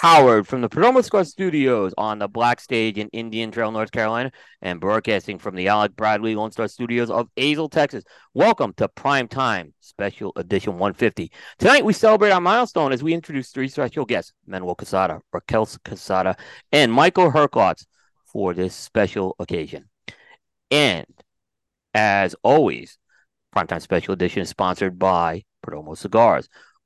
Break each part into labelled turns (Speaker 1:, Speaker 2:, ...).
Speaker 1: powered from the Perdomo Cigar Studios on the Black Stage in Indian Trail, North Carolina, and broadcasting from the Alec Bradley Lone Star Studios of Azle, Texas. Welcome to Prime Time Special Edition 150. Tonight we celebrate our milestone as we introduce three special guests: Manuel Quesada, Raquel Quesada, and Michael Herklots for this special occasion. And as always, Primetime Special Edition is sponsored by Perdomo Cigars.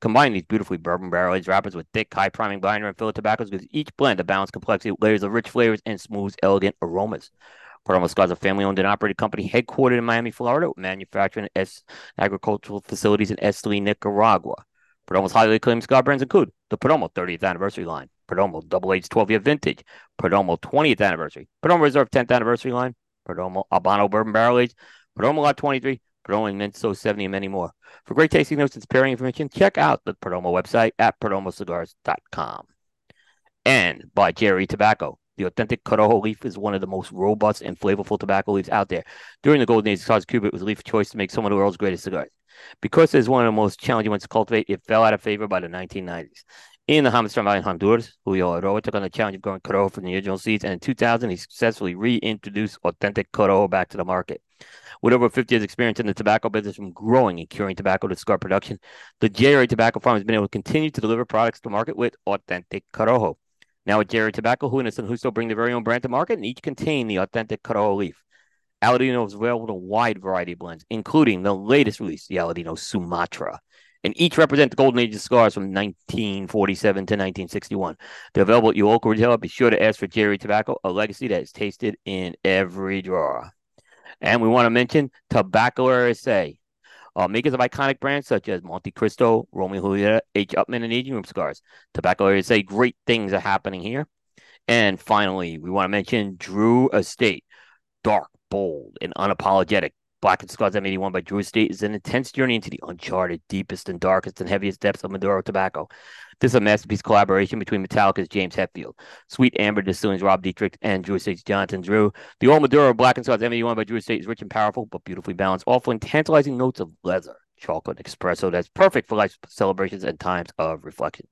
Speaker 1: Combine these beautifully bourbon barrel aged wrappers with thick, high priming binder and filler tobaccos gives each blend a balanced complexity, layers of rich flavors, and smooth, elegant aromas. Perdomo Cigars is a family owned and operated company headquartered in Miami, Florida, with manufacturing and agricultural facilities in Esteli, Nicaragua. Perdomo's highly acclaimed cigar brands include the Perdomo 30th anniversary line, Perdomo Double Aged 12 year vintage, Perdomo 20th anniversary, Perdomo Reserve 10th anniversary line, Perdomo Habano Bourbon Barrel Aged, Perdomo Lot 23, Perdomo Inmenso 70, and many more. For great tasting notes and pairing information, check out the Perdomo website at perdomocigars.com. And by Jerry Tobacco. The authentic Corojo leaf is one of the most robust and flavorful tobacco leaves out there. During the golden age of cigars Cuba, it was a leaf choice to make some of the world's greatest cigars. Because it's one of the most challenging ones to cultivate, it fell out of favor by the 1990s. In the Jamastran Valley in Honduras, Julio Eiroa took on the challenge of growing Corojo from the original seeds, and in 2000, he successfully reintroduced authentic Corojo back to the market. With over 50 years' experience in the tobacco business from growing and curing tobacco to cigar production, the Jerry Tobacco Farm has been able to continue to deliver products to market with authentic Corojo. Now with Jerry Tobacco, Junis and Justo bring their very own brand to market and each contain the authentic Corojo leaf. Aladino is available in a wide variety of blends, including the latest release, the Aladino Sumatra. And each represent the golden age of cigars from 1947 to 1961. They're available at your local retailer. Be sure to ask for Jerry Tobacco, a legacy that is tasted in every drawer. And we want to mention Tabacalera USA, uh, makers of iconic brands such as Monte Cristo, Romeo Julieta, H. Upmann, and Aging Room Cigars. Tabacalera USA, great things are happening here. And finally, we want to mention Drew Estate, dark, bold, and unapologetic. Blackened Cigars M81 by Drew Estate is an intense journey into the uncharted, deepest, and darkest and heaviest depths of Maduro tobacco. This is a masterpiece collaboration between Metallica's James Hetfield, Sweet Amber Distilling's Rob Dietrich, and Drew Estate's Jonathan Drew. The Old Maduro Blackened Cigars M81 by Drew Estate is rich and powerful, but beautifully balanced, offering tantalizing notes of leather, chocolate, and espresso that's perfect for life celebrations and times of reflection.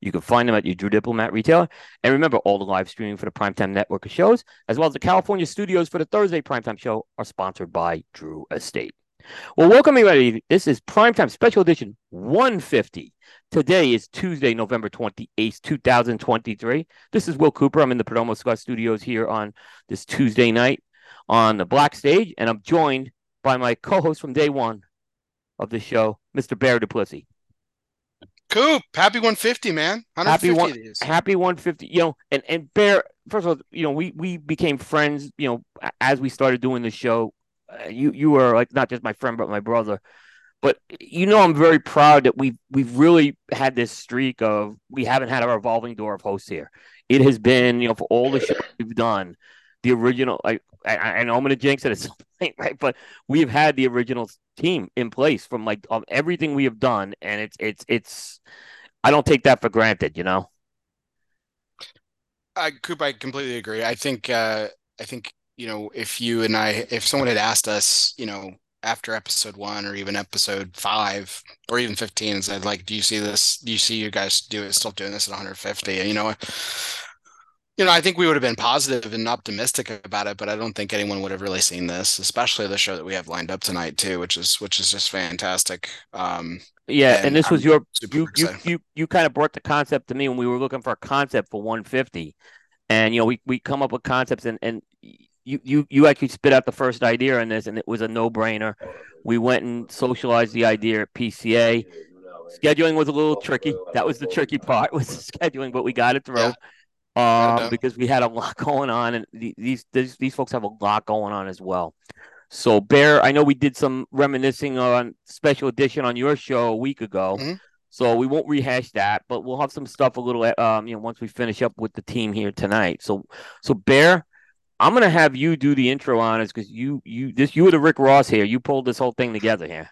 Speaker 1: You can find them at your Drew Diplomat retailer. And remember, all the live streaming for the Primetime Network of shows, as well as the California studios for the Thursday Primetime show, are sponsored by Drew Estate. Well, welcome everybody. This is Primetime Special Edition 150. Today is Tuesday, November 28th, 2023. This is Will Cooper. I'm in the Perdomo Cigar Studios here on this Tuesday night on the Black Stage, and I'm joined by my co-host from day one of the show, Mr. Bear Duplessis.
Speaker 2: Coop, happy 150, man.
Speaker 1: Happy
Speaker 2: 150
Speaker 1: one,
Speaker 2: it is.
Speaker 1: happy 150. You know, and and Bear. First of all, you know, we we became friends. You know, as we started doing the show, uh, you you were like not just my friend but my brother. But you know, I'm very proud that we've we've really had this streak of we haven't had a revolving door of hosts here. It has been you know for all the shows we've done, the original. Like I, I know I'm going to jinx it at some point, right? But we've had the original team in place from like everything we have done, and it's it's it's. I don't take that for granted, you know.
Speaker 2: I, Coop, I completely agree. I think, uh, I think, you know, if you and I, if someone had asked us, you know, after episode one or even episode five or even 15 and said, like, do you see this? Do you see you guys do it, still doing this at 150? You know, you know, I think we would have been positive and optimistic about it, but I don't think anyone would have really seen this, especially the show that we have lined up tonight too, which is which is just fantastic. Um,
Speaker 1: Yeah, and,
Speaker 2: And
Speaker 1: this was
Speaker 2: I'm
Speaker 1: your you you you you kind of brought the concept to me when we were looking for a concept for 150, and you know we we come up with concepts and and you you you actually spit out the first idea on this, and it was a no brainer. We went and socialized the idea at PCA. Scheduling was a little tricky. That was the tricky part was the scheduling, but we got it through.
Speaker 2: Yeah.
Speaker 1: Um, because we had a lot going on, and these these these folks have a lot going on as well. So, Bear, I know we did some reminiscing on special edition on your show a week ago.
Speaker 2: Mhm.
Speaker 1: So we won't rehash that, but we'll have some stuff a little, um, you know, once we finish up with the team here tonight. So, so Bear, I'm gonna have you do the intro on us because you you this you were the Rick Ross here. You pulled this whole thing together here.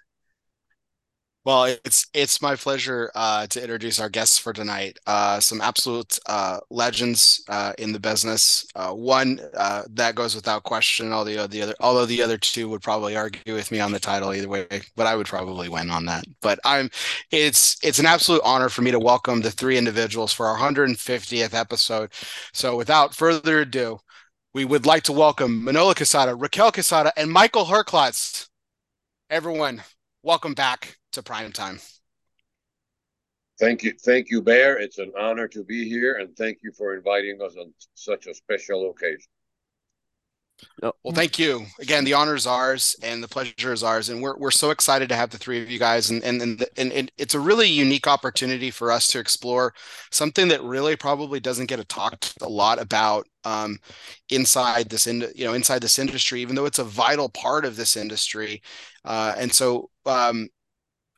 Speaker 2: Well, it's it's my pleasure uh, to introduce our guests for tonight. Uh, some absolute uh, legends uh, in the business. Uh, one uh, that goes without question. All the, the other, although the other two would probably argue with me on the title either way, but I would probably win on that. But I'm, it's it's an absolute honor for me to welcome the three individuals for our 150th episode. So, without further ado, we would like to welcome Manolo Quesada, Raquel Quesada, and Michael Herklots. Everyone, welcome back to prime time.
Speaker 3: Thank you, thank you, Bear. It's an honor to be here, and thank you for inviting us on such a special occasion.
Speaker 2: Well, thank you again. The honor is ours, and the pleasure is ours, and we're we're so excited to have the three of you guys, and and and, and, and it's a really unique opportunity for us to explore something that really probably doesn't get talked a lot about um, inside this in you know inside this industry, even though it's a vital part of this industry, uh, and so um,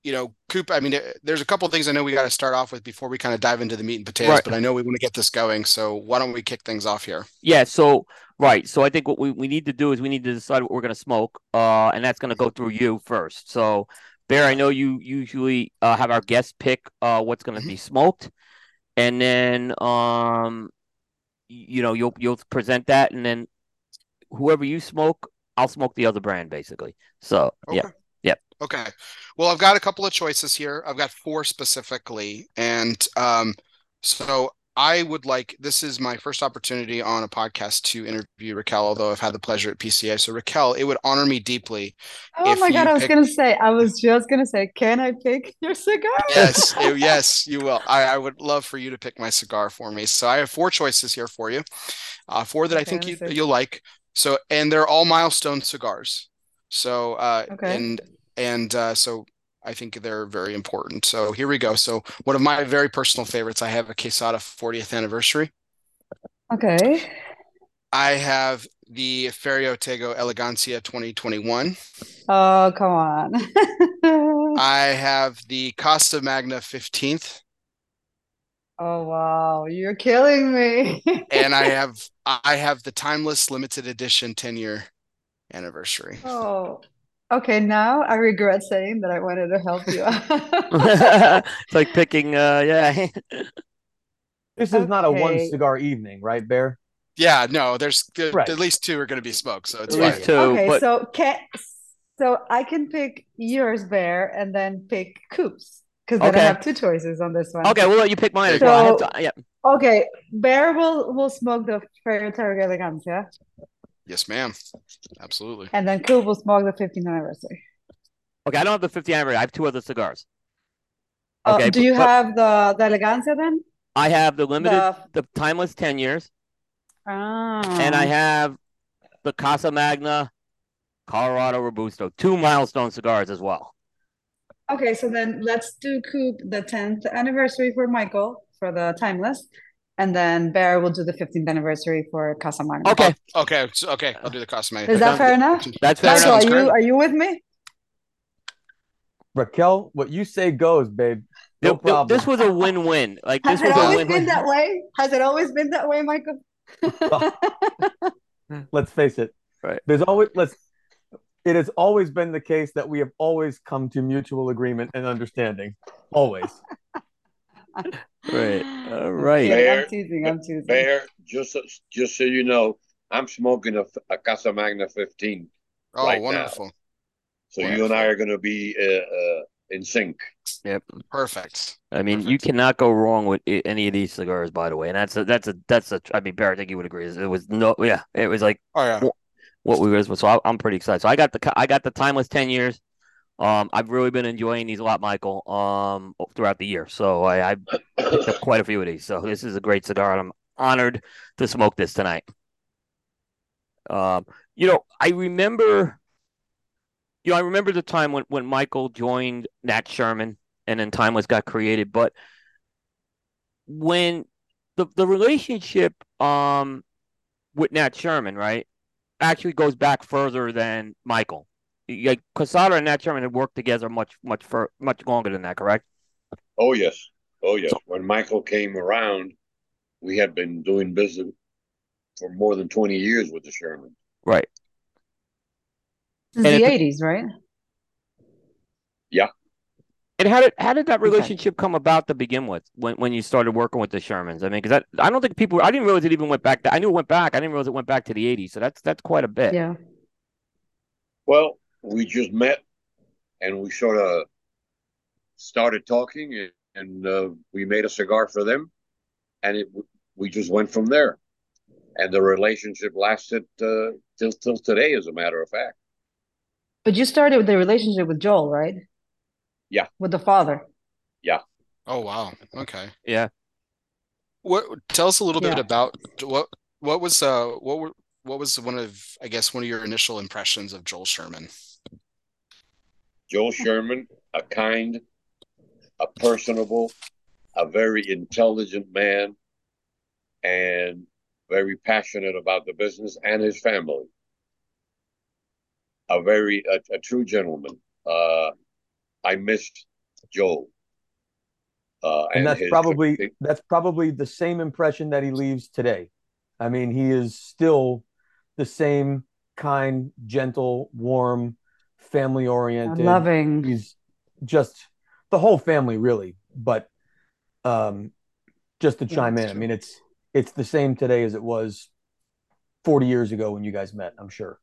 Speaker 2: you know, Coop, I mean, there's a couple of things I know we got to start off with before we kind of dive into the meat and potatoes, right. but I know we want to get this going. So why don't we kick things off here?
Speaker 1: Yeah. So, right. So I think what we, we need to do is we need to decide what we're going to smoke. Uh, and that's going to go through you first. So, Bear, I know you usually uh, have our guests pick uh, what's going to mm-hmm. be smoked. And then, um, you know, you'll, you'll present that. And then whoever you smoke, I'll smoke the other brand basically. So, okay. yeah.
Speaker 2: Okay. Well, I've got a couple of choices here. I've got four specifically. And um, so I would like this is my first opportunity on a podcast to interview Raquel, although I've had the pleasure at PCA. So Raquel, it would honor me deeply.
Speaker 4: Oh my god, I was gonna say, I was just gonna say, can I pick your cigar?
Speaker 2: Yes, yes, you will. I, I would love for you to pick my cigar for me. So I have four choices here for you. Uh, four that okay, I think you, you'll like. So and they're all milestone cigars. So uh okay. and and uh, so I think they're very important. So here we go. So one of my very personal favorites, I have a Quesada 40th anniversary.
Speaker 4: Okay.
Speaker 2: I have the Ferio Tego Elegancia 2021.
Speaker 4: Oh, come on.
Speaker 2: I have the Casa Magna 15th.
Speaker 4: Oh wow, you're killing me.
Speaker 2: and I have I have the timeless limited edition 10 year anniversary.
Speaker 4: Oh, Okay, now I regret saying that I wanted to help you.
Speaker 1: it's like picking, uh, yeah.
Speaker 5: this is okay. not a one cigar evening, right, Bear?
Speaker 2: Yeah, no. There's right. at least two are going to be smoked, so it's
Speaker 1: at least two.
Speaker 4: Okay,
Speaker 1: but...
Speaker 4: so can so I can pick yours, Bear, and then pick Coops because then okay. I have two choices on this one.
Speaker 1: Okay, we'll let you pick mine. So, to, yeah.
Speaker 4: Okay, Bear will will smoke the Ferio Tego Elegancia.
Speaker 2: Yes, ma'am. Absolutely.
Speaker 4: And then Coop will smoke the 15th anniversary.
Speaker 1: Okay, I don't have the 50th anniversary. I have two other cigars.
Speaker 4: Oh, okay. Uh, do you but, have the the Elegancia then?
Speaker 1: I have the limited, the, the timeless 10 years.
Speaker 4: Oh.
Speaker 1: And I have the Casa Magna Colorado Robusto, two milestone cigars as well.
Speaker 4: Okay, so then let's do Coop the 10th anniversary for Michael for the timeless and then Bear will do the 15th anniversary for Casa Magna.
Speaker 1: Okay.
Speaker 2: Okay. Okay. I'll do the Casa Magna.
Speaker 4: Is that fair enough?
Speaker 1: That's fair
Speaker 4: Michael, enough. Are you, are you with me?
Speaker 5: Raquel, what you say goes, babe. No problem.
Speaker 1: This was a win-win. Like this
Speaker 4: Has
Speaker 1: was
Speaker 4: it always
Speaker 1: win-win.
Speaker 4: been that way? Has it always been that way, Michael?
Speaker 5: let's face it.
Speaker 1: Right.
Speaker 5: There's always let's it has always been the case that we have always come to mutual agreement and understanding. Always.
Speaker 1: Right. All right.
Speaker 3: Bear,
Speaker 4: I'm teasing. I'm teasing.
Speaker 3: Bear, just just so you know, I'm smoking a, a Casa Magna 15.
Speaker 2: Oh, right wonderful. Now.
Speaker 3: So wonderful. you and I are going to be uh, uh, in sync.
Speaker 1: Yep.
Speaker 2: Perfect.
Speaker 1: I mean,
Speaker 2: Perfect.
Speaker 1: you cannot go wrong with any of these cigars, by the way. And that's a that's a that's a. I mean, Bear, I think you would agree. It was no, yeah, it was like,
Speaker 2: oh yeah,
Speaker 1: what we was. So I'm pretty excited. So I got the I got the timeless ten years. Um, I've really been enjoying these a lot, Michael. Um, throughout the year, so I, I picked up quite a few of these. So this is a great cigar, and I'm honored to smoke this tonight. Um, you know, I remember, you know, I remember the time when when Michael joined Nat Sherman, and then Timeless got created. But when the the relationship um with Nat Sherman, right, actually goes back further than Michael like Quesada and Nat Sherman had worked together much, much for much longer than that, correct?
Speaker 3: Oh yes, oh yes. When Michael came around, we had been doing business for more than 20 years with the Sherman.
Speaker 1: Right.
Speaker 4: Since
Speaker 1: And
Speaker 4: the eighties, right? Yeah.
Speaker 1: And how did how did that
Speaker 4: Okay.
Speaker 1: relationship come about to begin with when, when you started working with the Shermans? I mean, because I don't think people I didn't realize it even went back. To, I knew it went back. I didn't realize it went back to the '80s. So that's that's quite a bit.
Speaker 4: Yeah.
Speaker 3: Well, we just met and we sort of started talking and, and uh, we made a cigar for them and it we just went from there. And the relationship lasted uh, till till today, as a matter of fact.
Speaker 4: But you started the relationship with Joel, right?
Speaker 3: Yeah.
Speaker 4: With the father. Yeah.
Speaker 2: Oh wow. Okay.
Speaker 1: Yeah.
Speaker 2: What tell us a little bit about what what was uh what were what was one of I guess one of your initial impressions of Joel Sherman?
Speaker 3: Joe Sherman, a kind, a personable, a very intelligent man, and very passionate about the business and his family. A very a, a true gentleman. Uh, I missed Joe. Uh,
Speaker 5: and that's
Speaker 3: his-
Speaker 5: probably that's probably the same impression that he leaves today. I mean, he is still the same kind, gentle, warm, family oriented.
Speaker 4: Loving.
Speaker 5: He's just the whole family, really. But um, just to
Speaker 4: Yeah,
Speaker 5: chime in,
Speaker 4: that's
Speaker 5: I mean, it's it's the same today as it was 40 years ago when you guys met. I'm sure.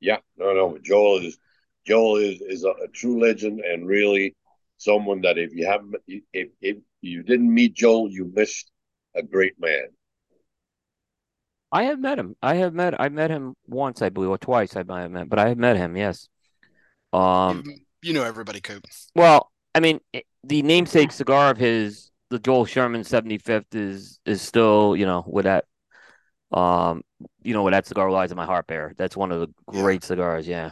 Speaker 3: Yeah, no, no. Joel is Joel is is a, a true legend and really someone that if you haven't if if you didn't meet Joel, you missed a great man.
Speaker 1: I have met him. I have met. I met him once, I believe, or twice. I might have met, but I have met him. Yes. Um.
Speaker 2: you, you know everybody, Coop.
Speaker 1: Well, I mean, the namesake cigar of his, the Joel Sherman 75th, is is still, you know, with that, um, you know, where that cigar lies in my heart, bear. That's one of the
Speaker 2: Yeah.
Speaker 1: great cigars, yeah,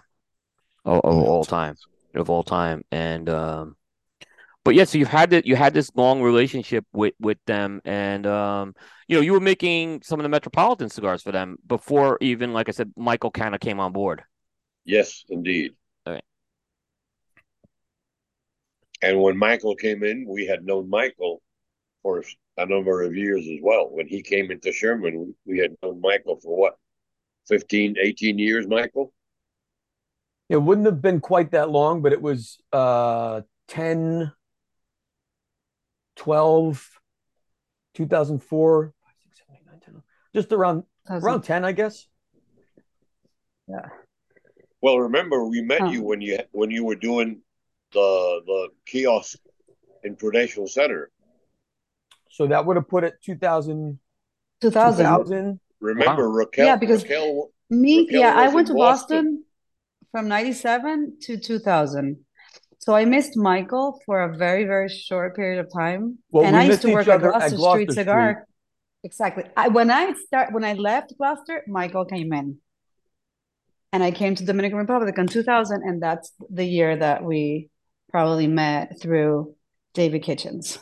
Speaker 1: of, of all time, of all time, and um, but yeah, so you've had that, you had this long relationship with with them, and um, you know, you were making some of the Metropolitan cigars for them before even, like I said, Michael kind of came on board.
Speaker 3: Yes, indeed.
Speaker 1: All right.
Speaker 3: And when Michael came in, we had known Michael for a number of years as well. When he came into Sherman, we, we had known Michael for what, 15, 18 years, Michael?
Speaker 5: It wouldn't have been quite that long, but it was uh 10, 12, 2004, just around around 10, I guess. Yeah.
Speaker 3: Well, remember we met
Speaker 4: Oh.
Speaker 3: you when you when you were doing the the kiosk in Prudential Center.
Speaker 5: So that would have put it 2000,
Speaker 4: 2000.
Speaker 5: 2000.
Speaker 3: Remember Raquel?
Speaker 4: Yeah, because-
Speaker 3: Raquel,
Speaker 4: Me,
Speaker 3: Raquel
Speaker 4: yeah, I went to
Speaker 3: Boston.
Speaker 4: Boston from 97 to 2000. So I missed Michael for a very, very short period of time.
Speaker 5: Well,
Speaker 4: and I used to work at
Speaker 5: other at
Speaker 4: Gloucester
Speaker 5: Gloucester
Speaker 4: Street Cigar. Exactly. I, when I start when I left Gloucester, Michael came in. And I came to Dominican Republic in 2000, and that's the year that we probably met through David Kitchens.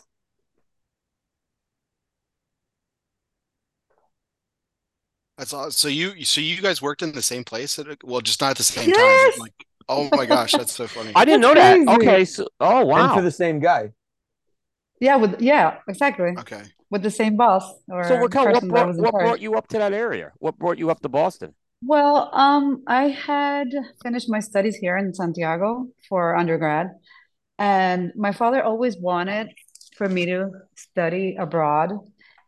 Speaker 2: That's all. So you so you guys worked in the same place at well, just not at the same
Speaker 4: Yes!
Speaker 2: time. Like, oh my gosh, that's so funny.
Speaker 1: I didn't
Speaker 4: That's
Speaker 1: know that. Okay, so oh
Speaker 5: And
Speaker 1: wow.
Speaker 5: for the same guy.
Speaker 4: Yeah, with yeah, exactly.
Speaker 2: Okay.
Speaker 4: With the same boss or
Speaker 1: So Raquel, what
Speaker 4: person that
Speaker 1: brought what brought you up to that area? What brought you up to Boston?
Speaker 4: Well, um, I had finished my studies here in Santiago for undergrad, and my father always wanted for me to study abroad.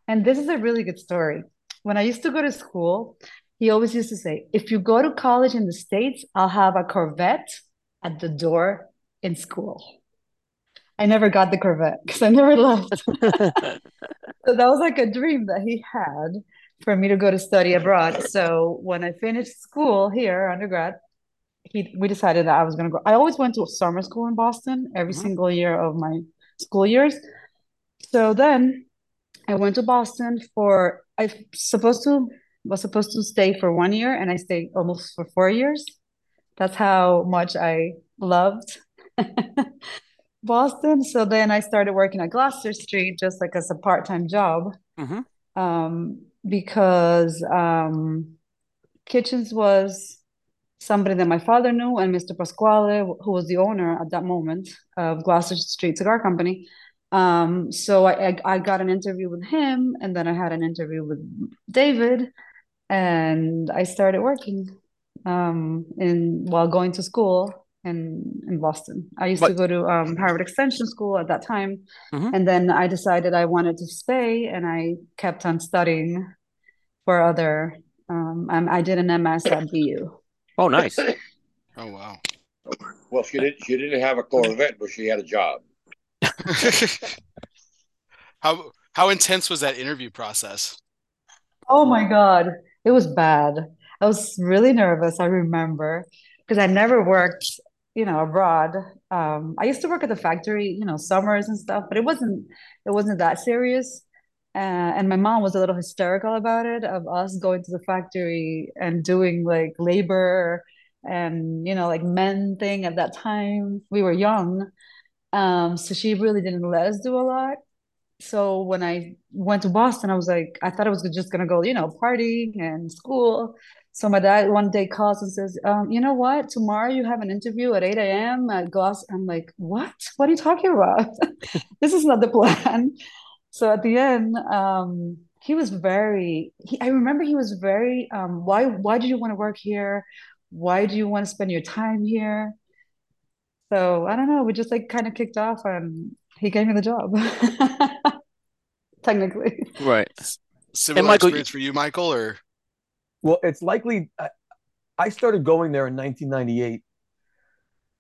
Speaker 4: And this is a really good story. When I used to go to school, he always used to say, if you go to college in the States, I'll have a Corvette at the door in school. I never got the Corvette because I never left. So that was like a dream that he had for me to go to study abroad. So when I finished school here, undergrad, he we decided that I was gonna go. I always went to summer school in Boston every
Speaker 1: Mhm.
Speaker 4: single year of my school years. So then I went to Boston for I supposed to was supposed to stay for one year and I stayed almost for four years. That's how much I loved Boston. So then I started working at Gloucester Street just like as a part-time job.
Speaker 1: Mhm.
Speaker 4: Um, because um, Kitchens was somebody that my father knew, and Mr. Pasquale, who was the owner at that moment of Gloucester Street Cigar Company. Um, so I, I I got an interview with him, and then I had an interview with David, and I started working um, in while going to school in in Boston. I used
Speaker 1: But-
Speaker 4: to go to um, Harvard Extension School at that time,
Speaker 1: Mhm.
Speaker 4: and then I decided I wanted to stay, and I kept on studying for other. Um, I did an MS at BU.
Speaker 1: Oh, nice.
Speaker 2: Oh wow.
Speaker 3: Well, she didn't. She didn't have a Corvette, but she had a job.
Speaker 2: how how intense was that interview process?
Speaker 4: Oh my God, it was bad. I was really nervous, I remember, because I never worked, you know, abroad. Um, I used to work at the factory, you know, summers and stuff, but it wasn't it wasn't that serious. Uh, and my mom was a little hysterical about it, of us going to the factory and doing like labor and, you know, like men thing at that time. We were young. Um, so she really didn't let us do a lot so when I went to Boston, I was like, I thought I was just gonna go, you know, party and school. So my dad one day calls and says, um, you know what? Tomorrow you have an interview at 8 a.m. at Gloss. I'm like, what? What are you talking about? This is not the plan. So at the end, um, he was very, he, I remember he was very, um, why, why do you want to work here? Why do you want to spend your time here? So I don't know, we just like kind of kicked off and he gave me the job. Technically.
Speaker 1: Right.
Speaker 2: Similar
Speaker 1: Michael-
Speaker 2: experience for you, Michael, or
Speaker 5: Well, it's likely I, I started going there in 1998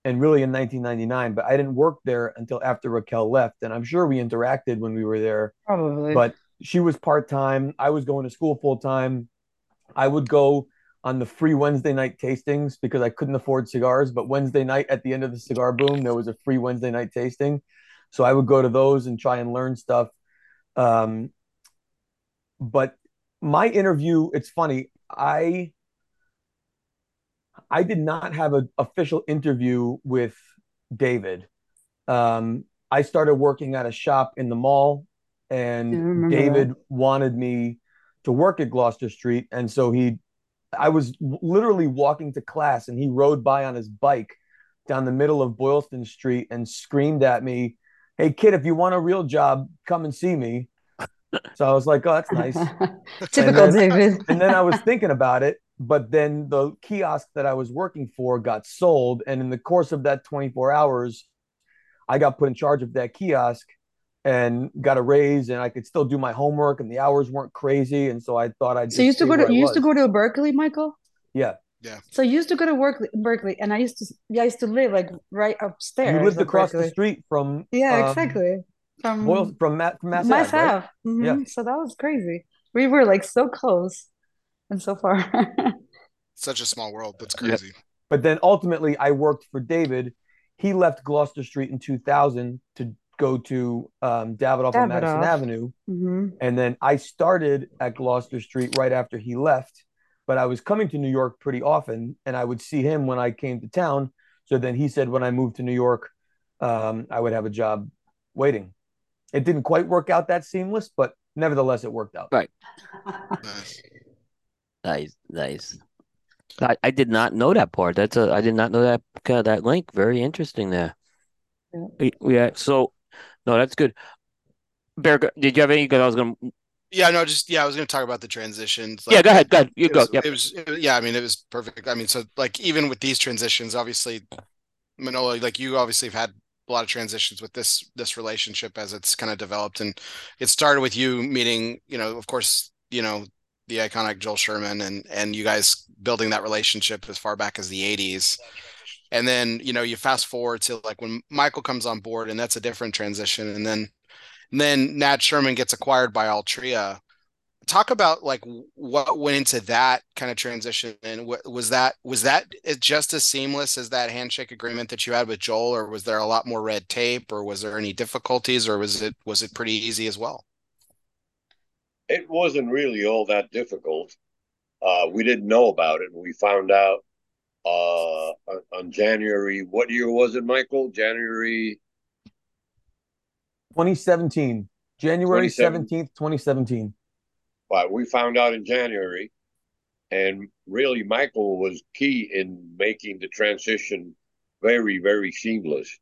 Speaker 5: and really in 1999, but I didn't work there until after Raquel left. And I'm sure we interacted when we were there,
Speaker 4: Probably.
Speaker 5: but she was part time. I was going to school full time. I would go on the free Wednesday night tastings because I couldn't afford cigars. But Wednesday night at the end of the cigar boom, there was a free Wednesday night tasting. So I would go to those and try and learn stuff. Um, but my interview, it's funny. I I did not have an official interview with David. Um, I started working at a shop in the mall, and David
Speaker 4: that.
Speaker 5: wanted me to work at Gloucester Street, and so he, I was literally walking to class, and he rode by on his bike down the middle of Boylston Street and screamed at me, "Hey kid, if you want a real job, come and see me." So I was like, "Oh, that's nice."
Speaker 4: Typical
Speaker 5: And then-
Speaker 4: David.
Speaker 5: and then I was thinking about it, but then the kiosk that I was working for got sold, and in the course of that 24 hours, I got put in charge of that kiosk and got a raise, and I could still do my homework, and the hours weren't crazy, and so I thought I'd.
Speaker 4: So you used to go to you used to go to Berklee, Michael?
Speaker 5: Yeah, Yeah.
Speaker 4: So you used to go to work Berklee, and I used to yeah, I used to live like right upstairs.
Speaker 5: you lived
Speaker 4: of
Speaker 5: across the street from
Speaker 4: Yeah,
Speaker 5: um,
Speaker 4: exactly. From
Speaker 5: Boyle, from Matt from Mass,
Speaker 4: Mass
Speaker 5: Ave, right?
Speaker 4: Ave. Mhm.
Speaker 5: Yeah.
Speaker 4: So that was crazy. We were like so close and so far.
Speaker 2: such a small world? That's
Speaker 1: Yeah.
Speaker 2: crazy.
Speaker 5: But then ultimately, I worked for David. He left Gloucester Street in 2000 to go to um, Davidoff on Madison
Speaker 4: Davidoff.
Speaker 5: Avenue.
Speaker 4: hmm
Speaker 5: And then I started at Gloucester Street right after he left, but I was coming to New York pretty often and I would see him when I came to town. So then he said when I moved to New York, um, I would have a job waiting. It didn't quite work out that seamless, but nevertheless, it worked out.
Speaker 2: Nice.
Speaker 1: Nice, nice. I, I did not know that part. That's a I did not know that uh, that link. Very interesting there.
Speaker 4: Yeah.
Speaker 1: Yeah. So, no, that's good. Bear, did you have any? Because I was gonna.
Speaker 2: Yeah, no, just yeah, I was going to talk about the transitions.
Speaker 1: Yeah, go ahead. Go ahead. You
Speaker 2: it
Speaker 1: go.
Speaker 2: was,
Speaker 1: Yep.
Speaker 2: it was it was- yeah, I mean it was perfect. I mean, so like even with these transitions, obviously Manolo, like you obviously have had a lot of transitions with this this relationship as it's kind of developed and it started with you meeting, you know, of course, you know, the iconic Joel Sherman and and you guys building that relationship as far back as the 80s. And then, you know, you fast forward to like when Michael comes on board and that's a different transition. And then and then Nat Sherman gets acquired by Altria. Talk about like what went into that kind of transition and what was that was that just as seamless as that handshake agreement that you had with Joel or was there a lot more red tape or was there any difficulties or was it was it pretty easy as well
Speaker 3: It wasn't really all that difficult. Uh, we didn't know about it. We found out uh, on, January. What year was it, Michael? January
Speaker 5: 2017, January
Speaker 3: 27.
Speaker 5: 17th, 2017.
Speaker 3: Well, we found out in January, and really, Michael was key in making the transition very, very seamless.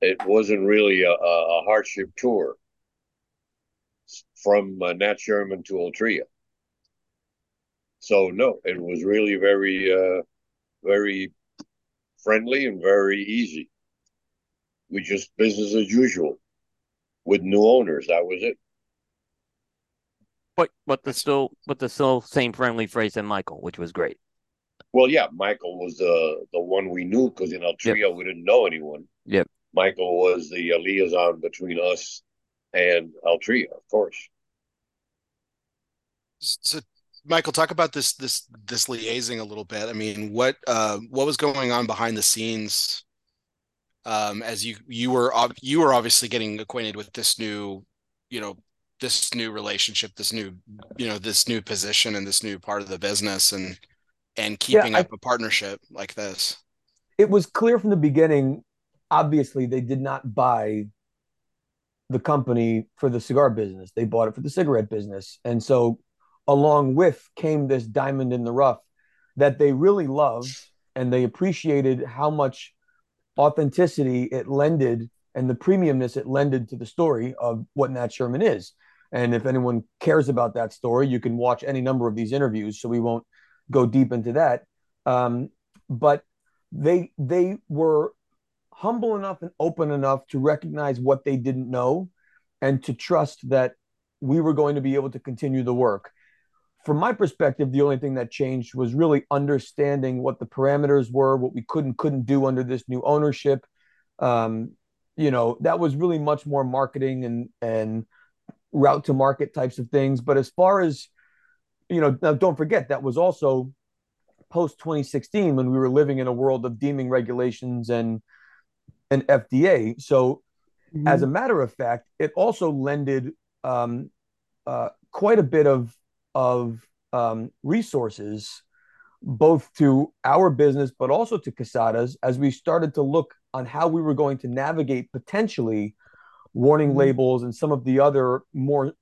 Speaker 3: It wasn't really a, a hardship tour from uh, Nat Sherman to Altria. So no, it was really very, uh, very friendly and very easy. We just business as usual with new owners. That was it.
Speaker 1: But but the still but the still same friendly phrase than Michael, which was great.
Speaker 3: Well, yeah, Michael was the the one we knew because in Altria yep. we didn't know anyone.
Speaker 1: Yep.
Speaker 3: Michael was the uh, liaison between us and Altria, of course.
Speaker 2: So, Michael, talk about this this this liaising a little bit. I mean, what uh, what was going on behind the scenes um, as you you were you were obviously getting acquainted with this new, you know, this new relationship, this new you know this new position and this new part of the business, and and keeping yeah, I, up a partnership like this.
Speaker 5: It was clear from the beginning. Obviously, they did not buy the company for the cigar business. They bought it for the cigarette business, and so along with came this diamond in the rough that they really loved and they appreciated how much authenticity it lended and the premiumness it lended to the story of what Nat Sherman is. And if anyone cares about that story, you can watch any number of these interviews. So we won't go deep into that. Um, but they they were humble enough and open enough to recognize what they didn't know and to trust that we were going to be able to continue the work from my perspective, the only thing that changed was really understanding what the parameters were, what we could and couldn't do under this new ownership. Um, you know, that was really much more marketing and and route to market types of things. But as far as you know, now don't forget that was also post 2016 when we were living in a world of deeming regulations and and FDA. So, mm-hmm. as a matter of fact, it also lended um, uh, quite a bit of of um, resources, both to our business, but also to Quesadas, as we started to look on how we were going to navigate potentially warning mm-hmm. labels and some of the other more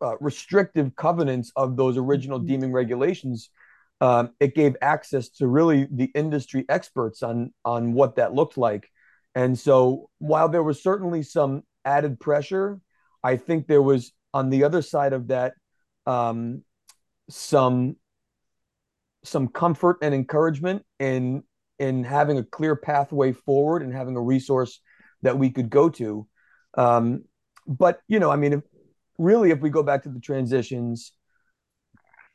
Speaker 5: uh, restrictive covenants of those original mm-hmm. deeming regulations. Um, it gave access to really the industry experts on on what that looked like. And so, while there was certainly some added pressure, I think there was on the other side of that um, some some comfort and encouragement in in having a clear pathway forward and having a resource that we could go to. Um, but you know, I mean, if, really, if we go back to the transitions,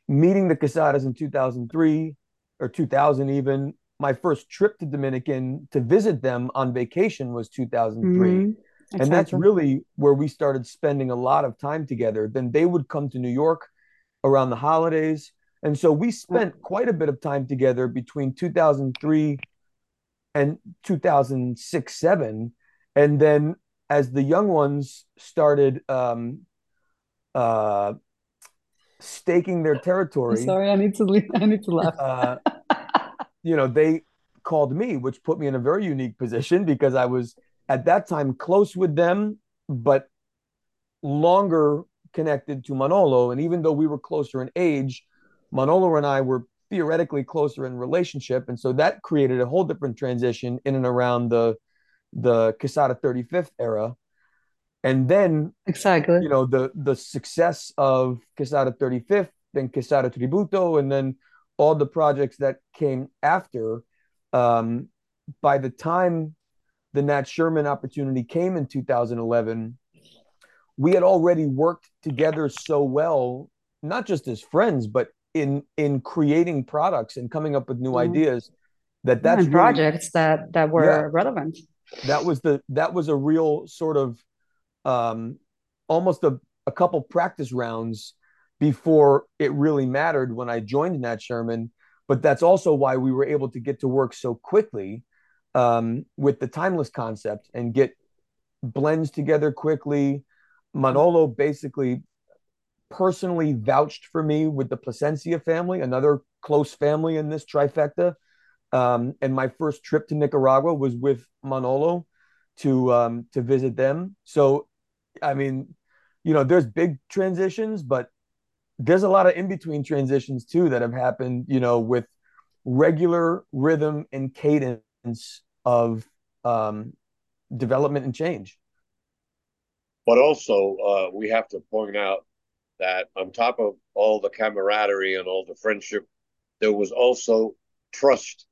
Speaker 5: meeting the Quesadas in 2003 or 2000 even, my first trip to Dominican to visit them on vacation was 2003. Mm-hmm. And that's really where we started spending a lot of time together. Then they would come to New York around the holidays. And so we spent quite a bit of time together between 2003 and 2006, seven. And then as the young ones started um, uh, staking their territory.
Speaker 4: I'm sorry, I need to leave. I need to laugh. uh,
Speaker 5: you know, they called me, which put me in a very unique position because I was at that time close with them, but longer connected to Manolo. And even though we were closer in age, Manolo and I were theoretically closer in relationship. And so that created a whole different transition in and around the the Quesada 35th era. And then
Speaker 4: exactly,
Speaker 5: you know, the the success of Quesada 35th, then Quesada Tributo, and then all the projects that came after. Um, by the time the Nat Sherman opportunity came in 2011, we had already worked together so well, not just as friends, but in in creating products and coming up with new mm-hmm. ideas. That that's
Speaker 4: really, projects that that were yeah, relevant.
Speaker 5: That was the that was a real sort of um, almost a, a couple practice rounds before it really mattered when I joined Nat Sherman. But that's also why we were able to get to work so quickly um, with the timeless concept and get blends together quickly, Manolo basically personally vouched for me with the Plasencia family, another close family in this trifecta. Um, and my first trip to Nicaragua was with Manolo to um, to visit them. So, I mean, you know, there's big transitions, but there's a lot of in between transitions too that have happened. You know, with regular rhythm and cadence of um, development and change.
Speaker 3: But also, uh, we have to point out that on top of all the camaraderie and all the friendship, there was also trust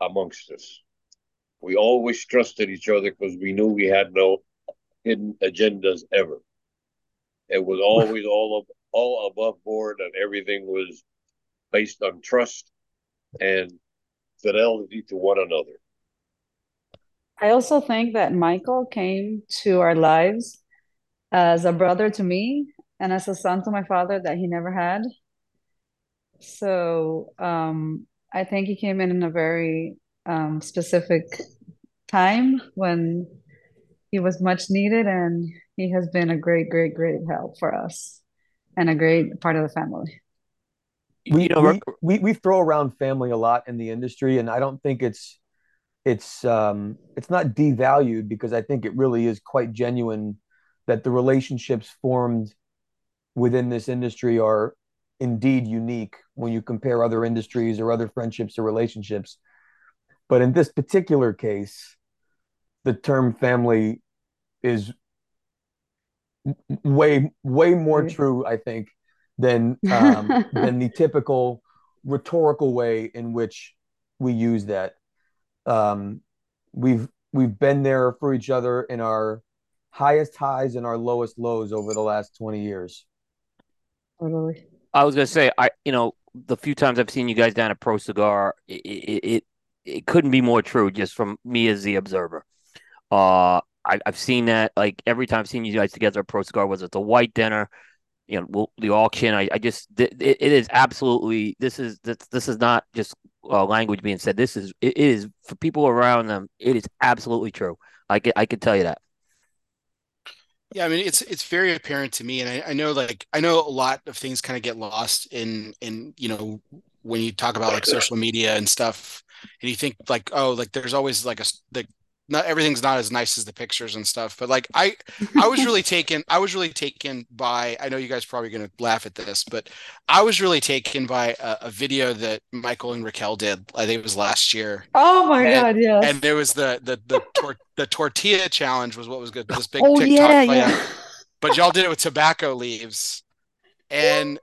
Speaker 3: amongst us. We always trusted each other because we knew we had no hidden agendas ever. It was always all of, all above board, and everything was based on trust and fidelity to one another.
Speaker 4: I also think that Michael came to our lives as a brother to me and as a son to my father that he never had. So um, I think he came in in a very um, specific time when he was much needed, and he has been a great, great, great help for us and a great part of the family.
Speaker 5: We, you know, we, we, we throw around family a lot in the industry, and I don't think it's it's um it's not devalued because I think it really is quite genuine that the relationships formed within this industry are indeed unique when you compare other industries or other friendships or relationships. But in this particular case, the term family is way way more true, I think, than um, than the typical rhetorical way in which we use that. Um, we've we've been there for each other in our highest highs and our lowest lows over the last 20 years.
Speaker 4: Totally.
Speaker 1: I was gonna say, I you know, the few times I've seen you guys down at Pro Cigar, it it, it, it couldn't be more true just from me as the observer. Uh, I, have seen that like every time I've seen you guys together at Pro Cigar, was it the white dinner, you know, the auction. I, I just it, it is absolutely this is this this is not just uh, language being said. This is it is for people around them. It is absolutely true. I can I can tell you that.
Speaker 2: Yeah, I mean it's it's very apparent to me, and I, I know like I know a lot of things kind of get lost in in you know when you talk about like social media and stuff, and you think like oh like there's always like a like not everything's not as nice as the pictures and stuff but like i i was really taken i was really taken by i know you guys probably going to laugh at this but i was really taken by a, a, video that michael and raquel did i think it was last year.
Speaker 4: Oh my and, god yeah
Speaker 2: and there was the the the, tor- the tortilla challenge was what was good this big
Speaker 4: oh, TikTok yeah, yeah.
Speaker 2: but y'all did it with tobacco leaves. And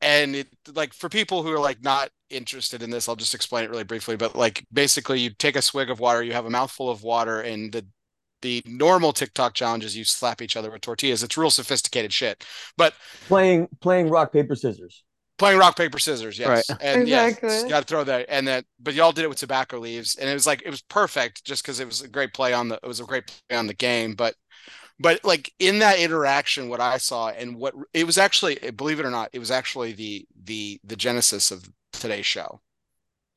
Speaker 2: and it like for people who are like not interested in this i'll just explain it really briefly but like basically you take a swig of water you have a mouthful of water and the the normal tiktok challenges you slap each other with tortillas it's real sophisticated shit but
Speaker 5: playing playing rock paper scissors
Speaker 2: playing rock paper scissors yes
Speaker 1: right.
Speaker 2: and exactly. yes got to throw that and that but y'all did it with tobacco leaves and it was like it was perfect just because it was a great play on the it was a great play on the game but but like in that interaction what i saw and what it was actually believe it or not it was actually the the the genesis of today's show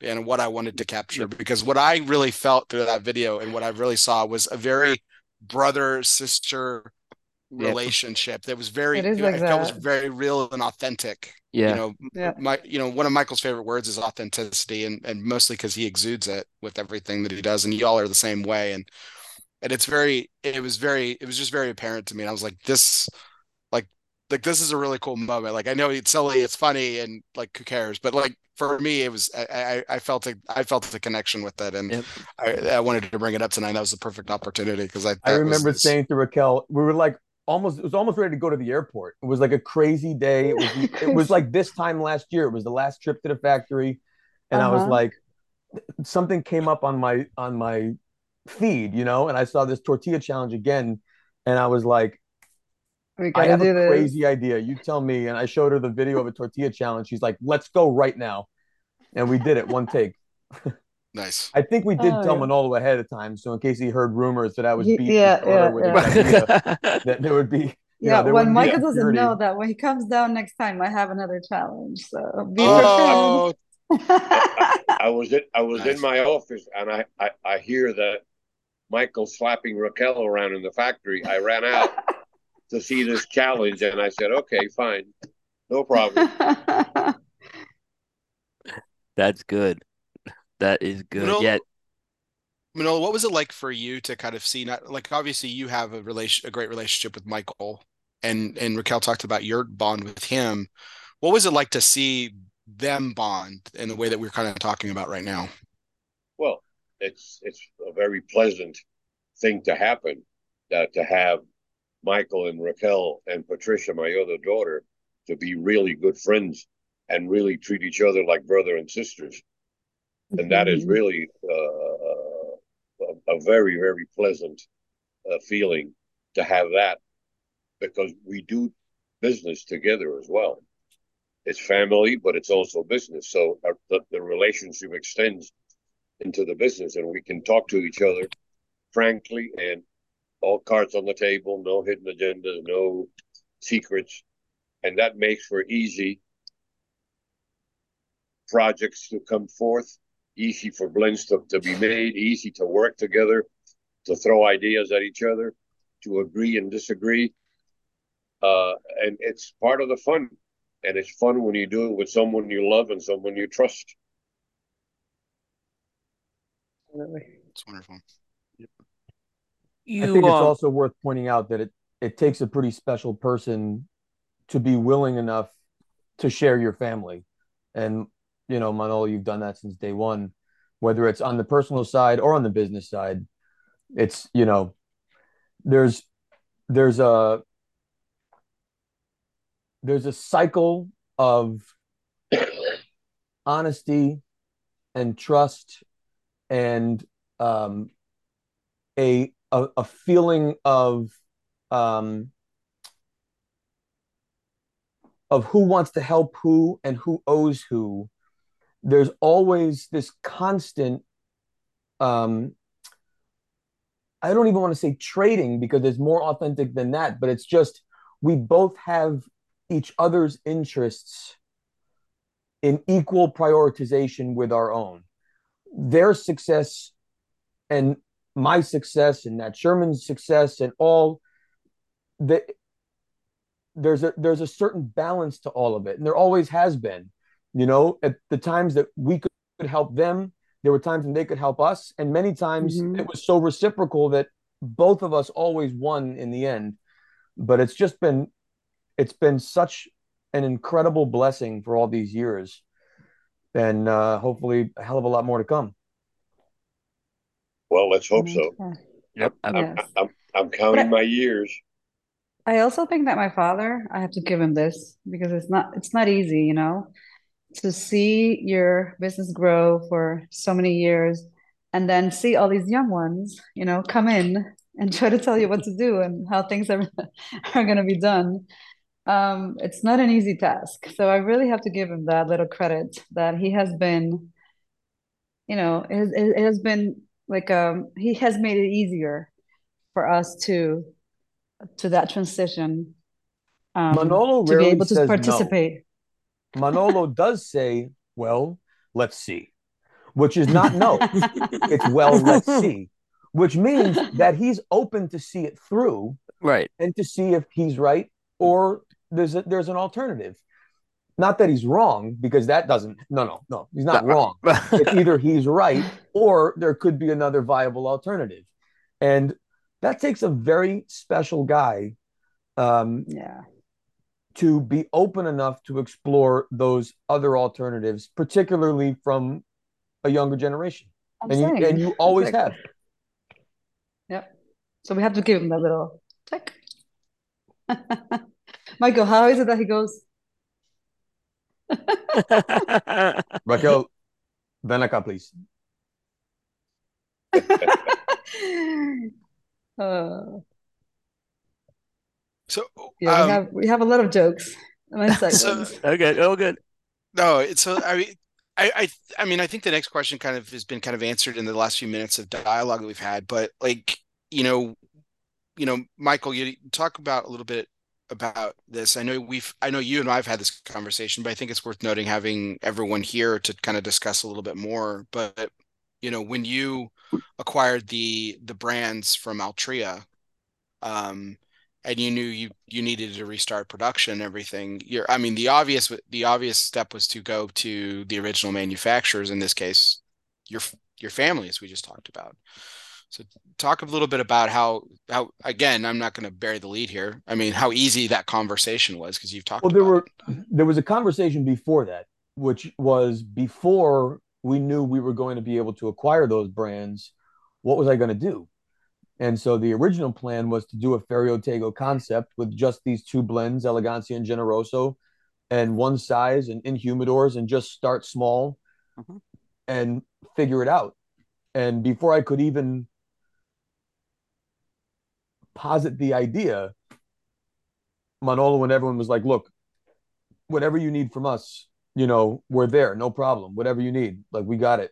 Speaker 2: and what i wanted to capture because what i really felt through that video and what i really saw was a very brother sister relationship that was very
Speaker 4: it is like that.
Speaker 2: was very real and authentic.
Speaker 1: Yeah.
Speaker 2: You know
Speaker 4: yeah.
Speaker 2: my you know one of michael's favorite words is authenticity and and mostly because he exudes it with everything that he does and y'all are the same way. And and it's very it was very it was just very apparent to me. And i was like this like like this is a really cool moment like i know it's silly it's funny and like who cares but like for me it was i i, felt a, i felt the connection with it and yep. I, I wanted to bring it up tonight that was the perfect opportunity because i
Speaker 5: i remember was, saying to raquel we were like almost it was almost ready to go to the airport it was like a crazy day it was it was like this time last year it was the last trip to the factory and uh-huh. i was uh-huh. like something came up on my on my feed, you know, and I saw this tortilla challenge again, and I was like, I have a this. crazy idea. You tell me. And I showed her the video of a tortilla challenge. She's like, let's go right now. And we did it one take.
Speaker 2: Nice.
Speaker 5: I think we did oh, tell yeah. Manolo ahead of time. So in case he heard rumors that I was beating
Speaker 4: yeah, yeah,
Speaker 5: with yeah. Idea, that there would be
Speaker 4: yeah, know, when Michael doesn't know that when he comes down next time, I have another challenge. So be
Speaker 2: oh,
Speaker 3: I was in I was nice. in my office and I, I, I hear that Michael slapping Raquel around in the factory, I ran out to see this challenge, and I said, "Okay, fine, no problem."
Speaker 1: That's good. That is good. Manolo, Yet,
Speaker 2: Manolo, what was it like for you to kind of see? Not like obviously you have a relation, a great relationship with Michael, and and Raquel talked about your bond with him. What was it like to see them bond in the way that we're kind of talking about right now?
Speaker 3: Well, it's it's a very pleasant thing to happen that to have Michael and Raquel and Patricia, my other daughter, to be really good friends and really treat each other like brother and sisters. And that is
Speaker 4: Mhm.
Speaker 3: really uh, a, a very, very pleasant uh, feeling to have that because we do business together as well. It's family, but it's also business. So our, the, the relationship extends into the business, and we can talk to each other frankly and all cards on the table, no hidden agendas, no secrets, and that makes for easy projects to come forth, easy for blends to, to be made, easy to work together, to throw ideas at each other, to agree and disagree. Uh, and it's part of the fun. And it's fun when you do it with someone you love and someone you trust.
Speaker 2: It's wonderful.
Speaker 1: You,
Speaker 5: I think it's
Speaker 1: um,
Speaker 5: also worth pointing out that it it takes a pretty special person to be willing enough to share your family. And you know, Manolo, you've done that since day one, whether it's on the personal side or on the business side. It's, you know, there's there's a there's a cycle of honesty and trust and um, a, a a feeling of um, of who wants to help who and who owes who. There's always this constant. Um, I don't even want to say trading because it's more authentic than that, but it's just we both have each other's interests in equal prioritization with our own. Their success and my success and Nat Sherman's success and all the there's a there's a certain balance to all of it, and there always has been. You know, at the times that we could help them, there were times when they could help us, and many times
Speaker 4: Mhm.
Speaker 5: it was so reciprocal that both of us always won in the end. But it's just been it's been such an incredible blessing for all these years, and uh, hopefully a hell of a lot more to come.
Speaker 3: Well, let's hope so.
Speaker 1: Yep. I'm-
Speaker 3: I'm, I'm, I'm counting
Speaker 4: I-
Speaker 3: my years.
Speaker 4: I also think that my father, I have to give him this because it's not it's not easy, you know, to see your business grow for so many years and then see all these young ones, you know, come in and try to tell you what to do and how things are are going to be done. Um, it's not an easy task. So I really have to give him that little credit that he has been, you know, it, it, it has been like um he has made it easier for us to to that transition um,
Speaker 5: Manolo
Speaker 4: to be able to
Speaker 5: says no.
Speaker 4: participate.
Speaker 5: Manolo does say, "Well, let's see," which is not no. It's well, let's see, which means that he's open to see it through
Speaker 1: right.
Speaker 5: and to see if he's right or there's a, there's an alternative. Not that he's wrong because that doesn't. No, no, no. He's not wrong. It's either he's right or there could be another viable alternative, and that takes a very special guy um,
Speaker 4: Yeah.
Speaker 5: to be open enough to explore those other alternatives, particularly from a younger generation.
Speaker 4: I'm
Speaker 5: and you
Speaker 4: saying.
Speaker 5: and you always
Speaker 4: Exactly.
Speaker 5: have.
Speaker 4: Yep. So we have to give him that little tick. Michael, how is it that he goes?
Speaker 5: Raquel, ven acá, please.
Speaker 4: Uh,
Speaker 2: So
Speaker 4: yeah,
Speaker 2: um,
Speaker 4: we have we have a lot of jokes. Inside
Speaker 2: So-
Speaker 4: ones.
Speaker 1: okay. Oh, good.
Speaker 2: No, it's so I mean I, I I mean I think the next question kind of has been kind of answered in the last few minutes of dialogue that we've had, but like, you know, you know, Michael, you talk about a little bit about this. I know we've I know you and I've had this conversation, but I think it's worth noting having everyone here to kind of discuss a little bit more. But you know, when you acquired the the brands from Altria, um, and you knew you you needed to restart production and everything you're i mean the obvious the obvious step was to go to the original manufacturers in this case your your family as we just talked about so talk a little bit about how how again i'm not going to bury the lead here i mean how easy that conversation was because you've talked
Speaker 5: Well, there
Speaker 2: about
Speaker 5: were
Speaker 2: it.
Speaker 5: there was a conversation before that, which was before we knew we were going to be able to acquire those brands. What was I going to do? And so the original plan was to do a Ferio Tego concept with just these two blends, Elegancia and Generoso, and one size and in humidors and just start small mm-hmm. and figure it out. And before I could even posit the idea, Manolo and everyone was like, look, whatever you need from us, you know, we're there, no problem. Whatever you need, like we got it.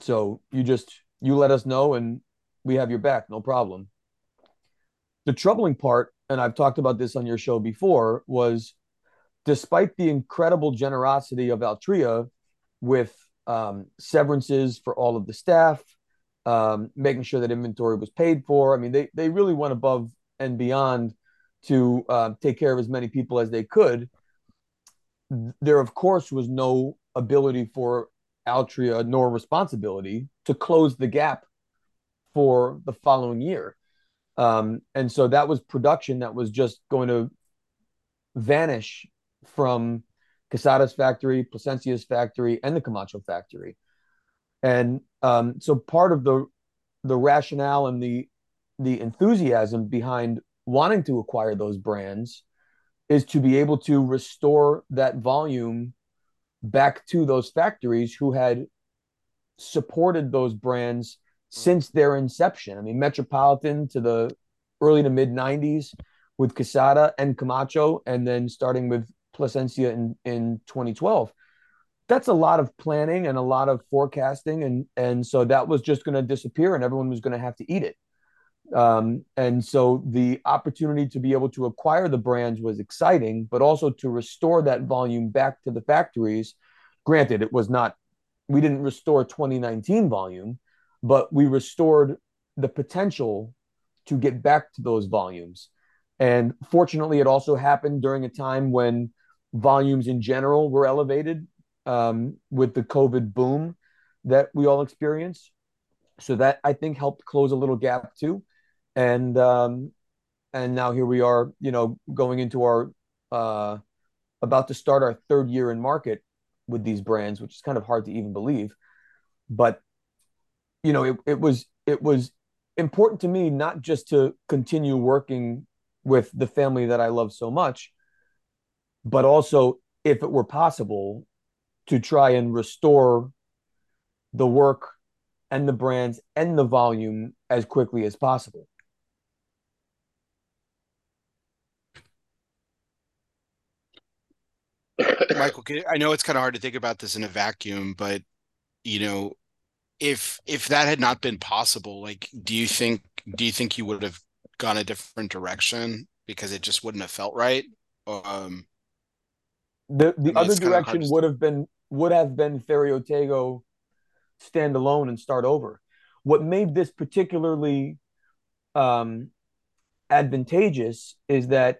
Speaker 5: So you just you let us know and we have your back, no problem. The troubling part, and I've talked about this on your show before, was despite the incredible generosity of Altria with um, severances for all of the staff, um, making sure that inventory was paid for. I mean, they they really went above and beyond to uh, take care of as many people as they could. There, of course, was no ability for Altria nor responsibility to close the gap for the following year. Um, and so that was production that was just going to vanish from Quesada's factory, Plasencia's factory, and the Camacho factory. And um, so part of the the rationale and the the enthusiasm behind wanting to acquire those brands is to be able to restore that volume back to those factories who had supported those brands since their inception. I mean, Metropolitan to the early to mid 90s with Quesada and Camacho, and then starting with Plasencia in, in 2012. That's a lot of planning and a lot of forecasting. And, and so that was just going to disappear and everyone was going to have to eat it. Um, and so the opportunity to be able to acquire the brands was exciting, but also to restore that volume back to the factories. Granted, it was not, we didn't restore 2019 volume, but we restored the potential to get back to those volumes. And fortunately, it also happened during a time when volumes in general were elevated um, with the COVID boom that we all experienced. So that I think helped close a little gap too and um, and now here we are, you know, going into our uh, about to start our third year in market with these brands, which is kind of hard to even believe. But you know, it, it was it was important to me not just to continue working with the family that I love so much, but also, if it were possible, to try and restore the work and the brands and the volume as quickly as possible.
Speaker 2: Michael, I know it's kind of hard to think about this in a vacuum, but you know, if if that had not been possible, like, do you think do you think you would have gone a different direction because it just wouldn't have felt right? Um,
Speaker 5: the the I mean, other direction would have been would have been Ferio Tego stand alone and start over. What made this particularly um, advantageous is that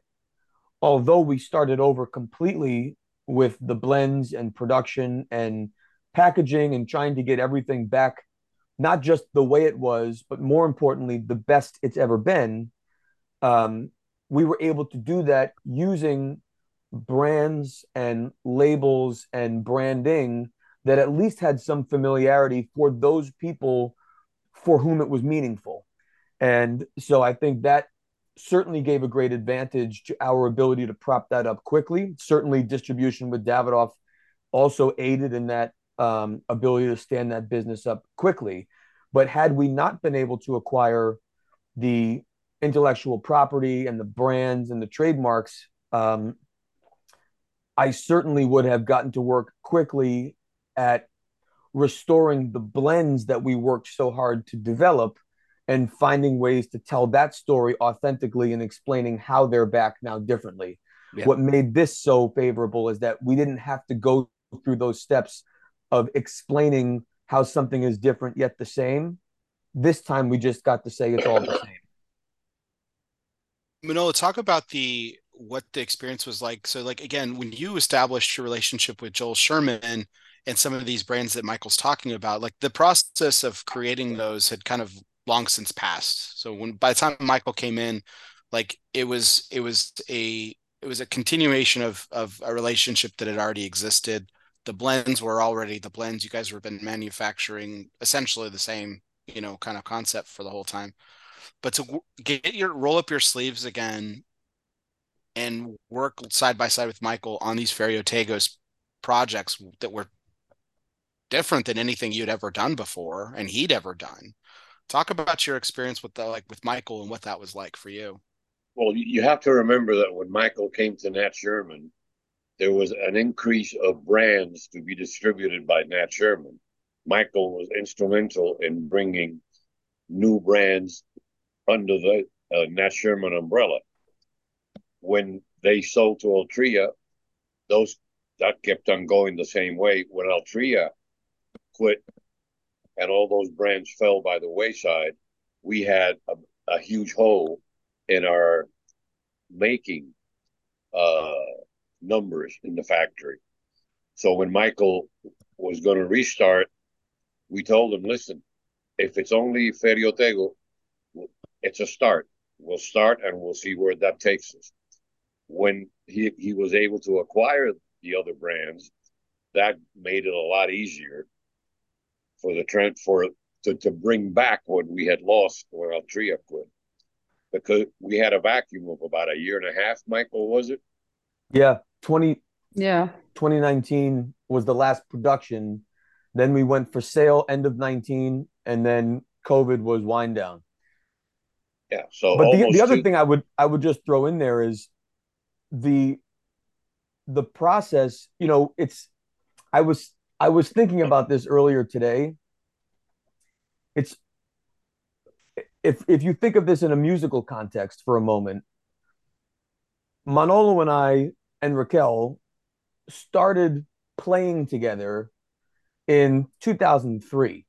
Speaker 5: although we started over completely with the blends and production and packaging and trying to get everything back not just the way it was but more importantly the best it's ever been um, we were able to do that using brands and labels and branding that at least had some familiarity for those people for whom it was meaningful and so i think that certainly gave a great advantage to our ability to prop that up quickly. Certainly, distribution with Davidoff also aided in that um, ability to stand that business up quickly. But had we not been able to acquire the intellectual property and the brands and the trademarks, um, I certainly would have gotten to work quickly at restoring the blends that we worked so hard to develop and finding ways to tell that story authentically and explaining how they're back now differently. Yeah. What made this so favorable is that we didn't have to go through those steps of explaining how something is different yet the same. This time we just got to say it's all the same.
Speaker 2: Manolo, talk about the what the experience was like. So, like again, when you established your relationship with Joel Sherman and some of these brands that Michael's talking about, like the process of creating those had kind of long since passed. So when by the time Michael came in, like it was it was a it was a continuation of of a relationship that had already existed. The blends were already the blends you guys were been manufacturing essentially the same, you know, kind of concept for the whole time. But to get your roll up your sleeves again and work side by side with Michael on these Ferio Tegos projects that were different than anything you'd ever done before and he'd ever done. Talk about your experience with the like with Michael and what that was like for you.
Speaker 3: Well, you have to remember that when Michael came to Nat Sherman, there was an increase of brands to be distributed by Nat Sherman. Michael was instrumental in bringing new brands under the uh, Nat Sherman umbrella. When they sold to Altria, those that kept on going the same way. When Altria quit and all those brands fell by the wayside, we had a, a huge hole in our making uh, numbers in the factory. So when Michael was going to restart, we told him, listen, if it's only Ferio Tego, it's a start. We'll start and we'll see where that takes us. When he, he was able to acquire the other brands, that made it a lot easier for the trend for to, to bring back what we had lost when Altria quit. Because we had a vacuum of about a year and a half, Michael, was it?
Speaker 5: Yeah, 20
Speaker 4: Yeah.
Speaker 5: 2019 was the last production. Then we went for sale end of 19 and then COVID was wind down.
Speaker 3: Yeah. So
Speaker 5: But the, the other
Speaker 3: two-
Speaker 5: thing I would I would just throw in there is the the process, you know, it's I was I was thinking about this earlier today. It's if if you think of this in a musical context for a moment, Manolo and I and Raquel started playing together in 2003.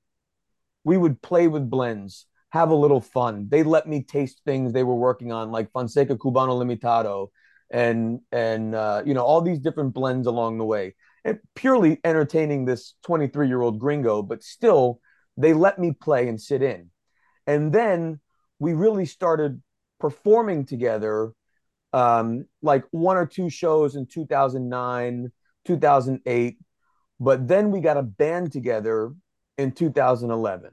Speaker 5: We would play with blends, have a little fun. They let me taste things they were working on, like Fonseca Cubano Limitado, and and uh, you know all these different blends along the way. And purely entertaining this 23 year old gringo, but still they let me play and sit in. And then we really started performing together, um, like one or two shows in 2009, 2008. But then we got a band together in 2011.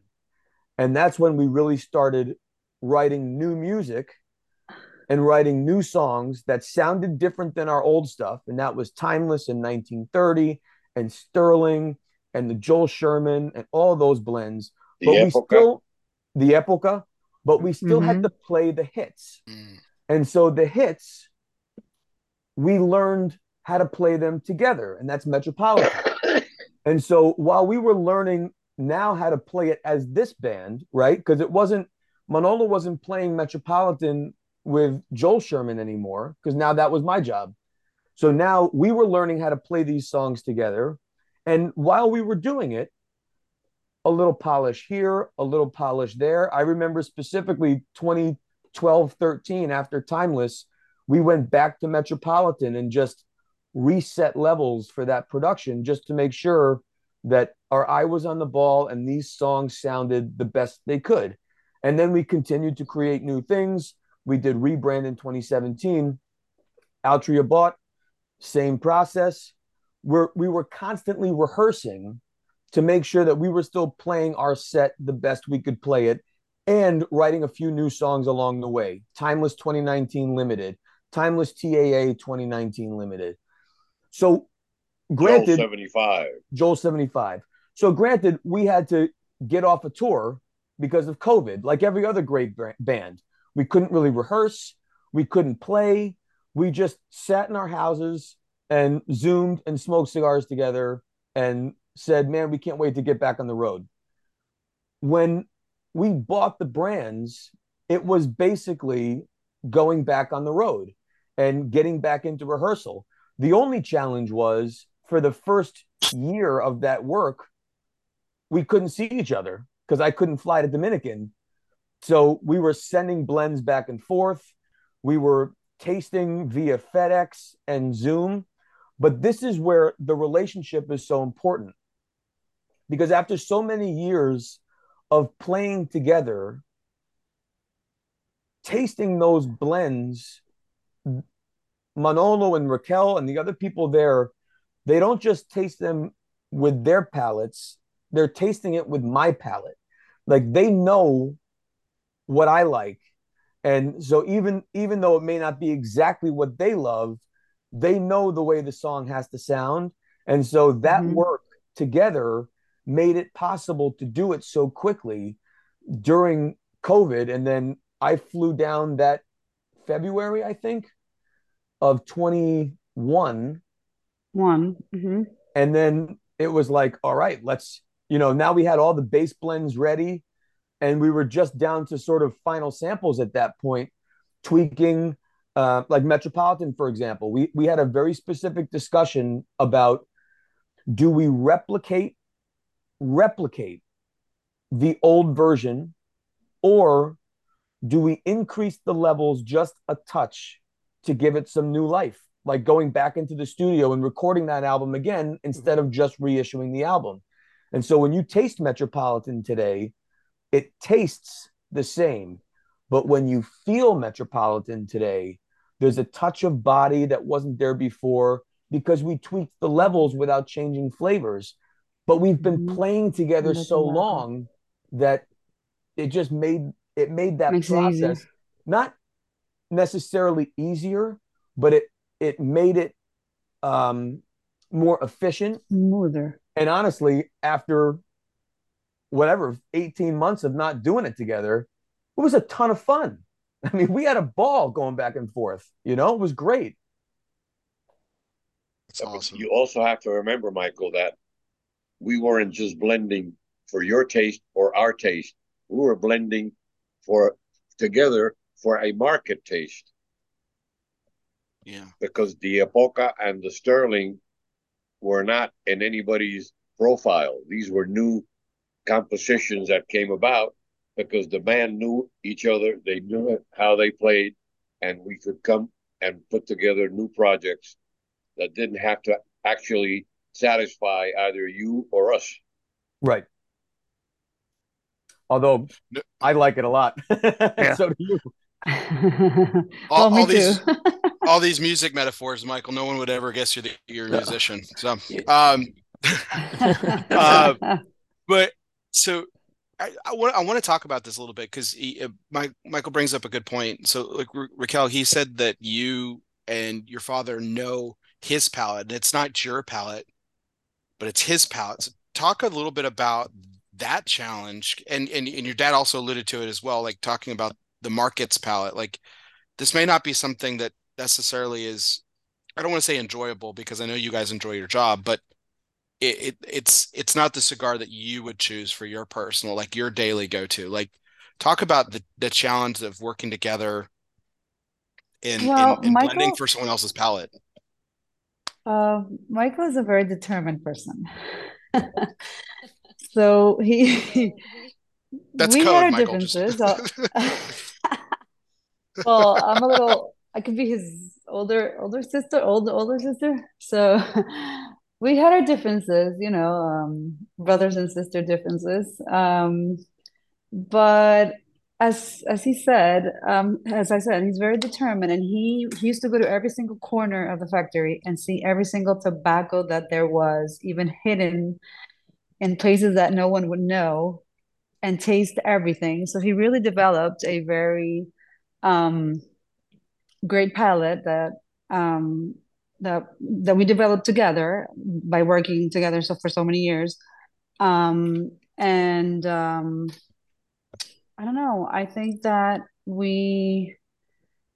Speaker 5: And that's when we really started writing new music and writing new songs that sounded different than our old stuff. And that was Timeless in 1930 and Sterling and the Joel Sherman and all those blends.
Speaker 3: the
Speaker 5: but we still, the Epoca, but we still had
Speaker 4: Mhm.
Speaker 5: to play the hits.
Speaker 2: Mm.
Speaker 5: And so the hits, we learned how to play them together, and that's Metropolitan. and so while we were learning now how to play it as this band, right? Because it wasn't Manolo wasn't playing Metropolitan with Joel Sherman anymore, because now that was my job. So now we were learning how to play these songs together. And while we were doing it, a little polish here, a little polish there. I remember specifically 2012, 13, after Timeless, we went back to Metropolitan and just reset levels for that production just to make sure that our eye was on the ball and these songs sounded the best they could. And then we continued to create new things. We did rebrand in 2017. Altria bought, same process. We're, we were constantly rehearsing to make sure that we were still playing our set the best we could play it and writing a few new songs along the way. Timeless 2019 Limited, Timeless TAA 2019 Limited. So, granted,
Speaker 3: Joel
Speaker 5: granted,
Speaker 3: 75.
Speaker 5: Joel 75. So, granted, we had to get off a tour because of COVID, like every other great band. We couldn't really rehearse, we couldn't play. We just sat in our houses and zoomed and smoked cigars together and said, Man, we can't wait to get back on the road. When we bought the brands, it was basically going back on the road and getting back into rehearsal. The only challenge was for the first year of that work, we couldn't see each other because I couldn't fly to Dominican. So we were sending blends back and forth. We were tasting via FedEx and Zoom. But this is where the relationship is so important because after so many years of playing together, tasting those blends, Manolo and Raquel and the other people there, they don't just taste them with their palates, they're tasting it with my palate. Like they know what I like And so even even though it may not be exactly what they love, they know the way the song has to sound. And so that mm-hmm. work together made it possible to do it so quickly during COVID. And then I flew down that February, I think, of 21.
Speaker 4: One. Mm-hmm.
Speaker 5: And then it was like, all right, let's, you know, now we had all the bass blends ready and we were just down to sort of final samples at that point, tweaking, uh, like Metropolitan, for example. We, we had a very specific discussion about do we replicate replicate the old version or do we increase the levels just a touch to give it some new life like going back into the studio and recording that album again instead of just reissuing the album and so when you taste metropolitan today it tastes the same. But when you feel metropolitan today there's a touch of body that wasn't there before because we tweaked the levels without changing flavors. But we've been mm-hmm. playing together so long that it just made it made that Makes process not necessarily easier but it it made it um more efficient.
Speaker 4: Smoother.
Speaker 5: And honestly after whatever 18 months of not doing it together it was a ton of fun i mean we had a ball going back and forth you know it was great
Speaker 3: that's um, awesome. You also have to remember, Michael, that we weren't just blending for your taste or our taste. We were blending for together for a market taste.
Speaker 2: Yeah.
Speaker 3: Because the Epoca and the Sterling were not in anybody's profile. These were new compositions that came about because the band knew each other, they knew how they played, and we could come and put together new projects that didn't have to actually satisfy either you or us.
Speaker 5: Right. Although I like it a lot. Yeah. so do you.
Speaker 2: all, well, all these all these music metaphors, Michael. No one would ever guess you're the, you're a musician. So, um, uh, but so I, I, want to talk about this a little bit because uh, Michael brings up a good point. So, like Raquel, he said that you and your father know his palette. It's not your palette, but it's his palette. So talk a little bit about that challenge. And, and and your dad also alluded to it as well, like talking about the markets palette. Like this may not be something that necessarily is I don't want to say enjoyable because I know you guys enjoy your job, but it, it it's it's not the cigar that you would choose for your personal, like your daily go to. Like talk about the the challenge of working together in, well, in, in Michael, blending for someone else's palate
Speaker 4: Uh, Michael is a very determined person. so he,
Speaker 2: That's we code, had our Michael,
Speaker 4: differences. Just... well, I'm a little. I could be his older older sister, older older sister. So we had our differences, you know, um, brothers and sister differences. Um, but as as he said, um, as I said, he's very determined, and he, he used to go to every single corner of the factory and see every single tobacco that there was, even hidden in places that no one would know, and taste everything. So he really developed a very um, great palate that um, that that we developed together by working together so for so many years, um, and um, I don't know. I think that we,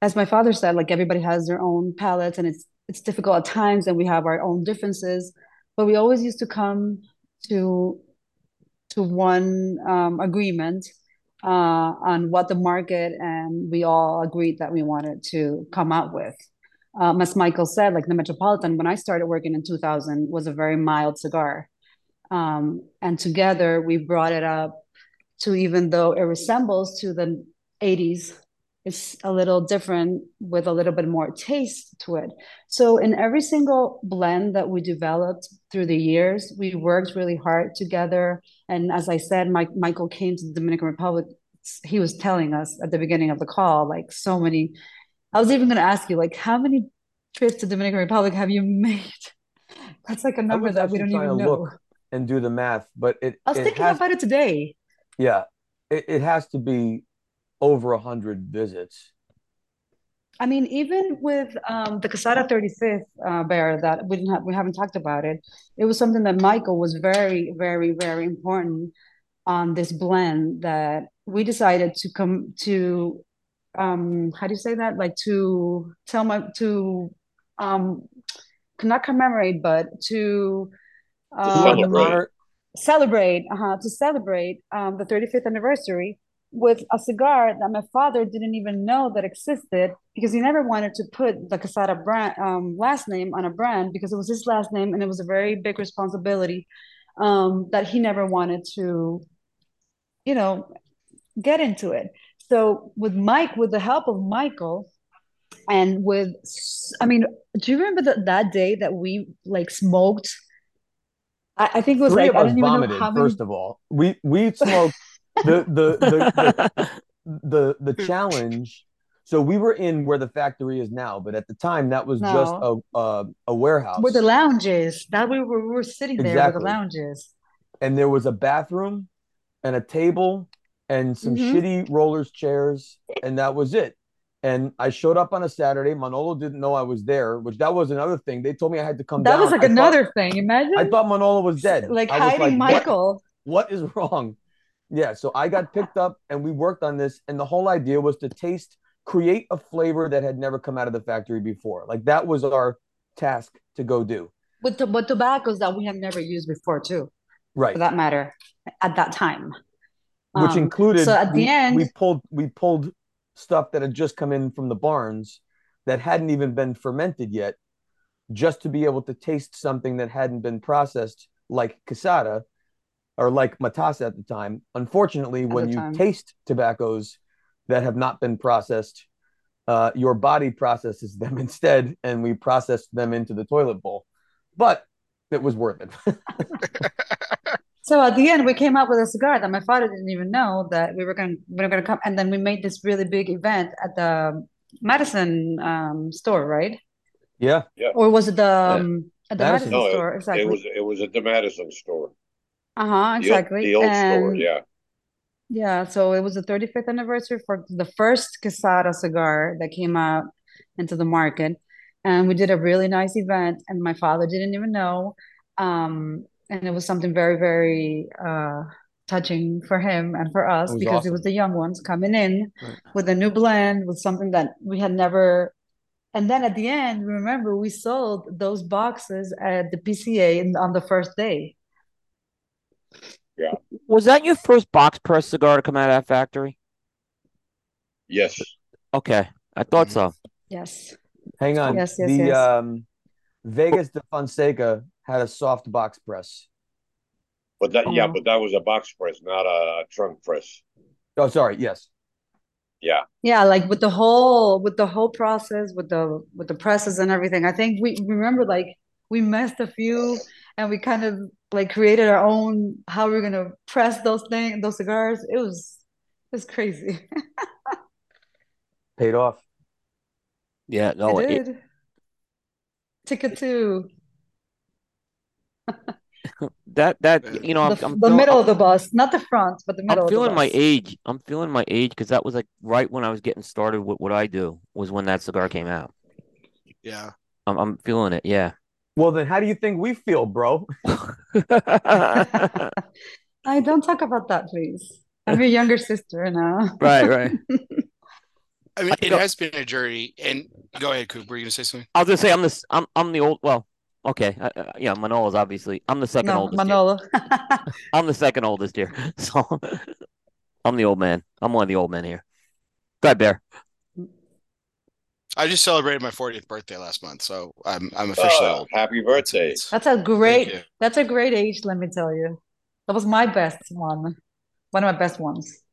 Speaker 4: as my father said, like everybody has their own palettes, and it's it's difficult at times, and we have our own differences. But we always used to come to to one um, agreement uh, on what the market, and we all agreed that we wanted to come out with. Um, as Michael said, like the Metropolitan, when I started working in 2000, was a very mild cigar, um, and together we brought it up to even though it resembles to the 80s it's a little different with a little bit more taste to it. So in every single blend that we developed through the years we worked really hard together. And as i said Mike, michael came to the dominican republic he was telling us at the beginning of the call like so many i was even going to ask you like how many trips to dominican republic have you made that's like a number that we don't even know
Speaker 5: and do the math but it
Speaker 4: i was
Speaker 5: it
Speaker 4: thinking
Speaker 5: has,
Speaker 4: about it today
Speaker 5: yeah, it, it has to be over a hundred visits.
Speaker 4: I mean, even with um, the Quesada 35th uh, bear that we didn't have, we haven't talked about it. It was something that Michael was very, very, very important on this blend that we decided to come to. Um, how do you say that? Like to tell my to um, not commemorate, but to um,
Speaker 3: celebrate.
Speaker 4: celebrate, uh-huh, to celebrate um, the 35th anniversary with a cigar that my father didn't even know that existed because he never wanted to put the Quesada brand um, last name on a brand because it was his last name and it was a very big responsibility um, that he never wanted to, you know, get into it. So with Mike, with the help of Michael, and with, I mean, do you remember that that day that we like smoked? I, I think it was
Speaker 5: Three
Speaker 4: like
Speaker 5: of
Speaker 4: I
Speaker 5: us
Speaker 4: don't even know
Speaker 5: vomited.
Speaker 4: how many.
Speaker 5: First of all, we we smoked the the the, the the the challenge. So we were in where the factory is now, but at the time that was just oh. a a, a warehouse.
Speaker 4: Where the lounges that we were, we were sitting there where the
Speaker 5: Exactly.
Speaker 4: lounges.
Speaker 5: and there was a bathroom and a table and some
Speaker 4: Mhm.
Speaker 5: shitty rollers chairs and that was it and i showed up on a saturday manolo didn't know i was there which that was another thing they told me i had to come back.
Speaker 4: That
Speaker 5: down
Speaker 4: was like
Speaker 5: I thought-
Speaker 4: another thing. Imagine
Speaker 5: i thought manolo was dead
Speaker 4: like
Speaker 5: I was
Speaker 4: hiding
Speaker 5: what-
Speaker 4: Michael.
Speaker 5: what is wrong yeah so i got picked up and we worked on this and the whole idea was to taste create a flavor that had never come out of the factory before like that was our task to go do
Speaker 4: with to- with tobaccos that we have never used before too,
Speaker 5: right
Speaker 4: for that matter, at that time.
Speaker 5: Which
Speaker 4: Um,
Speaker 5: included
Speaker 4: so at the
Speaker 5: we,
Speaker 4: end-
Speaker 5: we pulled we pulled stuff that had just come in from the barns that hadn't even been fermented yet just to be able to taste something that hadn't been processed like Quesada or like Matasa at the time. Unfortunately when you
Speaker 4: time.
Speaker 5: taste tobaccos that have not been processed uh, your body processes them instead and we processed them into the toilet bowl. But it was worth it
Speaker 4: So at the end, we came up with a cigar that my father didn't even know that we were going we were going to come, and then we made this really big event at the Madison um, store, right?
Speaker 5: yeah yeah.
Speaker 4: Or was it the um, at the
Speaker 5: Madison.
Speaker 4: Madison,
Speaker 3: No,
Speaker 4: store? Exactly.
Speaker 3: It was it was at the Madison store.
Speaker 4: uh huh.
Speaker 3: The old-
Speaker 4: Exactly.
Speaker 3: The old store, yeah.
Speaker 4: Yeah, so it was the 35th anniversary for the first Quesada cigar that came out into the market. And we did a really nice event, and my father didn't even know. Um, and it was something very, very uh, touching for him and for us
Speaker 5: It was
Speaker 4: because it was the young ones coming in
Speaker 1: Right.
Speaker 4: with a new blend, with something that we had never. And then at the end, remember, we sold those boxes at the PCA in, on the first day.
Speaker 1: yeah Was that your first box press cigar to come out of that factory?
Speaker 3: Yes.
Speaker 1: Okay, I thought
Speaker 2: Mhm.
Speaker 1: so.
Speaker 4: Yes.
Speaker 5: Hang on.
Speaker 4: Yes, yes,
Speaker 5: the
Speaker 4: yes.
Speaker 5: um Vegas de Fonseca had a soft box press.
Speaker 3: But that yeah,
Speaker 4: Oh.
Speaker 3: but that was a box press, not a, a trunk press.
Speaker 5: Oh, sorry. Yes.
Speaker 3: Yeah.
Speaker 4: Yeah, like with the whole with the whole process with the with the presses and everything. I think we remember like we messed a few and we kind of like created our own how we are gonna press those things those cigars. It was it was crazy.
Speaker 5: Paid off.
Speaker 1: Yeah, no,
Speaker 4: It
Speaker 1: it,
Speaker 4: did. Ticket two.
Speaker 1: that that you know, I'm,
Speaker 4: The,
Speaker 1: I'm
Speaker 4: the
Speaker 1: feel-
Speaker 4: middle
Speaker 1: I'm-
Speaker 4: of the bus, not the front, but the middle
Speaker 1: I'm
Speaker 4: of the
Speaker 1: feeling my
Speaker 4: bus.
Speaker 1: age. I'm feeling my age because that was like right when I was getting started with what I do was when that cigar came out.
Speaker 2: Yeah.
Speaker 1: I'm, I'm feeling it. Yeah.
Speaker 5: Well, then how do you think we feel, bro?
Speaker 4: I don't talk about that, please. I'm your younger sister now.
Speaker 1: right. Right.
Speaker 2: I mean,
Speaker 1: I
Speaker 2: it has been a journey. And go ahead, Coop. Were you gonna say something?
Speaker 1: I was gonna say I'm the I'm I'm the old. Well, okay. Uh, uh, yeah, Manolo's obviously. I'm the second
Speaker 4: No,
Speaker 1: oldest. here.
Speaker 4: Manolo.
Speaker 1: I'm the second oldest here, so I'm the old man. I'm one of the old men here. Go ahead, Bear.
Speaker 2: I just celebrated my 40th birthday last month, so I'm I'm officially
Speaker 3: Uh,
Speaker 2: old.
Speaker 3: happy birthday.
Speaker 4: That's a great that's a great age, let me tell you. That was my best one. One of my best ones.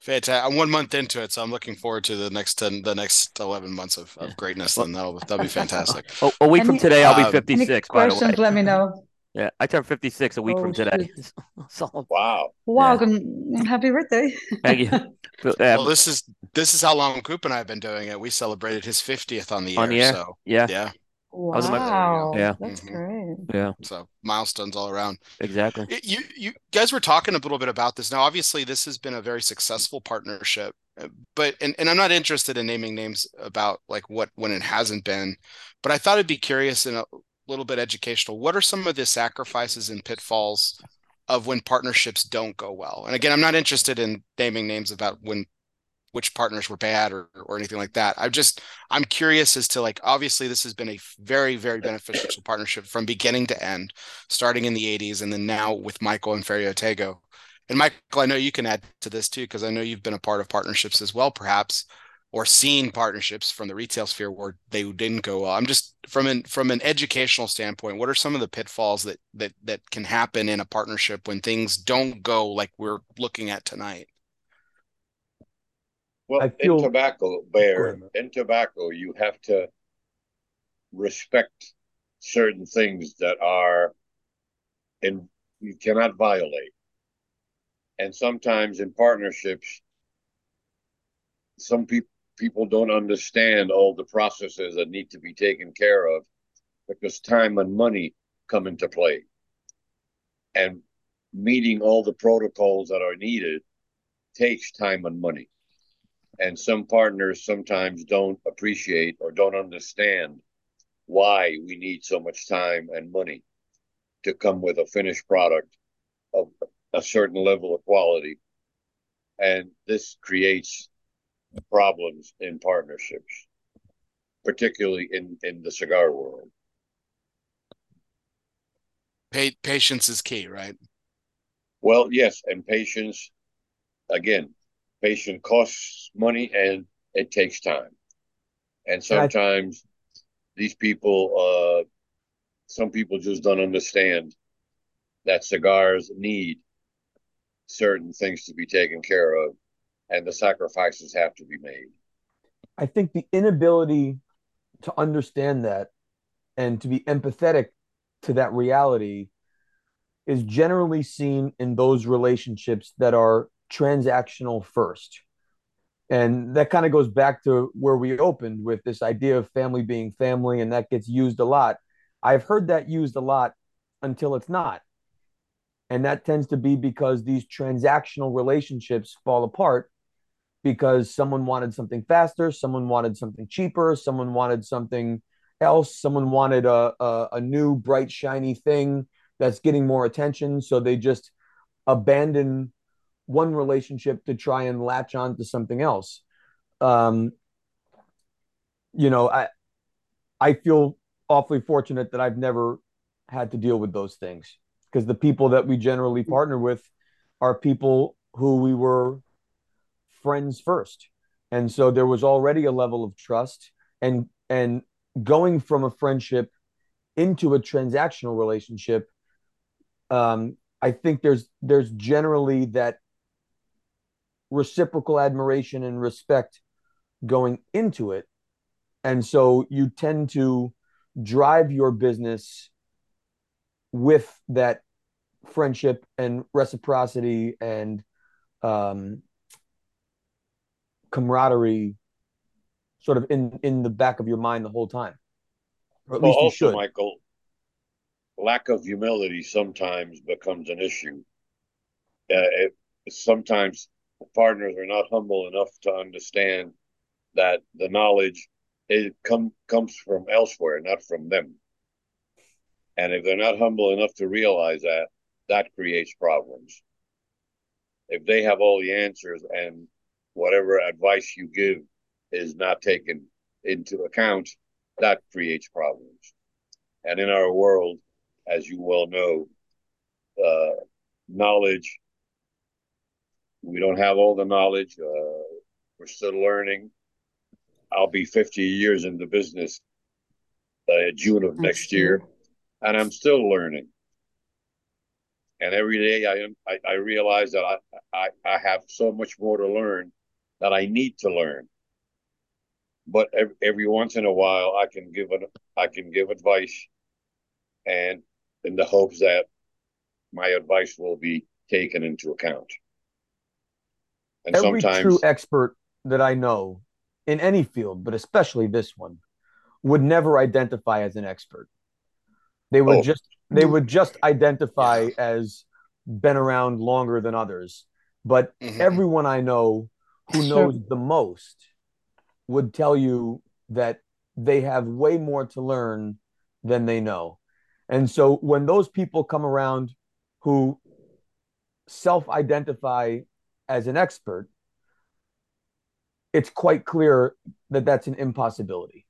Speaker 2: Fantastic. I'm one month into it, so I'm looking forward to the next 10, the next 11 months of, of greatness. Then that'll that'll be fantastic.
Speaker 1: Oh, a week from today, I'll be
Speaker 2: Um,
Speaker 1: 56.
Speaker 4: Any
Speaker 1: By the way,
Speaker 4: questions, let me know.
Speaker 1: yeah, I turn 56 a week
Speaker 4: Oh,
Speaker 1: from today. so
Speaker 3: Wow.
Speaker 4: Wow,
Speaker 1: Yeah.
Speaker 4: happy birthday.
Speaker 1: thank you. So,
Speaker 2: Well, this is this is how long Coop and I have been doing it. We celebrated his 50th on the
Speaker 1: On the air?
Speaker 2: so
Speaker 1: yeah,
Speaker 2: yeah.
Speaker 1: Was like-
Speaker 4: Wow,
Speaker 1: Yeah.
Speaker 4: that's
Speaker 2: Mhm.
Speaker 4: great.
Speaker 1: Yeah,
Speaker 2: So milestones all around.
Speaker 1: exactly.
Speaker 2: You you guys were talking a little bit about this. Now, obviously, this has been a very successful partnership, uh, but and, and I'm not interested in naming names about like what when it hasn't been, but I thought it'd be curious and a little bit educational. What are some of the sacrifices and pitfalls of when partnerships don't go well? And again, I'm not interested in naming names about when which partners were bad or or anything like that. I'm just I'm curious as to like obviously this has been a very very beneficial partnership from beginning to end, starting in the 80s and then now with Michael and Ferio Tego. And Michael, I know you can add to this too because I know you've been a part of partnerships as well, perhaps, or seen partnerships from the retail sphere where they didn't go well. I'm just from an from an educational standpoint, what are some of the pitfalls that that that can happen in a partnership when things don't go like we're looking at tonight?
Speaker 3: Well,
Speaker 5: feel-
Speaker 3: in tobacco, Bear, in tobacco, you have to respect certain things that are in you cannot violate. And sometimes in partnerships, some people people don't understand all the processes that need to be taken care of because time and money come into play. And meeting all the protocols that are needed takes time and money and some partners sometimes don't appreciate or don't understand why we need so much time and money to come with a finished product of a certain level of quality and this creates problems in partnerships particularly in in the cigar world
Speaker 2: Pa- patience is key, right?
Speaker 3: well yes and patience again patience costs money and it takes time. And
Speaker 5: And I-
Speaker 3: sometimes these people uh some people just don't understand that cigars need certain things to be taken care of and the sacrifices have to be made.
Speaker 5: I think the inability to understand that and to be empathetic to that reality is generally seen in those relationships that are transactional first. And that kind of goes back to where we opened with this idea of family being family, and that gets used a lot. I've heard that used a lot until it's not. And that tends to be because these transactional relationships fall apart because someone wanted something faster, someone wanted something cheaper, someone wanted something else, someone wanted a, a, a new bright shiny thing that's getting more attention, so they just abandon one relationship to try and latch on to something else. Um, you know, I I feel awfully fortunate that I've never had to deal with those things because the people that we generally partner with are people who we were friends first. And so there was already a level of trust and and going from a friendship into a transactional relationship um I think there's there's generally that reciprocal admiration and respect going into it. And so you tend to drive your business with that friendship and reciprocity and um, camaraderie sort of in in the back of your mind the whole time or at
Speaker 3: well
Speaker 5: least you
Speaker 3: also
Speaker 5: should
Speaker 3: michael lack of humility sometimes becomes an issue uh, it, sometimes partners are not humble enough to understand that the knowledge it come comes from elsewhere, not from them. And if they're not humble enough to realize that, that creates problems. If they have all the answers and whatever advice you give is not taken into account, that creates problems. And in our world, as you well know, uh, knowledge we don't have all the knowledge. Uh, we're still learning. I'll be 50 years in the business uh, June of next year, and I'm still learning. And every day I am, I, I realize that I, I, I have so much more to learn that I need to learn. But every, every once in a while, I can give an, I can give advice, and in the hopes that my advice will be taken into account. And
Speaker 5: every
Speaker 3: sometimes
Speaker 5: true expert that I know in any field, but especially this one, would never identify as an expert. They would
Speaker 3: Oh.
Speaker 5: just they would just identify as been around longer than others. But
Speaker 2: Mhm.
Speaker 5: everyone I know who knows the most would tell you that they have way more to learn than they know. And so when those people come around who self identify as an expert, it's quite clear that that's an impossibility.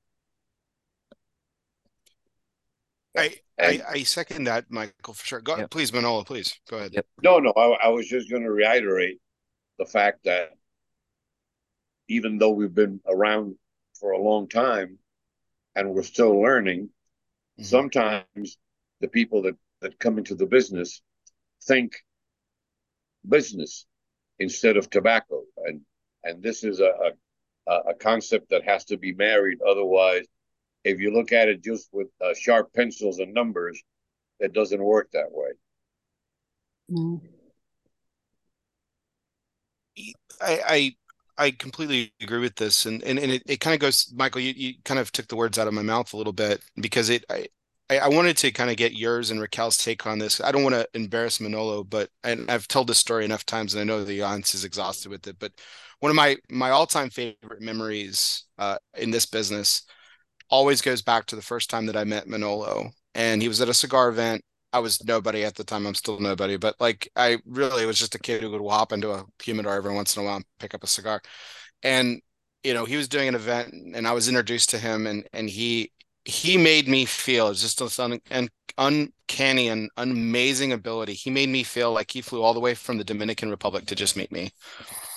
Speaker 2: I, I I second that, Michael, for sure. Go
Speaker 1: Yep.
Speaker 2: please, Manolo, please go ahead.
Speaker 1: Yep.
Speaker 3: No, no, I, I was just going to reiterate the fact that even though we've been around for a long time and we're still learning,
Speaker 2: Mhm.
Speaker 3: sometimes the people that, that come into the business think business instead of tobacco. And and this is a, a, a concept that has to be married. Otherwise, if you look at it just with uh, sharp pencils and numbers, it doesn't work that way.
Speaker 4: Mm.
Speaker 2: I I I completely agree with this, and and, and it, it kind of goes, Michael. You, you kind of took the words out of my mouth a little bit because it I I, I wanted to kind of get yours and Raquel's take on this. I don't want to embarrass Manolo, but and I've told this story enough times, and I know the audience is exhausted with it. But one of my my all time favorite memories uh, in this business always goes back to the first time that I met Manolo, and he was at a cigar event. I was nobody at the time. I'm still nobody, but like I really was just a kid who would hop into a humidor every once in a while and pick up a cigar. And you know, he was doing an event, and I was introduced to him, and and he he made me feel it's just this un, un, uncanny and amazing ability. He made me feel like he flew all the way from the Dominican Republic to just meet me,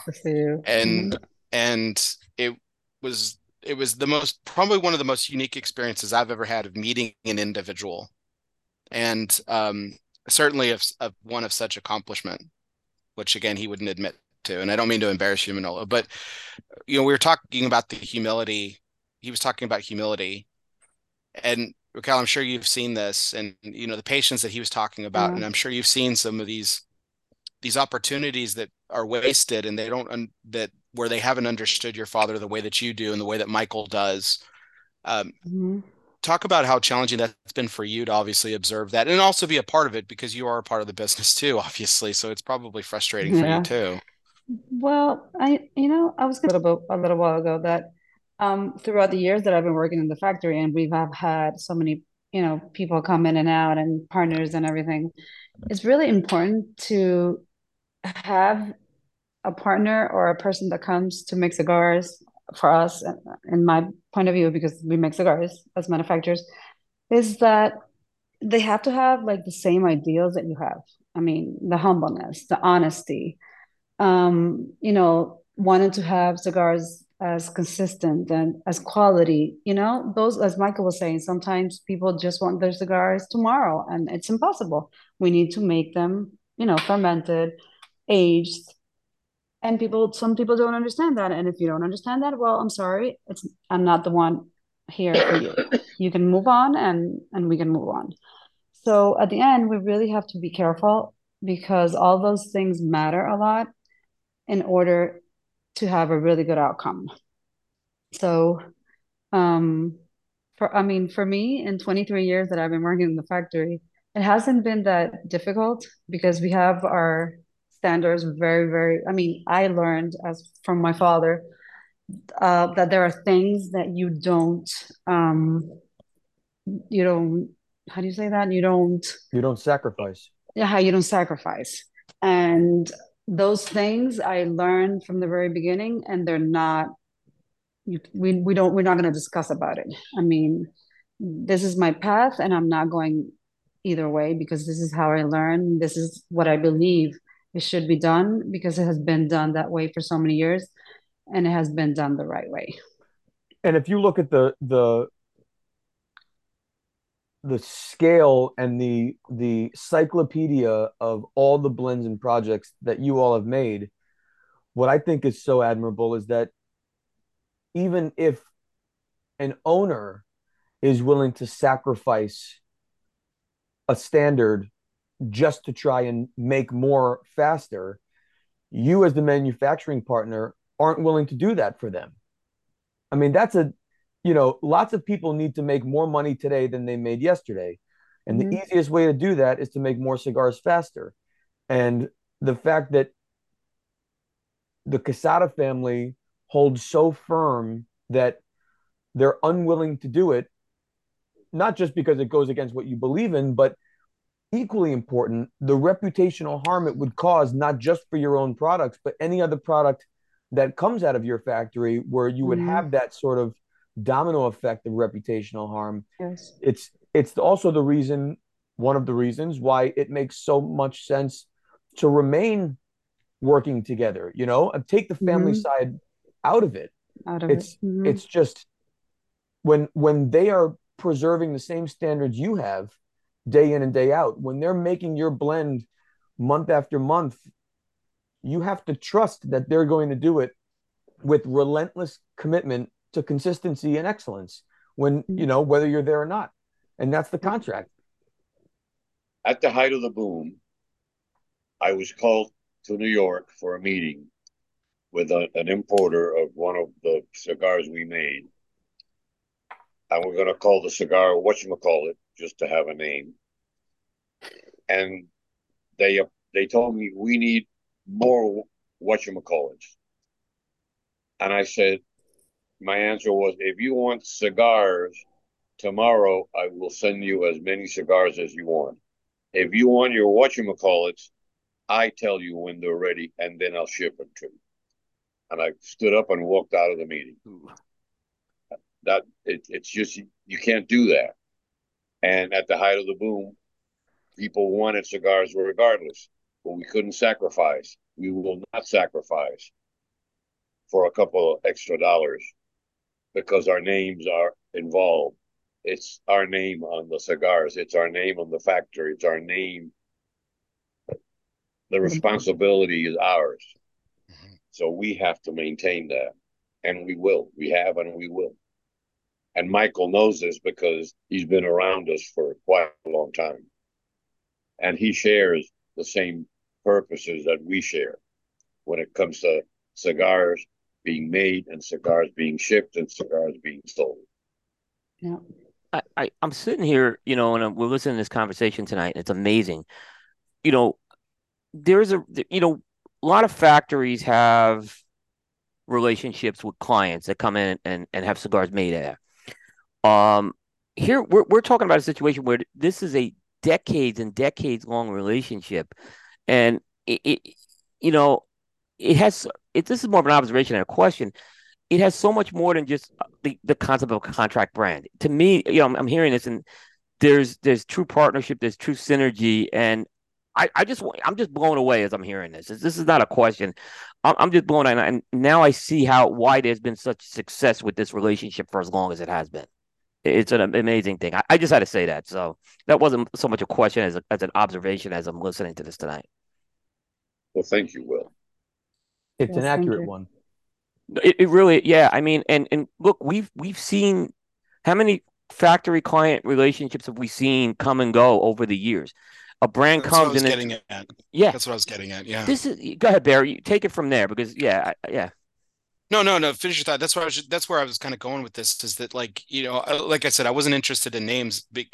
Speaker 4: I see you.
Speaker 2: and
Speaker 4: Mhm.
Speaker 2: and it was it was the most probably one of the most unique experiences I've ever had of meeting an individual, and um, certainly of, of one of such accomplishment, which again he wouldn't admit to. And I don't mean to embarrass you, Manolo, but you know we were talking about the humility. He was talking about humility, and Raquel, I'm sure you've seen this, and you know the patients that he was talking about,
Speaker 4: Yeah.
Speaker 2: and I'm sure you've seen some of these these opportunities that are wasted and they don't un- that where they haven't understood your father the way that you do and the way that Michael does. Um,
Speaker 4: Mhm.
Speaker 2: talk about how challenging that's been for you to obviously observe that and also be a part of it because you are a part of the business too, obviously. So it's probably frustrating for you too.
Speaker 4: Well, I, you know, I was a little bit a little while ago that um, throughout the years that I've been working in the factory, and we have had so many, you know, people come in and out and partners and everything. It's really important to have a partner or a person that comes to make cigars for us, in my point of view, because we make cigars as manufacturers, is that they have to have like the same ideals that you have. I mean, the humbleness, the honesty, um, you know, wanting to have cigars as consistent and as quality, you know, those, as Michael was saying, sometimes people just want their cigars tomorrow and it's impossible. We need to make them, you know, fermented, aged. And people, some people don't understand that. And if you don't understand that, well, I'm sorry, it's I'm not the one here for you. You can move on and and we can move on. So at the end, we really have to be careful because all those things matter a lot in order to have a really good outcome. So, um, for I mean, for me, in 23 years that I've been working in the factory, it hasn't been that difficult because we have our standards very, very. I mean, I learned as from my father uh, that there are things that you don't, um, you don't. How do you say that? You don't
Speaker 5: You don't sacrifice.
Speaker 4: yeah, you don't sacrifice. And those things I learned from the very beginning, and they're not. You, we we don't we're not going to discuss about it. I mean, this is my path, and I'm not going either way because this is how I learn. This is what I believe it should be done because it has been done that way for so many years, and it has been done the right way.
Speaker 5: And if you look at the the the scale and the the cyclopedia of all the blends and projects that you all have made, what I think is so admirable is that even if an owner is willing to sacrifice a standard just to try and make more faster, you as the manufacturing partner aren't willing to do that for them. I mean, that's a you know, lots of people need to make more money today than they made yesterday. And
Speaker 4: Mhm.
Speaker 5: the easiest way to do that is to make more cigars faster. And the fact that the Quesada family holds so firm that they're unwilling to do it, not just because it goes against what you believe in, but equally important, the reputational harm it would cause, not just for your own products, but any other product that comes out of your factory where you would
Speaker 4: Mhm.
Speaker 5: have that sort of domino effect of reputational harm.
Speaker 4: Yes.
Speaker 5: It's it's also the reason, one of the reasons why it makes so much sense to remain working together, you know, and take the family
Speaker 4: Mhm.
Speaker 5: side out of it.
Speaker 4: Out of
Speaker 5: It's
Speaker 4: it. Mhm.
Speaker 5: it's just when when they are preserving the same standards you have day in and day out, when they're making your blend month after month, you have to trust that they're going to do it with relentless commitment to consistency and excellence when mm-hmm. you know whether you're there or not. And that's the mm-hmm. contract.
Speaker 3: At the height of the boom, I was called to New York for a meeting with a, an importer of one of the cigars we made. And we're going to call the cigar whatchamacallit, just to have a name. And they they told me we need more whatchamacallits. And I said, my answer was, if you want cigars tomorrow, I will send you as many cigars as you want. If you want your whatchamacallits, I tell you when they're ready, and then I'll ship them to you. And I stood up and walked out of the meeting. That it, it's just you can't do that. And at the height of the boom, people wanted cigars regardless, but we couldn't sacrifice. We will not sacrifice for a couple of extra dollars because our names are involved. It's our name on the cigars. It's our name on the factory. It's our name. The responsibility is ours.
Speaker 2: Mhm.
Speaker 3: So we have to maintain that. And we will. We have and we will. And Michael knows this because he's been around us for quite a long time. And he shares the same purposes that we share when it comes to cigars being made and cigars being shipped and cigars being sold.
Speaker 4: Yeah.
Speaker 1: I, I I'm sitting here, you know, and I'm, we're listening to this conversation tonight, and it's amazing. You know, there's a you know a lot of factories have relationships with clients that come in and and have cigars made there. Um, here we're we're talking about a situation where this is a decades and decades long relationship, and it, it you know it has it. This is more of an observation and a question. It has so much more than just the, the concept of a contract brand. To me, you know, I'm, I'm hearing this, and there's there's true partnership, there's true synergy, and I, I just I'm just blown away as I'm hearing this. This is not a question. I'm, I'm just blown away, and now I see how why there's been such success with this relationship for as long as it has been. It's an amazing thing. I, I just had to say that. So that wasn't so much a question as a, as an observation as I'm listening to this tonight.
Speaker 3: Well, thank you, Will.
Speaker 5: It's
Speaker 4: Yes,
Speaker 5: an accurate one.
Speaker 1: It, it really, yeah. I mean, and and look, we've we've seen how many factory client relationships have we seen come and go over the years? A brand
Speaker 2: That's what I
Speaker 1: comes
Speaker 2: was
Speaker 1: and
Speaker 2: getting
Speaker 1: it's,
Speaker 2: at.
Speaker 1: yeah.
Speaker 2: That's what I was getting at. Yeah.
Speaker 1: This is go ahead, Barry. You take it from there because yeah, I, yeah.
Speaker 2: No, no, no. Finish your thought. That's where I was. That's where I was kind of going with this. Is that like you know, uh, like I said, I wasn't interested in names, be,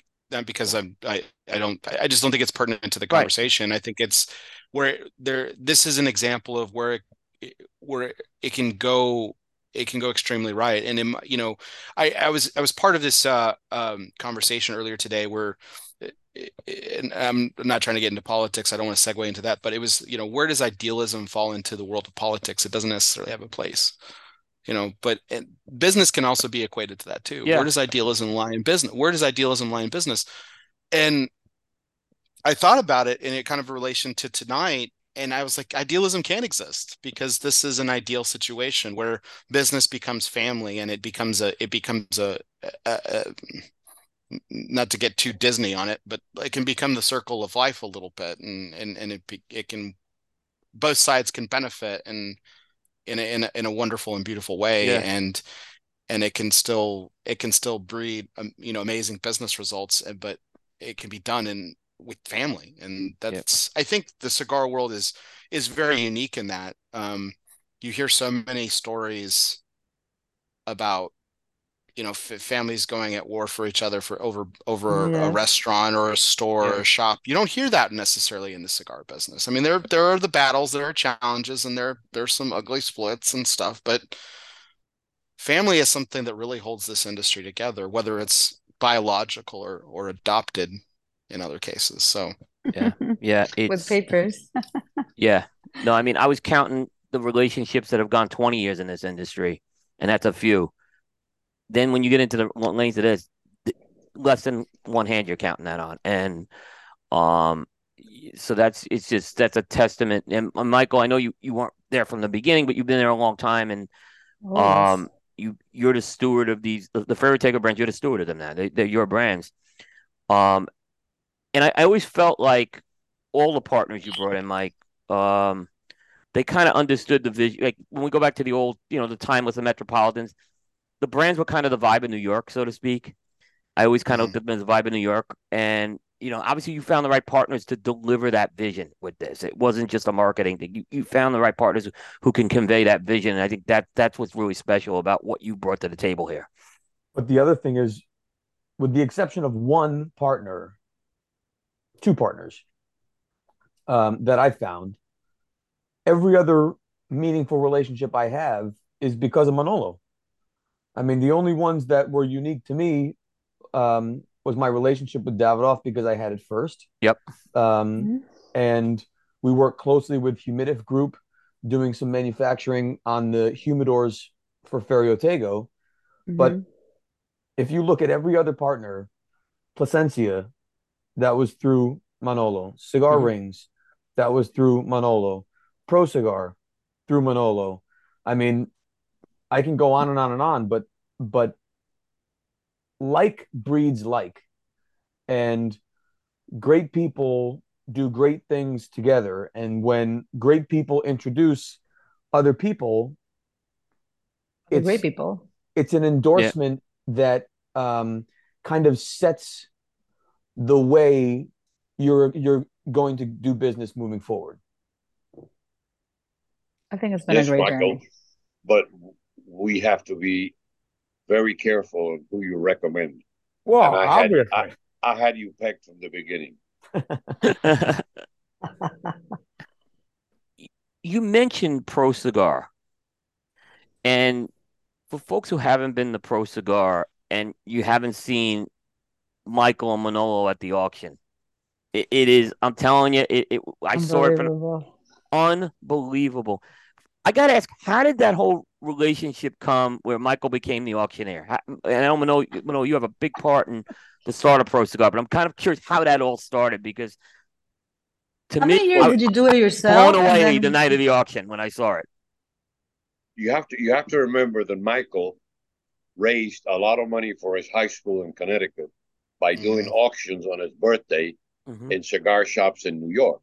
Speaker 2: because I'm. I I don't. I just don't think it's pertinent to the
Speaker 1: Right.
Speaker 2: conversation. I think it's where there. This is an example of where it, where it can go. It can go extremely right. And in, you know, I I was I was part of this uh um conversation earlier today where. And I'm not trying to get into politics. I don't want to segue into that, but it was, you know, where does idealism fall into the world of politics? It doesn't necessarily have a place you know but and business can also be equated to that too
Speaker 1: Yeah.
Speaker 2: where does idealism lie in business where does idealism lie in business and i thought about it in a kind of relation to tonight and i was like idealism can't exist because this is an ideal situation where business becomes family and it becomes a it becomes a, a, a not to get too disney on it but it can become the circle of life a little bit and and, and it it can both sides can benefit and in a, in a in a wonderful and beautiful way
Speaker 1: Yeah.
Speaker 2: and and it can still it can still breed um, you know amazing business results and- but it can be done in with family and that's I think the cigar world is is very unique in that um you hear so many stories about you know, f- families going at war for each other for over over
Speaker 4: Yes.
Speaker 2: a restaurant or a store or a shop. You don't hear that necessarily in the cigar business. I mean, there there are the battles, there are challenges, and there there's some ugly splits and stuff, but family is something that really holds this industry together, whether it's biological or or adopted in other cases. So
Speaker 1: Yeah. Yeah,
Speaker 4: With papers.
Speaker 1: yeah. No, I mean I was counting the relationships that have gone 20 years in this industry, and that's a few. Then when you get into the lanes of this, less than one hand you're counting that on, and um, so that's it's just that's a testament. And Michael, I know you you weren't there from the beginning, but you've been there a long time, and
Speaker 4: Oh, yes.
Speaker 1: um, you you're the steward of these the, the Ferio Tego brands. You're the steward of them now. They, they're your brands. Um, and I, I always felt like all the partners you brought in, Mike, um, they kind of understood the vision. Like when we go back to the old, you know, the time with the Metropolitans, the brands were kind of the vibe in New York, so to speak. I always kind of
Speaker 2: Mhm.
Speaker 1: looked at them as the vibe in New York, and you know, obviously you found the right partners to deliver that vision with this. It wasn't just a marketing thing. You you found the right partners who, who can convey that vision, and I think that that's what's really special about what you brought to the table here.
Speaker 5: But the other thing is, with the exception of one partner, two partners um, that I found, every other meaningful relationship I have is because of Manolo. I mean, the only ones that were unique to me um, was my relationship with Davidoff because I had it first.
Speaker 1: Yep.
Speaker 5: Um,
Speaker 4: Mhm.
Speaker 5: and we worked closely with Humidif Group, doing some manufacturing on the humidors for Ferio Tego. But
Speaker 4: Mhm.
Speaker 5: if you look at every other partner, Plasencia, that was through Manolo. Cigar
Speaker 1: Mhm.
Speaker 5: Rings, that was through Manolo. Pro Cigar, through Manolo. I mean, I can go on and on and on, but but like breeds like, and great people do great things together. And when great people introduce other people, it's
Speaker 4: great people.
Speaker 5: it's an endorsement that um, kind of sets the way you're you're going to do business moving forward.
Speaker 4: I think it's been
Speaker 3: Yes,
Speaker 4: a great
Speaker 3: Michael.
Speaker 4: journey.
Speaker 3: But we have to be very careful of who you recommend.
Speaker 5: Well,
Speaker 3: And I had-
Speaker 5: obviously.
Speaker 3: I had you pegged from the beginning.
Speaker 1: you mentioned Pro Cigar, and for folks who haven't been to Pro Cigar and you haven't seen Michael and Manolo at the auction, it, it is. I'm telling you, it. it I saw it from
Speaker 4: Unbelievable.
Speaker 1: unbelievable. I gotta ask, how did that whole relationship come where Michael became the auctioneer? How, and I don't know Manolo, Manolo, you have a big part in the start of Pro Cigar, but I'm kind of curious how that all started because to
Speaker 4: How
Speaker 1: me,
Speaker 4: many years
Speaker 1: I
Speaker 4: did you do it yourself?
Speaker 1: blown away
Speaker 4: then-
Speaker 1: the night of the auction when I saw it.
Speaker 3: You have to you have to remember that Michael raised a lot of money for his high school in Connecticut by doing auctions on his birthday
Speaker 1: Mhm.
Speaker 3: in cigar shops in New York.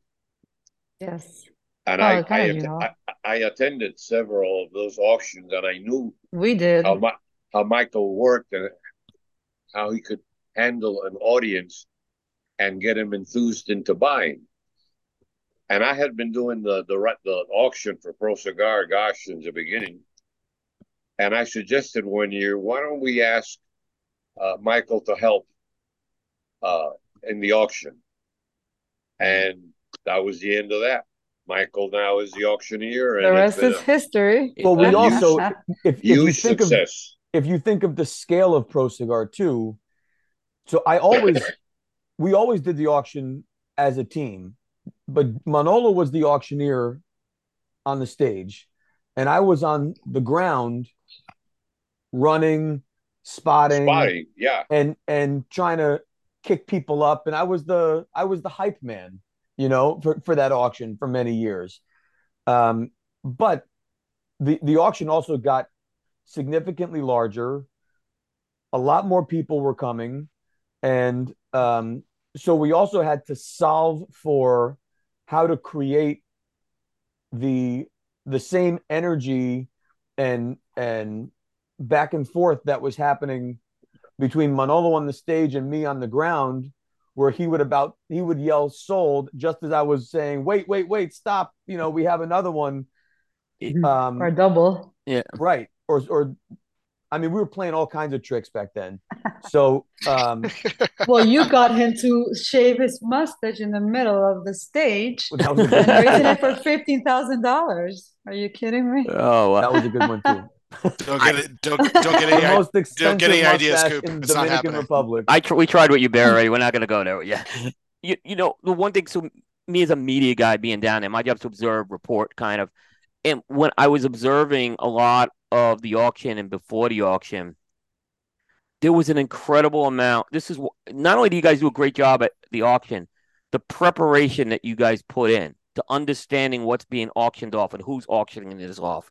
Speaker 4: Yes,
Speaker 3: And
Speaker 4: Oh,
Speaker 3: I,
Speaker 4: God,
Speaker 3: I,
Speaker 4: you know.
Speaker 3: I I attended several of those auctions, and I knew
Speaker 4: we did.
Speaker 3: how Mi- how Michael worked and how he could handle an audience and get him enthused into buying. And I had been doing the the the auction for Pro Cigar, gosh, since the beginning. And I suggested one year, why don't we ask uh, Michael to help uh, in the auction? And that was the end of that. Michael now is the auctioneer, and
Speaker 4: The rest
Speaker 3: been
Speaker 4: is history.
Speaker 5: Well, we also,
Speaker 3: huge-
Speaker 5: if,
Speaker 3: a
Speaker 5: if you
Speaker 3: huge
Speaker 5: think of
Speaker 3: success.
Speaker 5: if you think of the scale of Pro Cigar too, so I always we always did the auction as a team, but Manolo was the auctioneer on the stage, and I was on the ground running, spotting,
Speaker 3: Spotting, yeah.
Speaker 5: and and trying to kick people up, and I was the I was the hype man, you know, for for that auction for many years. Um, but the the auction also got significantly larger. A lot more people were coming, and um, so we also had to solve for how to create the the same energy and and back and forth that was happening between Manolo on the stage and me on the ground where he would about he would yell sold just as I was saying wait wait wait stop you know we have another one um
Speaker 4: Or double. Yeah.
Speaker 5: Right or or I mean, we were playing all kinds of tricks back then. So, um,
Speaker 4: Well, you got him to shave his mustache in the middle of the stage
Speaker 5: that was a
Speaker 4: and
Speaker 5: good,
Speaker 4: raising it for fifteen thousand dollars. Are you kidding me?
Speaker 1: Oh, wow.
Speaker 5: that was a good one too.
Speaker 2: Don't get it. Don't don't get
Speaker 5: The
Speaker 2: any.
Speaker 5: most expensive
Speaker 2: get any ideas, Coop.
Speaker 5: in the
Speaker 2: It's not happening.
Speaker 5: Republic.
Speaker 1: I tr- we tried with you, Bear. Already. We're not going to go there. Yeah, you you know the one thing. So me as a media guy, being down there, my job's to observe, report, kind of. And when I was observing a lot of the auction and before the auction, there was an incredible amount. This is not only do you guys do a great job at the auction, the preparation that you guys put in to understanding what's being auctioned off and who's auctioning this off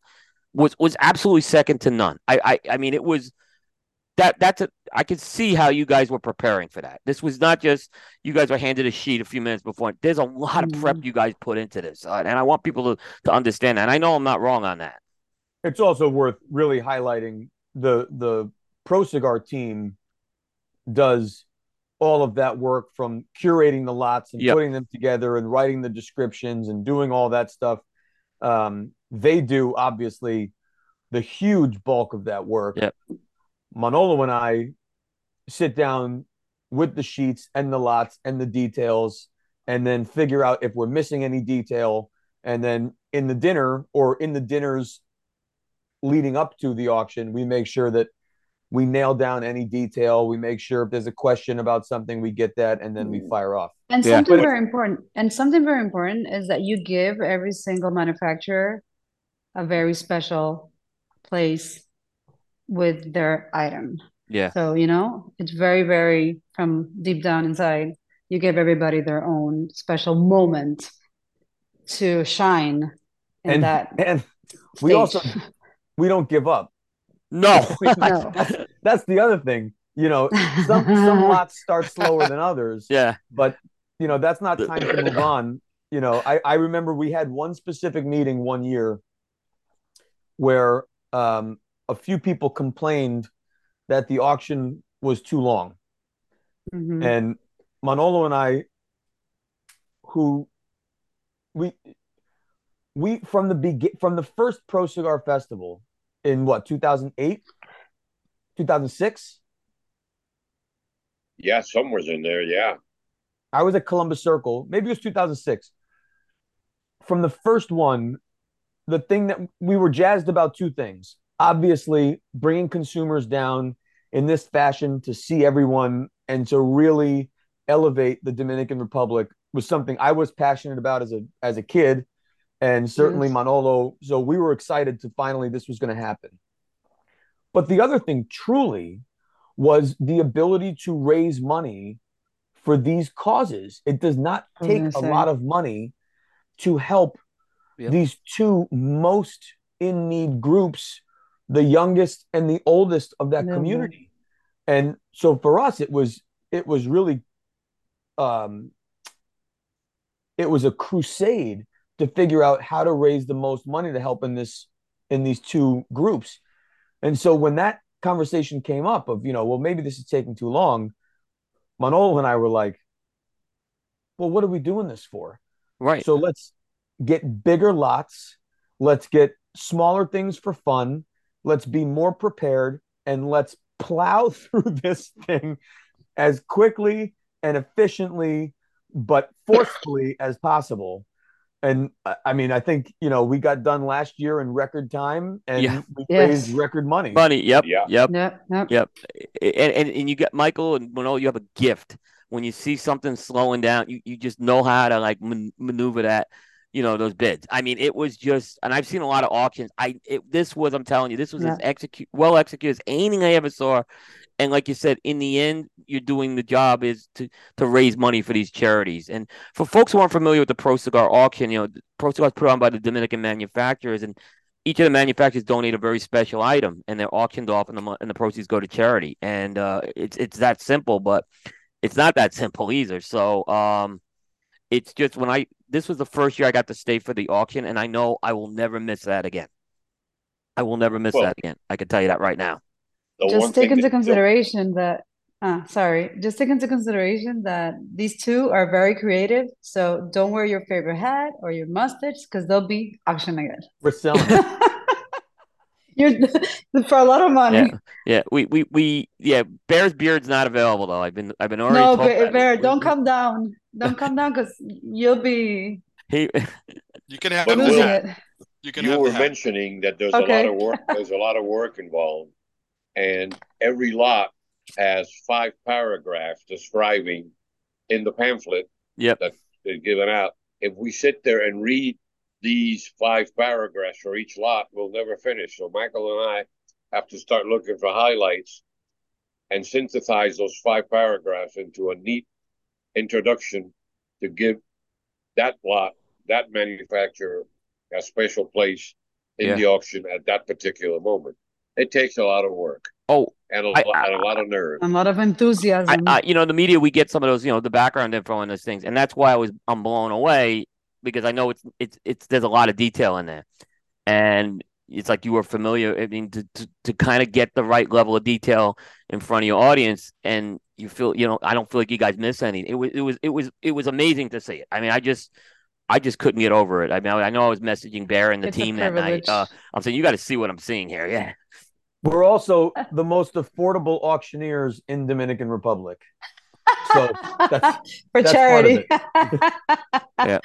Speaker 1: was was absolutely second to none. I I, I mean it was that that's a I could see how you guys were preparing for that. This was not just you guys were handed a sheet a few minutes before. There's a lot of prep you guys put into this, uh, and I want people to to understand that. And I know I'm not wrong on that.
Speaker 5: It's also worth really highlighting the the Pro Cigar team does all of that work from curating the lots and
Speaker 1: Yep.
Speaker 5: putting them together and writing the descriptions and doing all that stuff. Um, they do obviously the huge bulk of that work.
Speaker 1: Yep.
Speaker 5: Manolo and I sit down with the sheets and the lots and the details and then figure out if we're missing any detail. And then in the dinner or in the dinners leading up to the auction, we make sure that we nail down any detail. We make sure if there's a question about something, we get that and then we mm. fire off.
Speaker 4: And
Speaker 1: Yeah.
Speaker 4: something very important, and something very important is that you give every single manufacturer a very special place with their item.
Speaker 1: Yeah,
Speaker 4: So, you know, it's very, very from deep down inside, you give everybody their own special moment to shine in
Speaker 5: And
Speaker 4: that
Speaker 5: and we
Speaker 4: stage.
Speaker 5: also we don't give up.
Speaker 1: no,
Speaker 4: No.
Speaker 5: That's, that's the other thing. You know, some some lots start slower than others.
Speaker 1: yeah,
Speaker 5: but you know that's not time to move on you know i i remember we had one specific meeting one year where um a few people complained that the auction was too long
Speaker 4: Mhm.
Speaker 5: and manolo and i who we we from the begin from the first pro cigar festival in what 2008 2006
Speaker 3: Yeah, somewhere's in there. Yeah.
Speaker 5: I was at Columbus Circle. Maybe it was 2006. From the first one, the thing that we were jazzed about two things. Obviously, bringing consumers down in this fashion to see everyone and to really elevate the Dominican Republic was something I was passionate about as a as a kid, and certainly
Speaker 4: Yes.
Speaker 5: Manolo. So we were excited to finally this was going to happen. But the other thing, truly, was the ability to raise money for these causes. It does not take a
Speaker 4: say.
Speaker 5: lot of money to help
Speaker 1: Yep.
Speaker 5: these two most in need groups, the youngest and the oldest of that
Speaker 4: Yeah.
Speaker 5: community. And so for us, it was it was really um it was a crusade to figure out how to raise the most money to help in this in these two groups. And so when that conversation came up of, you know, well, maybe this is taking too long, Manolo and I were like, well, what are we doing this for?
Speaker 1: right.
Speaker 5: So let's get bigger lots. Let's get smaller things for fun. Let's be more prepared and let's plow through this thing as quickly and efficiently, but forcefully as possible. And I- I mean, I think, you know, we got done last year in record time and
Speaker 1: Yeah.
Speaker 5: we
Speaker 4: Yes.
Speaker 5: raised record money.
Speaker 1: Money. Yep.
Speaker 3: Yeah.
Speaker 1: Yep.
Speaker 4: Yep, yep.
Speaker 1: Yep. And, and and you get Michael and Manolo, you have a gift. When you see something slowing down, you, you just know how to like man- maneuver that, you know, those bids. I mean, it was just, and I've seen a lot of auctions. I it, this was, I'm telling you, this was
Speaker 4: Yeah.
Speaker 1: as execute well executed as anything I ever saw. And like you said, in the end, you're doing the job is to to raise money for these charities. And for folks who aren't familiar with the Pro Cigar auction, you know, Pro Cigar is put on by the Dominican manufacturers, and each of the manufacturers donate a very special item, and they're auctioned off, and the and the proceeds go to charity. And uh, it's it's that simple, but it's not that simple either. So um, it's just when I this was the first year I got to stay for the auction, and I know I will never miss that again. I will never miss
Speaker 3: Well-
Speaker 1: that again. I can tell you that right now.
Speaker 3: The one
Speaker 4: Just take into
Speaker 3: that-
Speaker 4: consideration that, ah, sorry, just take into consideration that these two are very creative. So don't wear your favorite hat or your mustache because they'll be auctioned it.
Speaker 5: We're selling.
Speaker 4: You're for a lot of money.
Speaker 1: Yeah, yeah. We, we, we, yeah. Bear's beard's not available though. I've been, I've been already.
Speaker 4: No,
Speaker 1: told
Speaker 4: Bear,
Speaker 1: that.
Speaker 4: Bear, don't come down. Don't come down because you'll be
Speaker 1: He,
Speaker 2: You can have
Speaker 3: But
Speaker 2: the
Speaker 4: losing it.
Speaker 2: You can
Speaker 3: You
Speaker 2: have
Speaker 3: were mentioning that there's a lot of work. There's a lot of work involved, and every lot has five paragraphs describing in the pamphlet
Speaker 1: Yep.
Speaker 3: that is given out. If we sit there and read these five paragraphs for each lot, we'll never finish. So Michael and I have to start looking for highlights and synthesize those five paragraphs into a neat introduction to give that lot, that manufacturer, a special place in
Speaker 1: Yeah.
Speaker 3: the auction at that particular moment. It takes a lot of work
Speaker 1: oh,
Speaker 3: and a,
Speaker 1: I-
Speaker 3: lot, and a lot of nerve.
Speaker 4: A lot of enthusiasm.
Speaker 1: I, I, you know, the media, we get some of those, you know, the background info on those things, and that's why I was, I'm blown away because I know it's, it's, it's, there's a lot of detail in there, and it's like you were familiar. I mean, to, to, to kind of get the right level of detail in front of your audience, and you feel, you know, I don't feel like you guys miss anything. It was, it was, it was, it was amazing to see it. I mean, I just, I just couldn't get over it. I mean, I, I know I was messaging Bear and the
Speaker 4: It's
Speaker 1: team that night. Uh, I'm saying you got to see what I'm seeing here. Yeah.
Speaker 5: We're also the most affordable auctioneers in Dominican Republic. So that's
Speaker 4: for
Speaker 5: that's
Speaker 4: charity.
Speaker 1: Yeah.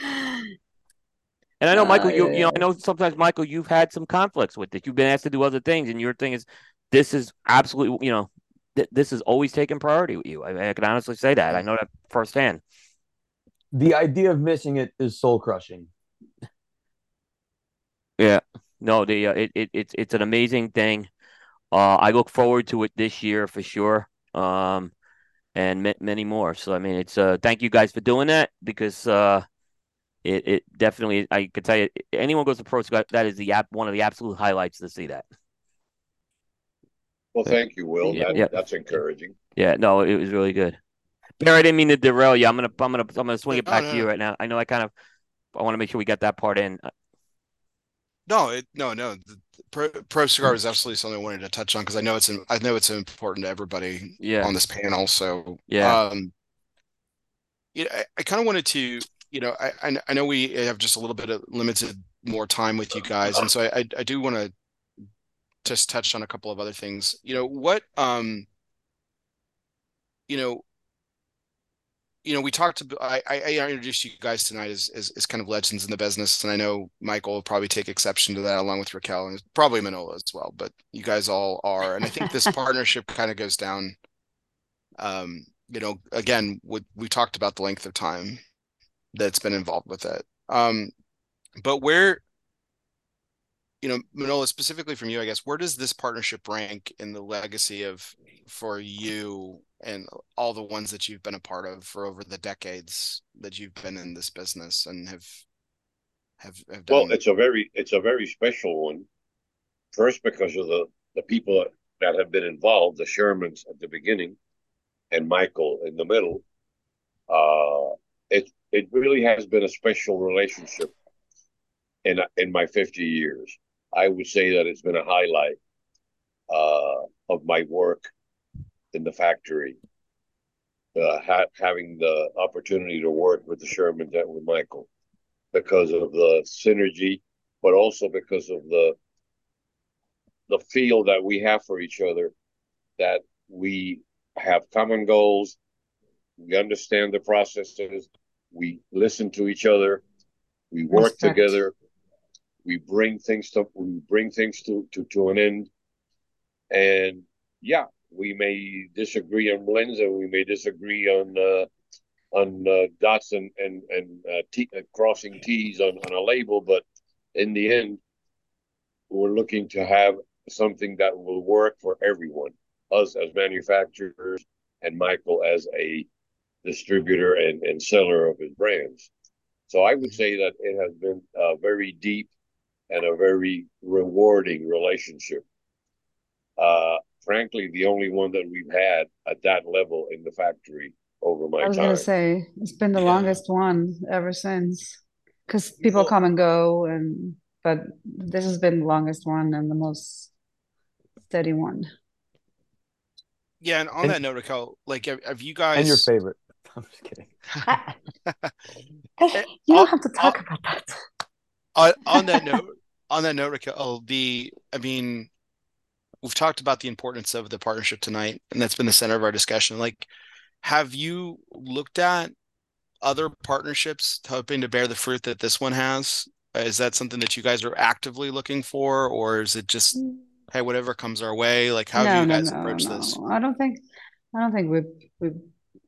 Speaker 1: And I know, Michael,
Speaker 4: Uh,
Speaker 1: you,
Speaker 4: yeah,
Speaker 1: you know. I know sometimes, Michael, you've had some conflicts with it. You've been asked to do other things, and your thing is, this is absolutely, you know, th- this is always taking priority with you. I, I can honestly say that. I know that firsthand.
Speaker 5: the idea of missing it is soul crushing.
Speaker 1: Yeah. No, the uh, it, it it's it's an amazing thing. Uh, I look forward to it this year for sure. Um, and ma- many more. So I mean, it's uh, thank you guys for doing that because uh, it it definitely I could tell you anyone goes to Pro Scott, that is the app one of the absolute highlights to see that.
Speaker 3: Well, thank you, Will.
Speaker 1: Yeah,
Speaker 3: That,
Speaker 1: yeah.
Speaker 3: That's encouraging.
Speaker 1: Yeah, no, it was really good. Bear, I didn't mean to derail you. I'm gonna, I'm gonna, I'm gonna swing it back
Speaker 2: no,
Speaker 1: to you
Speaker 2: no.
Speaker 1: right now. I know I kind of, I want to make sure we got that part in.
Speaker 2: No, it, no, no. Pro, pro cigar is absolutely something I wanted to touch on because I know it's in, I know it's important to everybody
Speaker 1: Yeah.
Speaker 2: on this panel. So
Speaker 1: Yeah.
Speaker 2: um, yeah, I, I kind of wanted to, you know, I, I know we have just a little bit of limited more time with you guys, and so I I, I do want to just touch on a couple of other things. You know what, um, you know, you know, we talked about, I, I introduced you guys tonight as, as, as kind of legends in the business. And I know Michael will probably take exception to that along with Raquel and probably Manolo as well, but you guys all are. And I think this partnership kind of goes down, um, you know, again, what we talked about the length of time that's been involved with it. Um, but where, you know, Manolo, specifically from you, I guess, where does this partnership rank in the legacy of for you and all the ones that you've been a part of for over the decades that you've been in this business and have have, have done?
Speaker 3: Well, it's a very it's a very special one. First, because of the the people that have been involved, the Shermans at the beginning, and Michael in the middle. Uh, it it really has been a special relationship in in my fifty years. I would say that it's been a highlight uh, of my work in the factory. Uh, ha- having the opportunity to work with the Shermans and with Michael because of the synergy, but also because of the the feel that we have for each other, that we have common goals, we understand the processes, we listen to each other, we work
Speaker 4: Respect.
Speaker 3: together, we bring things to we bring things to, to, to an end. And yeah, we may disagree on blends and we may disagree on uh, on uh, dots and and and uh, t- uh, crossing T's on, on a label, but in the end, we're looking to have something that will work for everyone, us as manufacturers and Michael as a distributor and, and seller of his brands. So I would say that it has been a very deep and a very rewarding relationship. Uh, frankly, the only one that we've had at that level in the factory over my time.
Speaker 4: I was
Speaker 3: time.
Speaker 4: gonna say it's been the
Speaker 2: Yeah.
Speaker 4: longest one ever since, because people
Speaker 3: Well-
Speaker 4: come and go, and but this has been the longest one and the most steady one.
Speaker 2: yeah, and on
Speaker 5: And-
Speaker 2: that note, Raquel, like have, have you guys
Speaker 5: And your favorite. I'm just kidding.
Speaker 4: Eh, you
Speaker 2: I'll-
Speaker 4: don't have to talk about that.
Speaker 2: on, on that note, on that note, Raquel, the I mean, we've talked about the importance of the partnership tonight, and that's been the center of our discussion. Like, have you looked at other partnerships hoping to bear the fruit that this one has? Is that something that you guys are actively looking for, or is it just hey, whatever comes our way? Like, how
Speaker 4: no,
Speaker 2: do you guys
Speaker 4: no,
Speaker 2: approach
Speaker 4: no.
Speaker 2: this?
Speaker 4: I don't think I don't think we've we've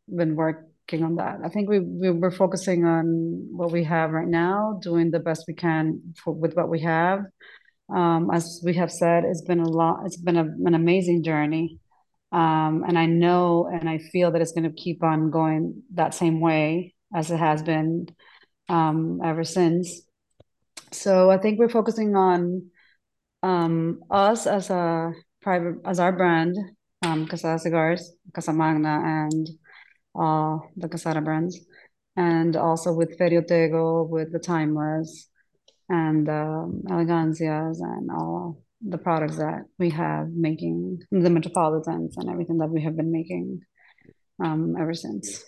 Speaker 4: been working on that. I think we, we we're focusing on what we have right now, doing the best we can for, with what we have. Um, as we have said, it's been a lot. It's been a, an amazing journey, um, and I know and I feel that it's going to keep on going that same way as it has been um, ever since. So I think we're focusing on um, us as a private as our brand, um, Quesada Cigars, Casa Magna, and uh, the Quesada brands, and also with Ferio Tego, with the Timeless, and um, Elegancias, and all the products that we have making, the Metropolitans, and everything that we have been making um, ever since.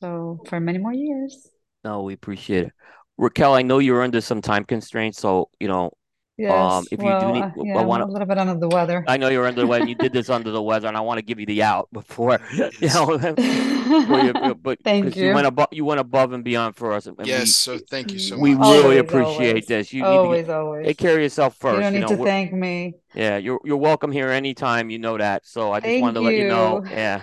Speaker 4: So for many more years.
Speaker 1: No, we appreciate it. Raquel, I know you're under some time constraints, so you know,
Speaker 4: Yes,
Speaker 1: Um, if you do need-
Speaker 4: uh,
Speaker 1: I
Speaker 4: yeah,
Speaker 1: wanna-
Speaker 4: a little bit under the weather.
Speaker 1: I know you're under the weather. and You did this under the weather, and I want to give you the out before you know. you- but
Speaker 4: thank
Speaker 1: you
Speaker 4: you.
Speaker 1: went above, you went above and beyond for us. and we-
Speaker 2: Yes, so thank you so much.
Speaker 1: we
Speaker 2: much.
Speaker 1: really appreciate
Speaker 4: always.
Speaker 1: this. You need to
Speaker 4: Always,
Speaker 1: get,
Speaker 4: always.
Speaker 1: take care of yourself first.
Speaker 4: You don't need
Speaker 1: know,
Speaker 4: to thank me.
Speaker 1: Yeah, you're you're welcome here anytime. You know that. So I just
Speaker 4: Thank
Speaker 1: wanted to let you know. Yeah,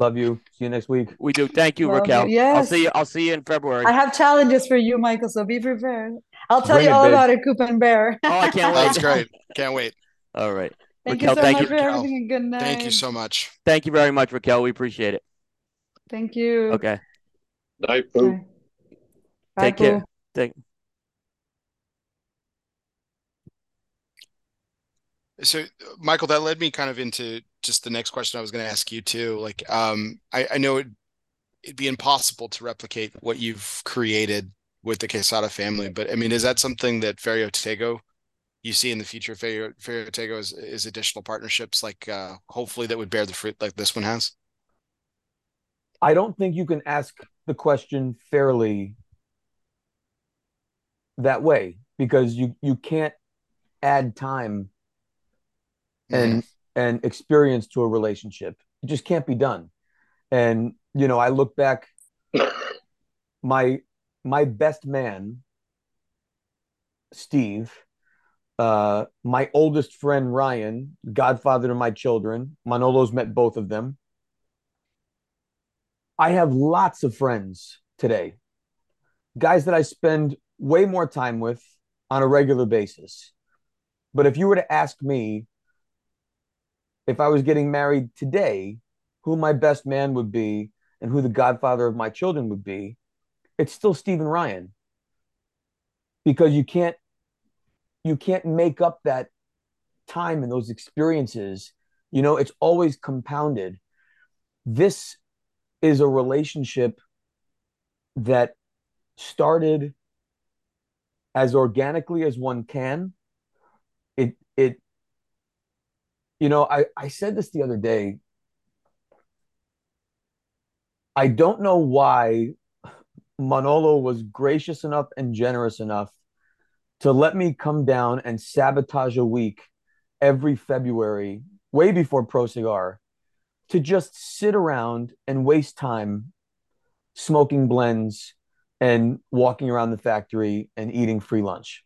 Speaker 5: Love you. See you next week.
Speaker 1: we do. Thank you,
Speaker 4: Love you.
Speaker 1: Raquel. I'll see you. I'll see you in February.
Speaker 4: I have challenges for you, Michael, so be prepared. I'll tell
Speaker 5: Bring
Speaker 4: you
Speaker 5: it,
Speaker 4: all
Speaker 5: babe.
Speaker 4: about it, Coop and Bear.
Speaker 1: Oh, I can't wait.
Speaker 2: That's great. Can't wait.
Speaker 1: All right.
Speaker 4: Thank
Speaker 1: Raquel,
Speaker 4: you so
Speaker 1: thank
Speaker 4: much
Speaker 1: you,
Speaker 4: for
Speaker 2: Raquel.
Speaker 4: everything and good night.
Speaker 2: Thank you so much.
Speaker 1: Thank you very much, Raquel. We appreciate it.
Speaker 4: Thank you.
Speaker 1: Okay.
Speaker 3: Night, Pooh.
Speaker 4: Bye. Bye,
Speaker 1: Take care.
Speaker 4: Pooh.
Speaker 1: Take.
Speaker 2: So, Michael, that led me kind of into just the next question I was going to ask you too. Like, um, I, I know it, it'd be impossible to replicate what you've created with the Quesada family, but I mean, is that something that Ferio Tego you see in the future? Ferio, Tego is, is additional partnerships, like uh, hopefully that would bear the fruit like this one has.
Speaker 5: I don't think you can ask the question fairly that way because you you can't add time and and experience to a relationship. It just can't be done. And you know, I look back my my best man Steve uh my oldest friend Ryan, godfather to my children. Manolo's met both of them. I have lots of friends today, guys that I spend way more time with on a regular basis. But if you were to ask me if I was getting married today, who my best man would be and who the godfather of my children would be, it's still Stephen Ryan. Because you can't you can't make up that time and those experiences. You know, it's always compounded. This is a relationship that started as organically as one can. It it you know, I I said this the other day. I don't know why Manolo was gracious enough and generous enough to let me come down and sabotage a week every February, way before Pro Cigar, to just sit around and waste time smoking blends and walking around the factory and eating free lunch.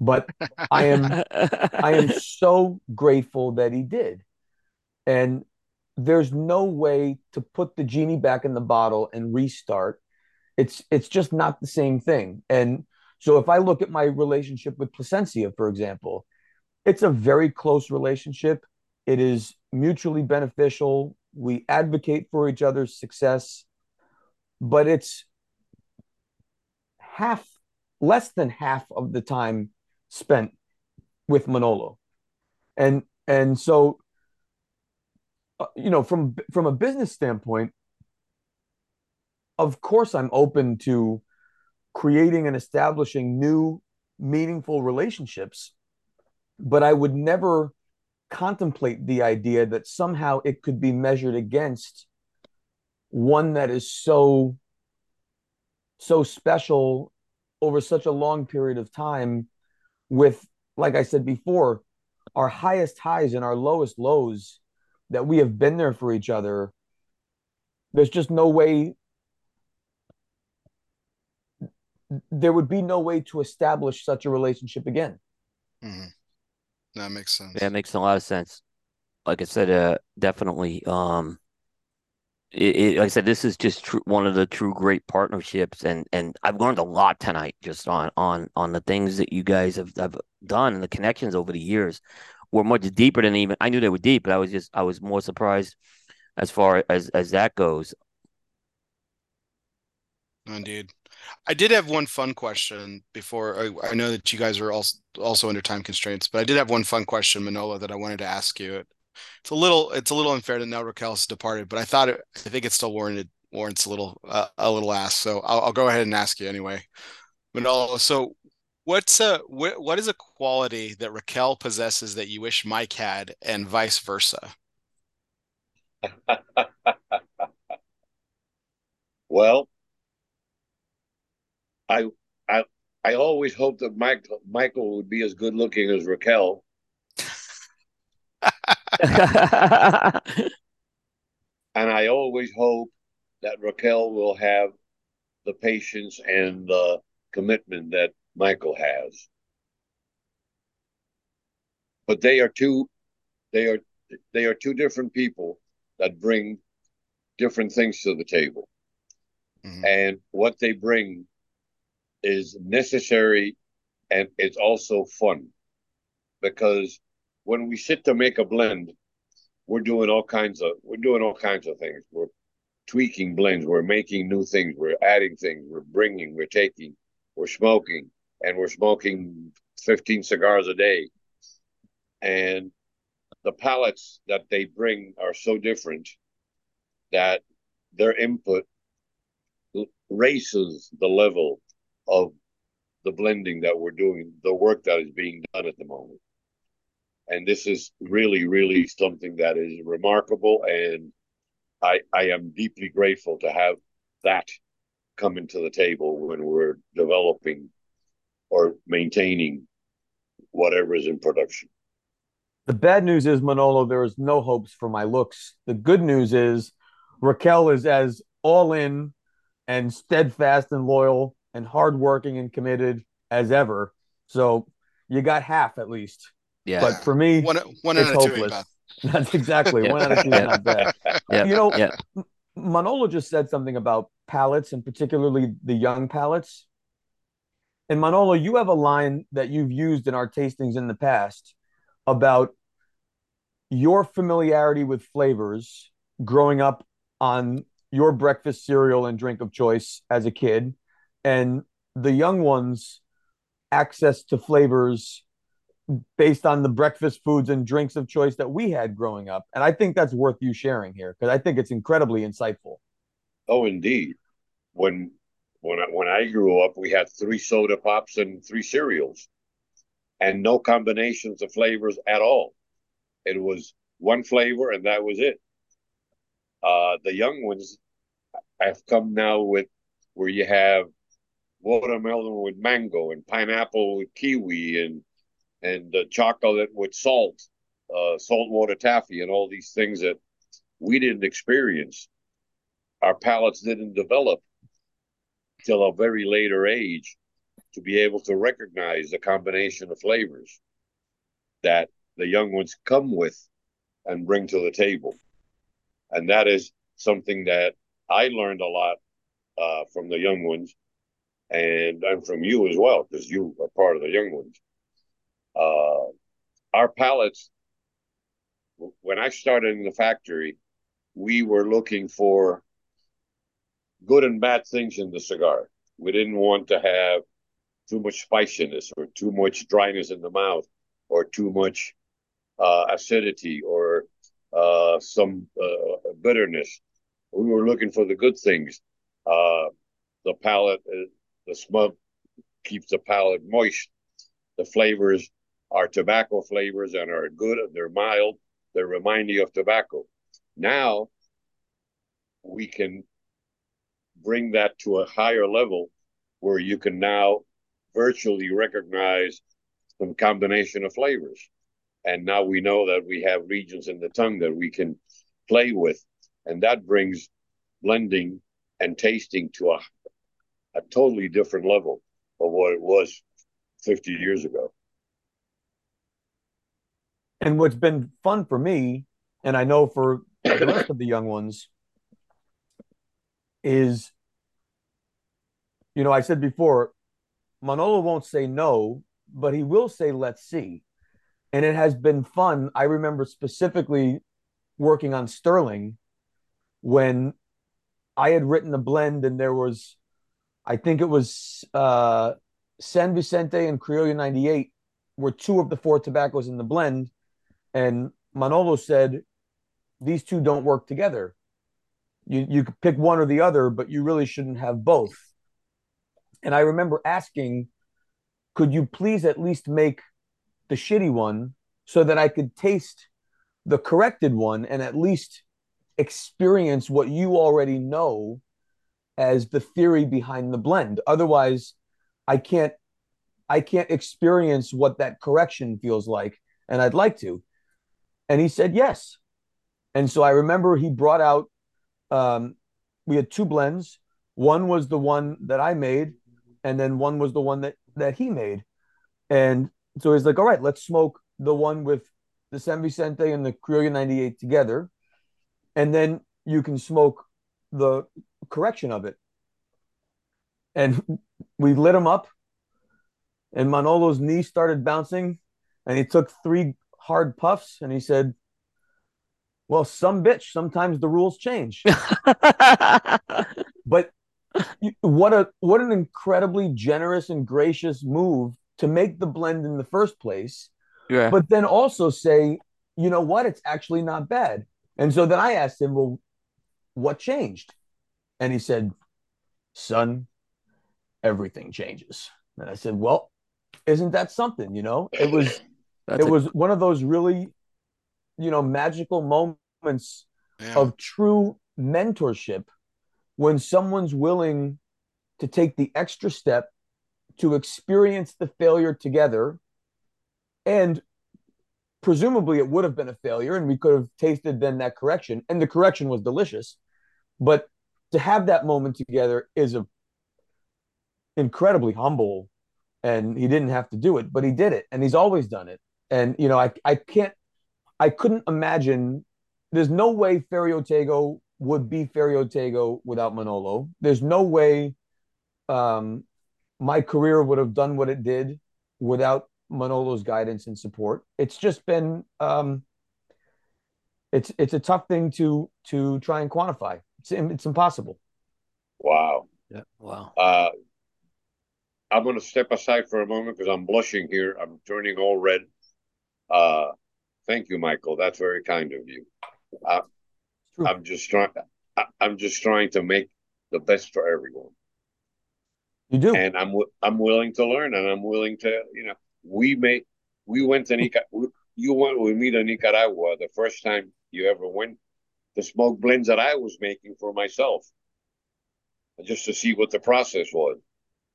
Speaker 5: But I am I am so grateful that he did. And there's no way to put the genie back in the bottle and restart. It's it's just not the same thing. And so if I look at my relationship with Plasencia, for example, it's a very close relationship. It is mutually beneficial. We advocate for each other's success, but it's half less than half of the time spent with Manolo. And and so uh, you know from from a business standpoint of course I'm open to creating and establishing new meaningful relationships but I would never contemplate the idea that somehow it could be measured against one that is so so special over such a long period of time with like I said before our highest highs and our lowest lows that we have been there for each other. There's just no way there would be no way to establish such a relationship again.
Speaker 2: Mm-hmm. That makes sense.
Speaker 1: Yeah, makes a lot of sense. Like I said, uh, definitely. Um, it, it, like I said, this is just true, one of the true great partnerships, and and I've learned a lot tonight just on on on the things that you guys have, have done and the connections over the years were much deeper than even I knew they were deep, but I was just I was more surprised as far as as that goes.
Speaker 2: Indeed. I did have one fun question before. I, I, know that you guys are also also under time constraints, but I did have one fun question, Manolo, that I wanted to ask you. It's a little it's a little unfair that now Raquel has departed, but I thought it, I think it still warranted warrants a little uh, a little ask. So I'll, I'll go ahead and ask you anyway, Manolo. So what's a what is a quality that Raquel possesses that you wish Mike had, and vice versa?
Speaker 3: well, I I I always hoped that Mike Michael would be as good looking as Raquel. and I always hope that Raquel will have the patience and the commitment that Michael has. But they are two they are they are two different people that bring different things to the table. Mm-hmm. And what they bring is necessary and it's also fun. Because when we sit to make a blend we're doing all kinds of we're doing all kinds of things. We're tweaking blends we're making new things we're adding things we're bringing we're taking we're smoking and we're smoking 15 cigars a day. And the palates that they bring are so different that their input raises the level of the blending that we're doing, the work that is being done at the moment. And this is really, really something that is remarkable. And I, I am deeply grateful to have that coming to the table when we're developing or maintaining whatever is in production.
Speaker 5: The bad news is, Manolo, there is no hopes for my looks. The good news is, Raquel is as all in and steadfast and loyal and hardworking and committed as ever. So you got half at least.
Speaker 1: Yeah.
Speaker 5: But for me,
Speaker 2: one, out of one it's hopeless.
Speaker 5: That's exactly yeah. one out of two. Not bad.
Speaker 1: Yeah.
Speaker 5: You know,
Speaker 1: yeah.
Speaker 5: Manolo just said something about palates and particularly the young palettes. And Manolo, you have a line that you've used in our tastings in the past about your familiarity with flavors growing up on your breakfast cereal and drink of choice as a kid and the young ones access to flavors based on the breakfast foods and drinks of choice that we had growing up. And I think that's worth you sharing here because I think it's incredibly insightful.
Speaker 3: Oh, indeed. When when I, when I grew up, we had three soda pops and three cereals, and no combinations of flavors at all. It was one flavor, and that was it. Uh, the young ones have come now with where you have watermelon with mango and pineapple with kiwi and and uh, chocolate with salt, uh, saltwater taffy, and all these things that we didn't experience. Our palates didn't develop till a very later age to be able to recognize the combination of flavors that the young ones come with and bring to the table. And that is something that I learned a lot uh, from the young ones and I'm from you as well because you are part of the young ones. Uh, our palates, when I started in the factory, we were looking for good and bad things in the cigar. We didn't want to have too much spiciness or too much dryness in the mouth or too much uh, acidity or uh, some uh, bitterness. We were looking for the good things. Uh, the palate the smoke keeps the palate moist. The flavors are tobacco flavors and are good. They're mild. They remind you of tobacco. Now we can bring that to a higher level where you can now virtually recognize some combination of flavors. and now we know that we have regions in the tongue that we can play with, and that brings blending and tasting to a a totally different level of what it was 50 years ago.
Speaker 5: And what's been fun for me, and I know for the rest of the young ones, is, you know, I said before, Manolo won't say no, but he will say, let's see. And it has been fun. I remember specifically working on Sterling when I had written a blend and there was, I think it was uh, San Vicente and Criollo 98 were two of the four tobaccos in the blend. And Manolo said, these two don't work together. You, you could pick one or the other, but you really shouldn't have both. And I remember asking, could you please at least make the shitty one so that I could taste the corrected one and at least experience what you already know as the theory behind the blend. Otherwise, I can't I can't experience what that correction feels like and I'd like to. And he said yes. And so I remember he brought out um, we had two blends. One was the one that I made and then one was the one that that he made. And so he's like, "All right, let's smoke the one with the San Vicente and the Criollo 98 together, and then you can smoke the correction of it. And we lit him up, and Manolo's knee started bouncing, and he took three hard puffs, and he said, "Well, some bitch. Sometimes the rules change." but what a what an incredibly generous and gracious move to make the blend in the first place
Speaker 1: Yeah.
Speaker 5: but then also say, you know what, it's actually not bad. And so then I asked him, well, what changed? And he said, son, everything changes. And I said, well, isn't that something? You know, it was it
Speaker 1: a-
Speaker 5: was one of those really, you know, magical moments
Speaker 2: Yeah.
Speaker 5: of true mentorship when someone's willing to take the extra step to experience the failure together and presumably it would have been a failure and we could have tasted then that correction and the correction was delicious but to have that moment together is a incredibly humble and he didn't have to do it but he did it and he's always done it and you know i i can't i couldn't imagine there's no way Ferio Tego would be Ferio Tego without Manolo. There's no way um, my career would have done what it did without Manolo's guidance and support. It's just been um, it's it's a tough thing to to try and quantify. It's it's impossible.
Speaker 3: Wow.
Speaker 1: Yeah. Wow.
Speaker 3: Uh, I'm going to step aside for a moment because I'm blushing here. I'm turning all red. Uh, thank you, Michael. That's very kind of you. Uh, I'm just trying. I- I'm just trying to make the best for everyone,
Speaker 5: You do.
Speaker 3: and I'm I'm willing to learn, and I'm willing to. You know, we made. We went to Nicaragua. You went with me to Nicaragua the first time you ever went to smoke blends that I was making for myself, just to see what the process was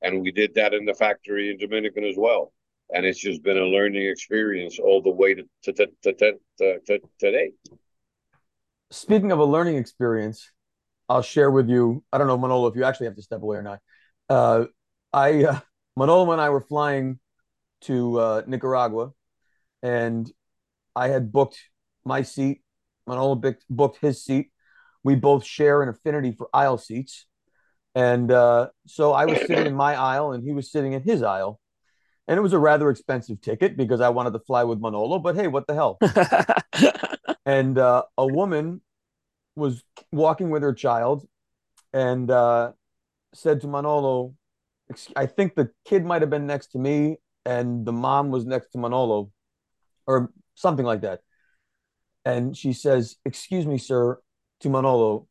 Speaker 3: and we did that in the factory in Dominican as well. And it's just been a learning experience all the way to to to, to, to, to today.
Speaker 5: Speaking of a learning experience, I'll share with you. I don't know, Manolo, if you actually have to step away or not. Uh, I uh, Manolo and I were flying to uh, Nicaragua, and I had booked my seat. Manolo booked, booked his seat. We both share an affinity for aisle seats, and uh, so I was sitting in my aisle, and he was sitting in his aisle. And it was a rather expensive ticket because I wanted to fly with Manolo. But hey, what the hell? and uh, a woman was walking with her child and uh, said to Manolo, I think the kid might have been next to me and the mom was next to Manolo or something like that. And she says, Excuse me, sir, to Manolo,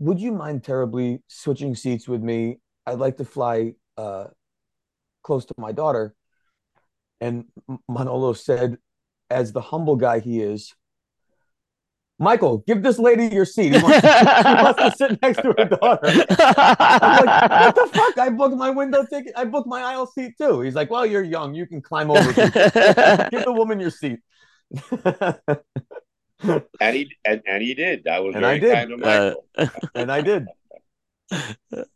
Speaker 5: would you mind terribly switching seats with me? I'd like to fly uh, close to my daughter. And Manolo said, as the humble guy he is, Michael, give this lady your seat. He wants, he wants to sit next to her daughter. I'm like, what the fuck? I booked my window ticket. I booked my aisle seat too. He's like, well, you're young. You can climb over. Give the woman your seat.
Speaker 3: and he and, and he did. That was
Speaker 5: And
Speaker 3: very
Speaker 5: I did.
Speaker 3: kind of Michael.
Speaker 5: and I did.
Speaker 1: I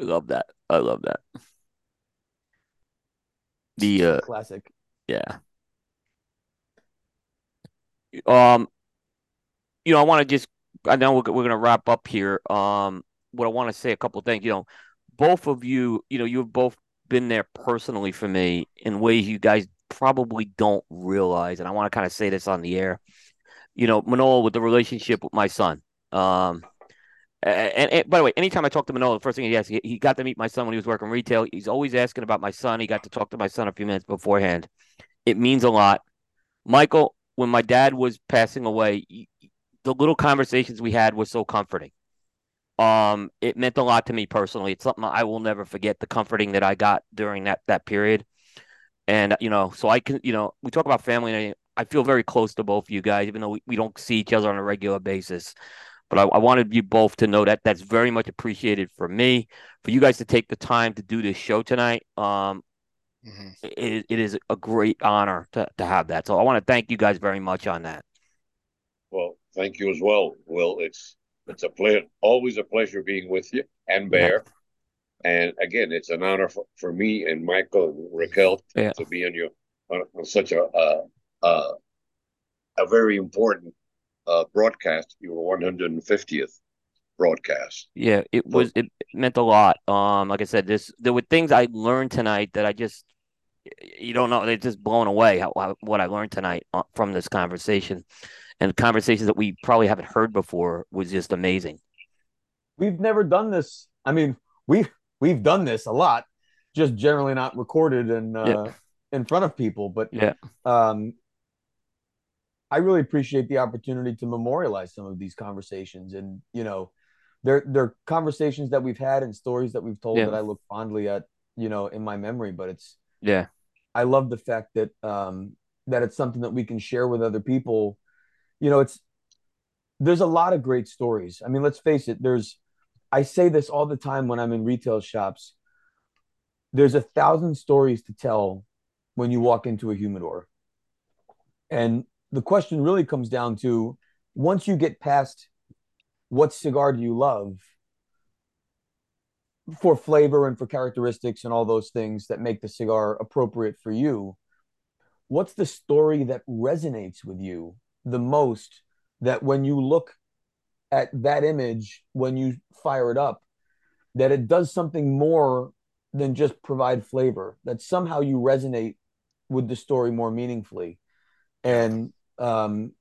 Speaker 1: love that. I love that. The uh
Speaker 5: Classic.
Speaker 1: yeah. Um you know, I want to just I know we're, we're going to wrap up here. Um what I want to say a couple of things, you know, both of you, you know, you've both been there personally for me in ways you guys probably don't realize and I want to kind of say this on the air. You know, Manolo with the relationship with my son. Um and, and, by the way, anytime I talk to Manolo, the first thing he asks, he, he got to meet my son when he was working retail. He's always asking about my son. He got to talk to my son a few minutes beforehand. It means a lot. Michael, when my dad was passing away, the little conversations we had were so comforting. Um, it meant a lot to me personally. It's something I will never forget. The comforting that I got during that that period, and you know, so I can, you know, we talk about family, and I feel very close to both of you guys, even though we, we don't see each other on a regular basis. But I, I, wanted you both to know that that's very much appreciated for me, for you guys to take the time to do this show tonight. Um, mm-hmm. it, it is a great honor to, to have that. So I want to thank you guys very much on that.
Speaker 3: Well, thank you as well. Well, it's it's a pleasure, always a pleasure being with you and Bear. Yeah. And again, it's an honor for, for me and Michael and Raquel yeah. to be on your on, on such a uh, uh, a very important uh, broadcast, your 150th broadcast.
Speaker 1: Yeah, it was. It meant a lot. Um, like I said, this there were things I learned tonight that I just you don't know. They're just blown away how, how what I learned tonight uh, from this conversation, and conversations that we probably haven't heard before was just amazing.
Speaker 5: We've never done this. I mean, we we've done this a lot, just generally not recorded and uh, yeah. in front of people. But
Speaker 1: yeah,
Speaker 5: um, I really appreciate the opportunity to memorialize some of these conversations, and you know, they're they're conversations that we've had and stories that we've told yeah. that I look fondly at, you know, in my memory. But it's
Speaker 1: yeah,
Speaker 5: I love the fact that um, that it's something that we can share with other people. You know, it's there's a lot of great stories. I mean, let's face it. There's I say this all the time when I'm in retail shops. There's a thousand stories to tell when you walk into a humidor. And the question really comes down to once you get past what cigar do you love for flavor and for characteristics and all those things that make the cigar appropriate for you what's the story that resonates with you the most that when you look at that image when you fire it up that it does something more than just provide flavor that somehow you resonate with the story more meaningfully. And um,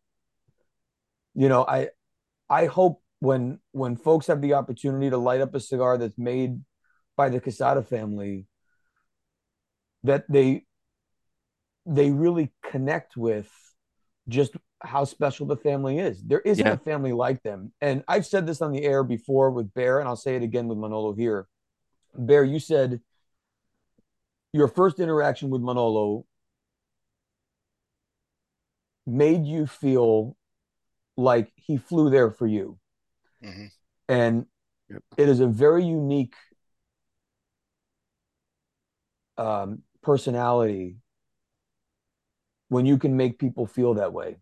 Speaker 5: you know, I I hope when when folks have the opportunity to light up a cigar that's made by the Quesada family, that they they really connect with just how special the family is. There isn't yeah. a family like them. And I've said this on the air before with Bear, and I'll say it again with Manolo here. Bear, you said your first interaction with Manolo made you feel like he flew there for you. Mm-hmm. And yep. it is a very unique um, personality when you can make people feel that way.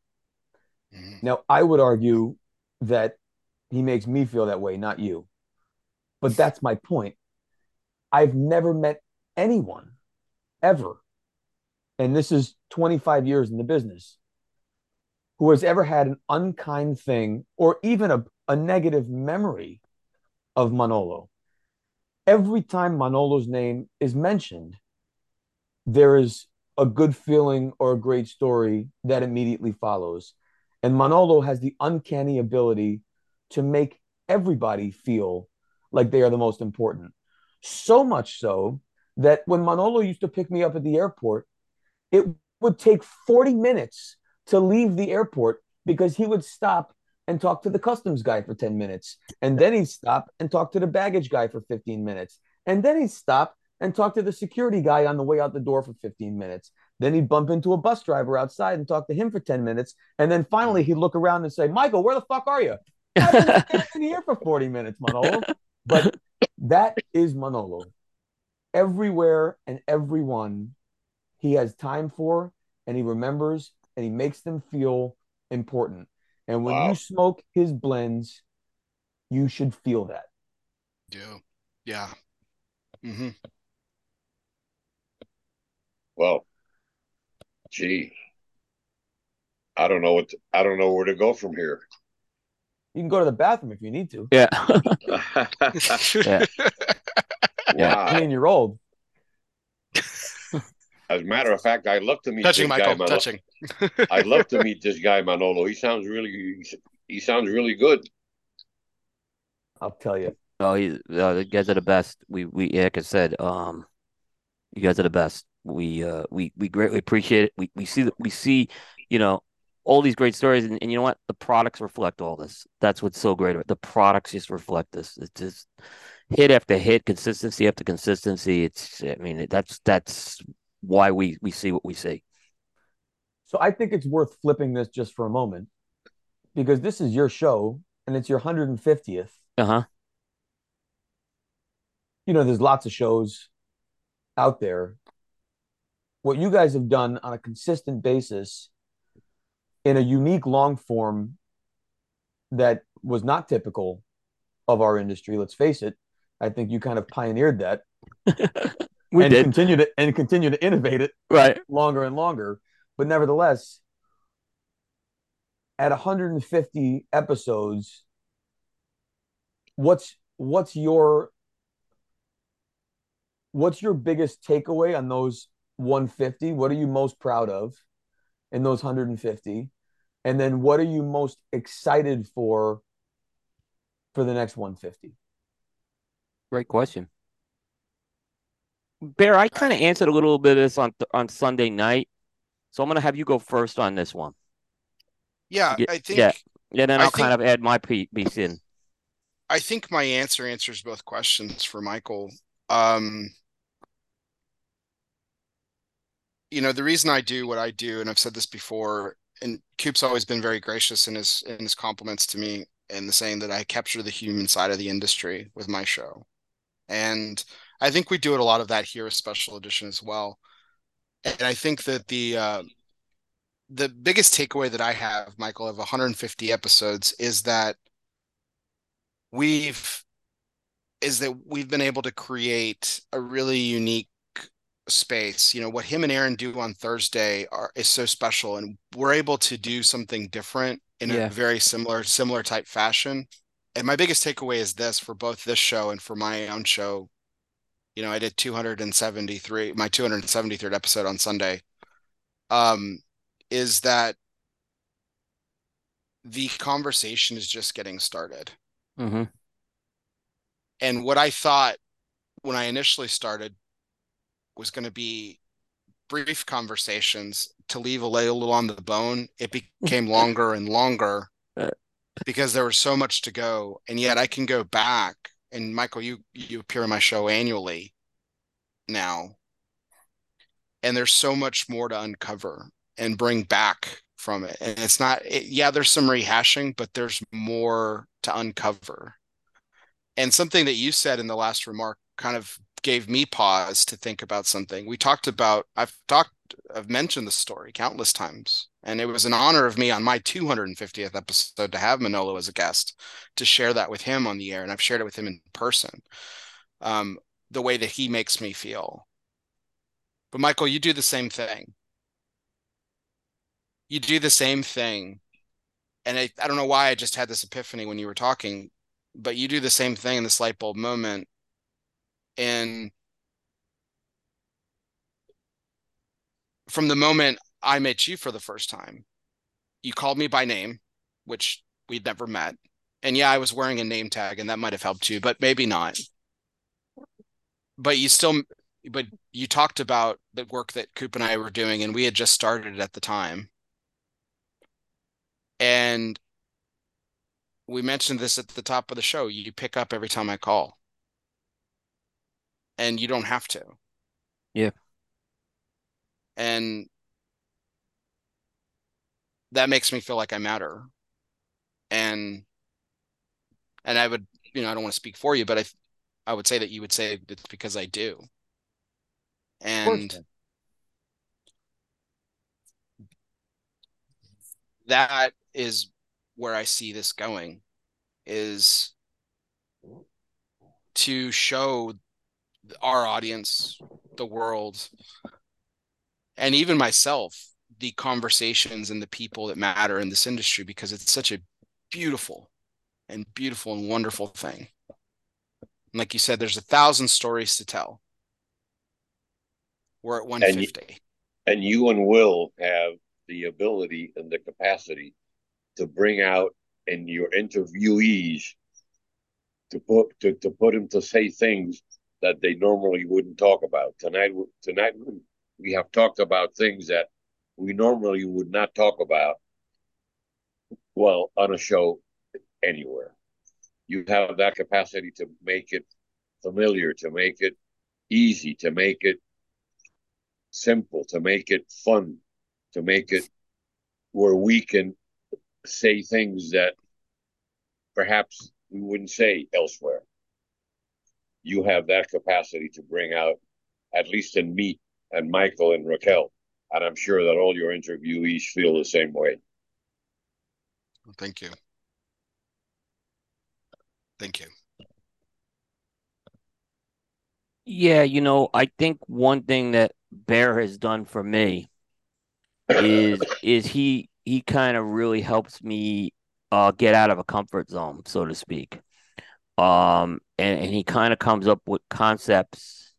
Speaker 5: Mm-hmm. Now, I would argue that he makes me feel that way, not you. But that's my point. I've never met anyone ever, and this is 25 years in the business, who has ever had an unkind thing or even a, a negative memory of Manolo. Every time Manolo's name is mentioned, there is a good feeling or a great story that immediately follows. And Manolo has the uncanny ability to make everybody feel like they are the most important. So much so that when Manolo used to pick me up at the airport, it would take 40 minutes to leave the airport because he would stop and talk to the customs guy for 10 minutes. And then he'd stop and talk to the baggage guy for 15 minutes. And then he'd stop and talk to the security guy on the way out the door for 15 minutes. Then he'd bump into a bus driver outside and talk to him for 10 minutes. And then finally he'd look around and say, Michael, where the fuck are you? I've been in here for 40 minutes, Manolo. But that is Manolo. Everywhere and everyone he has time for and he remembers and he makes them feel important. And when
Speaker 3: Wow.
Speaker 5: you smoke his blends, you should feel that.
Speaker 2: Yeah. Yeah. Mm-hmm.
Speaker 3: Well, gee, I don't know what to, I don't know where to go from here.
Speaker 5: You can go to the bathroom if you need to.
Speaker 1: Yeah.
Speaker 3: wow.
Speaker 5: I mean, you're old.
Speaker 3: As a matter of fact, I love to meet
Speaker 2: touching,
Speaker 3: this guy. Manolo.
Speaker 2: Touching.
Speaker 3: I'd love to meet this guy Manolo. He sounds really he sounds really good.
Speaker 5: I'll tell you.
Speaker 1: Oh, he's uh, the guys are the best. We we like I said, um, you guys are the best. We uh we we greatly appreciate it. We we see that we see, you know, all these great stories, and, and you know what? The products reflect all this. That's what's so great about it. The products just reflect this. It's just hit after hit, consistency after consistency. It's I mean that's that's why we we see what we see.
Speaker 5: So I think it's worth flipping this just for a moment because this is your show and it's your 150th.
Speaker 1: Uh huh.
Speaker 5: You know, there's lots of shows out there. What you guys have done on a consistent basis in a unique long form that was not typical of our industry, let's face it. I think you kind of pioneered that
Speaker 1: We
Speaker 5: and
Speaker 1: did
Speaker 5: continue to and continue to innovate it
Speaker 1: right.
Speaker 5: longer and longer. But nevertheless, at 150 episodes, what's what's your what's your biggest takeaway on those 150? What are you most proud of in those 150? And then what are you most excited for for the next 150?
Speaker 1: Great question. Bear, I kind of answered a little bit of this on on Sunday night, so I'm gonna have you go first on this one.
Speaker 2: Yeah,
Speaker 1: Yeah,
Speaker 2: I think
Speaker 1: yeah. And then
Speaker 2: I
Speaker 1: I'll kind of add my piece in.
Speaker 2: I think my answer answers both questions for Michael. Um, you know, the reason I do what I do, and I've said this before, and Coop's always been very gracious in his in his compliments to me and the saying that I capture the human side of the industry with my show. And I think we do it a lot of that here, a special edition as well. And I think that the uh, the biggest takeaway that I have, Michael, of 150 episodes is that we've is that we've been able to create a really unique space. You know, what him and Aaron do on Thursday are is so special and we're able to do something different in
Speaker 1: Yeah.
Speaker 2: a very similar similar type fashion. And my biggest takeaway is this for both this show and for my own show. You know, I did 273 my 273rd episode on Sunday. Um is that the conversation is just getting started.
Speaker 1: Mm-hmm.
Speaker 2: And what I thought when I initially started was going to be brief conversations to leave a little on the bone. It became longer and longer
Speaker 1: Uh.
Speaker 2: because there was so much to go. And yet I can go back and Michael, you you appear on my show annually now. And there's so much more to uncover and bring back from it. And it's not it, yeah, there's some rehashing, but there's more to uncover. And something that you said in the last remark kind of gave me pause to think about something. We talked about, I've talked, I've mentioned the story countless times. And it was an honor of me on my 250th episode to have Manolo as a guest to share that with him on the air. And I've shared it with him in person, um, the way that he makes me feel. But Michael, you do the same thing. You do the same thing. And I, I don't know why I just had this epiphany when you were talking, but you do the same thing in this light bulb moment and from the moment I met you for the first time, you called me by name, which we'd never met. And yeah, I was wearing a name tag, and that might have helped you, but maybe not. But you still, but you talked about the work that Coop and I were doing, and we had just started at the time. And we mentioned this at the top of the show. You pick up every time I call and you don't have to.
Speaker 1: Yeah.
Speaker 2: And that makes me feel like I matter. And and I would, you know, I don't want to speak for you, but I I would say that you would say it's because I do. And that is where I see this going is to show our audience, the world, and even myself, the conversations and the people that matter in this industry because it's such a beautiful and beautiful and wonderful thing. And like you said, there's a thousand stories to tell. We're at 150.
Speaker 3: And you, and you and Will have the ability and the capacity to bring out in your interviewees to put to, to put them to say things that they normally wouldn't talk about. Tonight tonight we have talked about things that we normally would not talk about well on a show anywhere. You have that capacity to make it familiar, to make it easy, to make it simple, to make it fun, to make it where we can say things that perhaps we wouldn't say elsewhere. You have that capacity to bring out, at least in me and Michael and Raquel, and I'm sure that all your interviewees feel the same way.
Speaker 2: Thank you. Thank you.
Speaker 1: Yeah, you know, I think one thing that Bear has done for me is is he he kind of really helps me uh, get out of a comfort zone, so to speak. Um, and, and he kind of comes up with concepts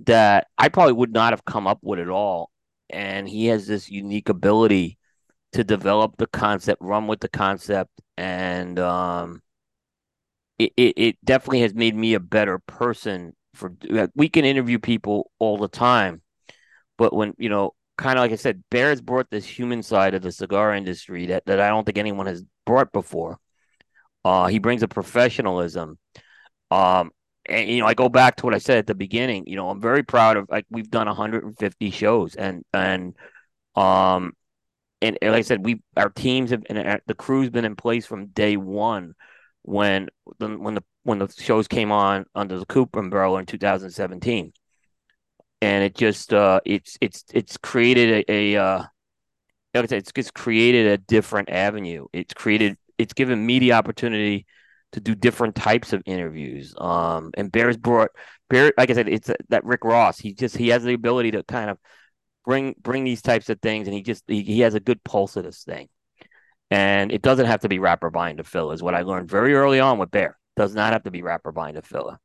Speaker 1: that I probably would not have come up with at all. And he has this unique ability to develop the concept, run with the concept, and um, it, it, it definitely has made me a better person. For we can interview people all the time, but when you know kind of like I said, Bear's brought this human side of the cigar industry that, that I don't think anyone has brought before. Uh, he brings a professionalism. Um, and you know, I go back to what I said at the beginning. You know, I'm very proud of like we've done 150 shows, and and um, and, and like I said, we our teams have and the crew's been in place from day one when the when the when the shows came on under the Cooper umbrella in 2017 and it just uh, it's it's it's created a, a uh, like I said, it's just created a different avenue. It's created it's given me the opportunity to do different types of interviews. Um, and Bear's brought Bear, like I said, it's that Rick Ross. He just he has the ability to kind of bring bring these types of things, and he just he, he has a good pulse of this thing. And it doesn't have to be wrapper bind to fill, is what I learned very early on with Bear. Does not have to be wrapper bind to filler.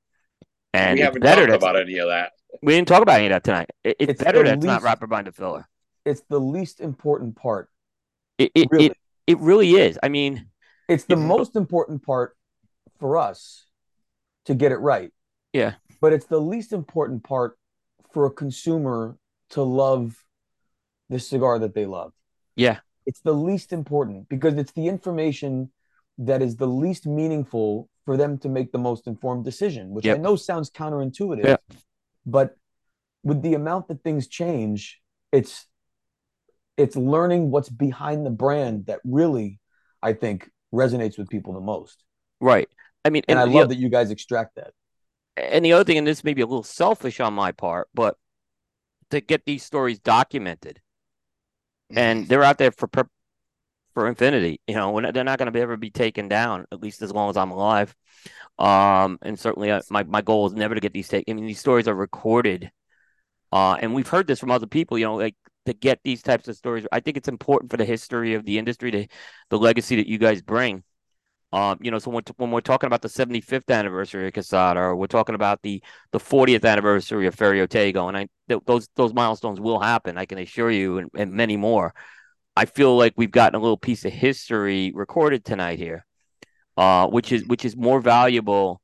Speaker 3: And we haven't talked about any of that.
Speaker 1: We didn't talk about any of that tonight. It, it's, it's, better that it's not wrapper bind to filler.
Speaker 5: It's the least important part.
Speaker 1: It it, really. it it really is. I mean,
Speaker 5: it's the most important part for us to get it right.
Speaker 1: Yeah.
Speaker 5: But it's the least important part for a consumer to love the cigar that they love.
Speaker 1: Yeah.
Speaker 5: It's the least important because it's the information that is the least meaningful for them to make the most informed decision, which yep. I know sounds counterintuitive. Yep. But with the amount that things change, it's it's learning what's behind the brand that really, I think, resonates with people the most.
Speaker 1: Right. I mean,
Speaker 5: and, and I love that you guys extract that.
Speaker 1: And the other thing, and this may be a little selfish on my part, but to get these stories documented, and they're out there for for infinity. You know, they're not going to be ever be taken down, at least as long as I'm alive. Um, and certainly uh, my, my goal is never to get these taken. I mean, these stories are recorded. Uh, and we've heard this from other people, you know, like to get these types of stories. I think it's important for the history of the industry, to the legacy that you guys bring. Um, you know, so when, when we're talking about the 75th anniversary of Quesada, or we're talking about the the 40th anniversary of Ferio Tego, and I th- those those milestones will happen, I can assure you, and, and many more. I feel like we've gotten a little piece of history recorded tonight here, uh, which is which is more valuable.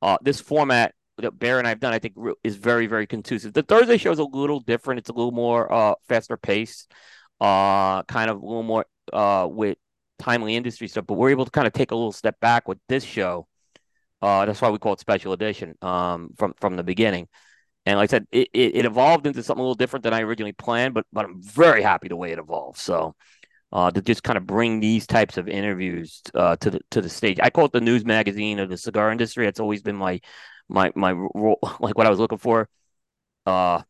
Speaker 1: Uh, this format that Bear and I've done, I think, is very very conducive. The Thursday show is a little different. It's a little more uh, faster paced, uh, kind of a little more uh, with timely industry stuff. But we're able to kind of take a little step back with this show. Uh, that's why we call it special edition um, from from the beginning. And like I said, it, it, it, evolved into something a little different than I originally planned, but but I'm very happy the way it evolved. So uh, to just kind of bring these types of interviews uh, to the to the stage, I call it the news magazine of the cigar industry. It's always been my my my role, like what I was looking for. Uh,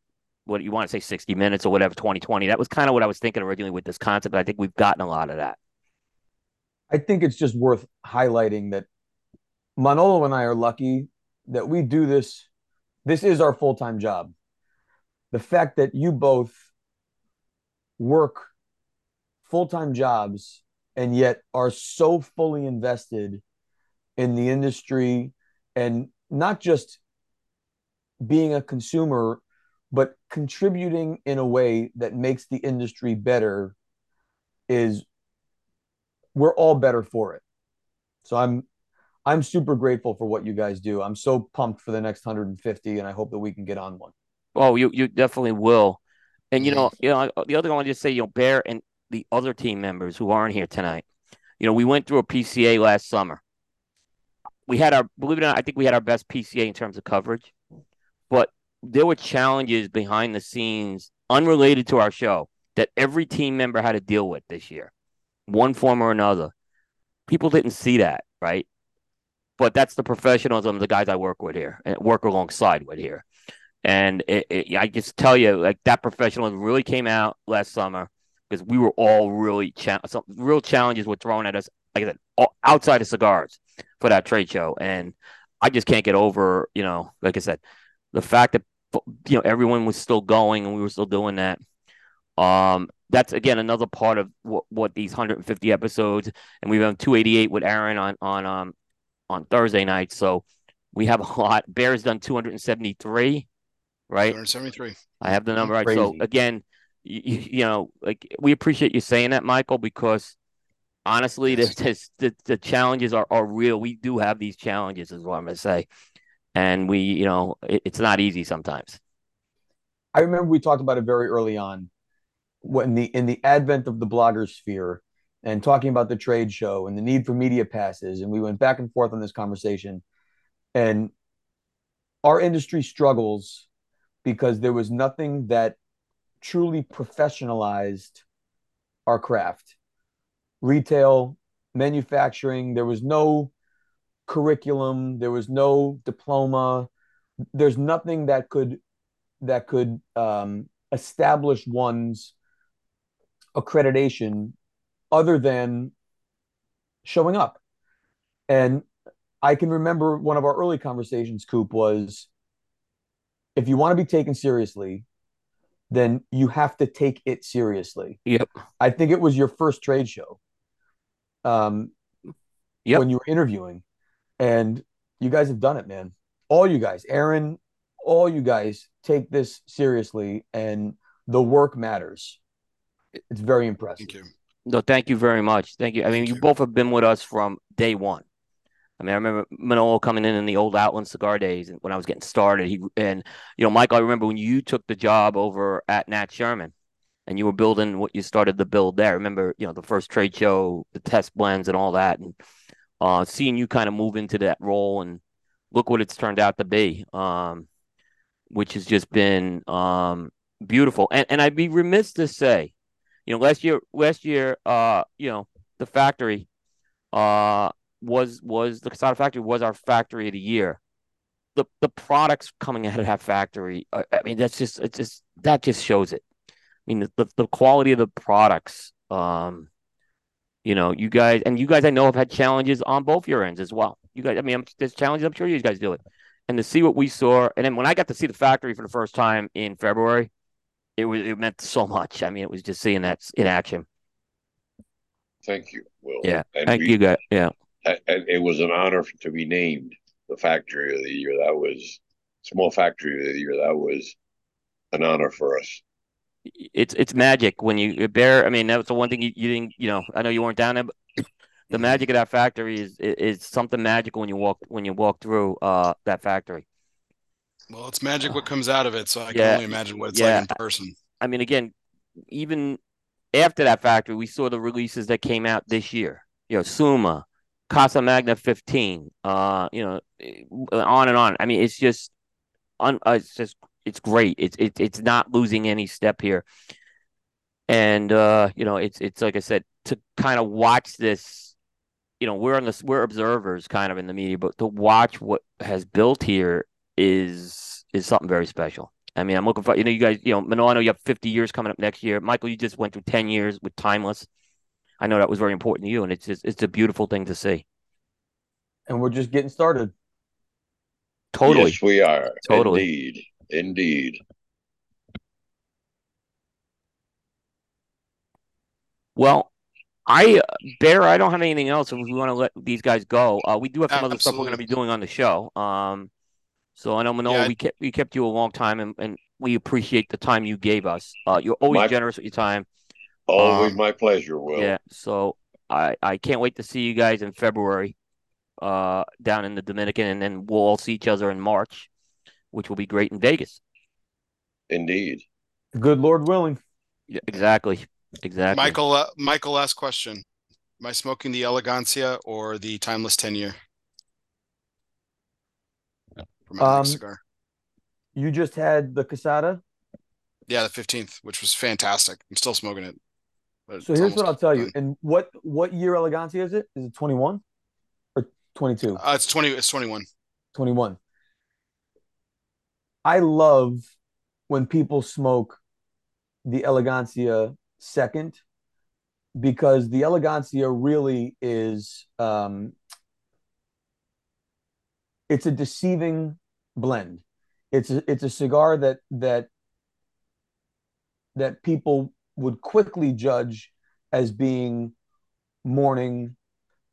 Speaker 1: what you want to say 60 minutes or whatever 2020 that was kind of what i was thinking originally with this concept i think we've gotten a lot of that
Speaker 5: I think it's just worth highlighting that Manolo and I are lucky that we do this. This is our full time job. The fact that you both work full time jobs and yet are so fully invested in the industry and not just being a consumer, but contributing in a way that makes the industry better is we're all better for it. So I'm I'm super grateful for what you guys do. I'm so pumped for the next 150 and I hope that we can get on one.
Speaker 1: Oh, you you definitely will. And you know, you know, the other I want to just say, you know, Bear and the other team members who aren't here tonight. You know, we went through a PCA last summer. We had our believe it or not, I think we had our best PCA in terms of coverage, but there were challenges behind the scenes unrelated to our show that every team member had to deal with this year, one form or another. People didn't see that, right? But that's the professionalism of the guys I work with here and work alongside with here. And it, it, I just tell you, like that professionalism really came out last summer because we were all really cha- some real challenges were thrown at us. Like I said, all, outside of cigars for that trade show, and I just can't get over, you know, like I said, the fact that you know everyone was still going and we were still doing that. Um, that's again another part of what, what these 150 episodes, and we've done 288 with Aaron on on um on Thursday night, so we have a lot. Bear's done 273, right?
Speaker 2: 273.
Speaker 1: I have the number right. So again, you, you know, like we appreciate you saying that, Michael, because honestly,
Speaker 2: Yes.
Speaker 1: the, the the challenges are, are real. We do have these challenges, is what I'm gonna say, and we, you know, it, it's not easy sometimes.
Speaker 5: I remember we talked about it very early on when the in the advent of the blogger sphere and talking about the trade show and the need for media passes and we went back and forth on this conversation and our industry struggles because there was nothing that truly professionalized our craft. Retail manufacturing there was no curriculum there was no diploma there's nothing that could that could um, establish one's accreditation other than showing up. And I can remember one of our early conversations, Coop, was if you want to be taken seriously, then you have to take it seriously.
Speaker 1: Yep.
Speaker 5: I think it was your first trade show um,
Speaker 1: Yep.
Speaker 5: when you were interviewing. And you guys have done it, man. All you guys, Aaron, all you guys take this seriously, and the work matters. It's very impressive.
Speaker 2: Thank you.
Speaker 1: No, thank you very much. Thank you. I mean, you
Speaker 2: you.
Speaker 1: both have been with us from day one. I mean, I remember Manolo coming in in the old Outland cigar days, and when I was getting started, he and you know, Michael, I remember when you took the job over at Nat Sherman, and you were building what you started to build there. I remember, you know, the first trade show, the test blends, and all that, and uh, seeing you kind of move into that role, and look what it's turned out to be, um, which has just been um, beautiful. And and I'd be remiss to say, you know, last year, last year, uh, you know, the factory, uh, was was the Quesada factory was our factory of the year. The the products coming out of that factory, I, I mean, that's just it's just that just shows it. I mean, the, the the quality of the products, um, you know, you guys and you guys I know have had challenges on both your ends as well. You guys, I mean, I'm, there's challenges. I'm sure you guys do it, and to see what we saw, and then when I got to see the factory for the first time in February, it was it meant so much. I mean, it was just seeing that in action.
Speaker 3: Thank you, Will.
Speaker 1: Yeah,
Speaker 3: And
Speaker 1: Thank
Speaker 3: we-
Speaker 1: you, guys. Yeah.
Speaker 3: And it was an honor to be named the factory of the year. That was small factory of the year. That was an honor for us.
Speaker 1: it's it's magic when you bear. I mean, that was the one thing you, you didn't. You know, I know you weren't down there, but the magic of that factory is is something magical when you walk when you walk through uh that factory.
Speaker 2: Well, it's magic what comes out of it, so I can
Speaker 1: Yeah.
Speaker 2: only imagine what it's
Speaker 1: Yeah.
Speaker 2: like in person.
Speaker 1: I mean, again, even after that factory, we saw the releases that came out this year. You know, Suma, Casa Magna 15, uh, you know, on and on. I mean, it's just, un, uh, it's just, it's great. It's it's it's not losing any step here. And uh, you know, it's it's like I said, to kind of watch this, you know, we're on this, we're observers kind of in the media, but to watch what has built here is is something very special. I mean, I'm looking for you know you guys. You know, Manolo, I know you have 50 years coming up next year. Michael, you just went through 10 years with Timeless. I know that was very important to you, and it's just it's a beautiful thing to see.
Speaker 5: And we're just getting started.
Speaker 1: Totally.
Speaker 3: Yes, we are.
Speaker 1: Totally.
Speaker 3: Indeed. Indeed.
Speaker 1: Well, I uh, Bear, I don't have anything else. If we want to let these guys go, uh, we do have some other stuff we're going to be doing on the show. Um, so I know Manolo,
Speaker 2: Yeah, I-
Speaker 1: we kept we kept you a long time, and, and we appreciate the time you gave us. Uh, you're always
Speaker 3: My-
Speaker 1: generous with your time.
Speaker 3: Always
Speaker 1: Um,
Speaker 3: my pleasure, Will.
Speaker 1: Yeah. So I I can't wait to see you guys in February, uh, down in the Dominican, and then we'll all see each other in March, which will be great in Vegas.
Speaker 3: Indeed.
Speaker 5: Good Lord willing.
Speaker 1: Yeah, exactly. Exactly.
Speaker 2: Michael, uh, Michael, last question: Am I smoking the Elegancia or the Timeless Ten Year? For my
Speaker 5: Um,
Speaker 2: cigar.
Speaker 5: You just had the Quesada.
Speaker 2: Yeah, the fifteenth, which was fantastic. I'm still smoking it.
Speaker 5: So here's what I'll tell you. And what what year Elegancia is it? Is it 21 or 22?
Speaker 2: Uh, it's twenty. It's twenty-one.
Speaker 5: 21. I love when people smoke the Elegancia second because the Elegancia really is um it's a deceiving blend. It's a, it's a cigar that that that people would quickly judge as being morning,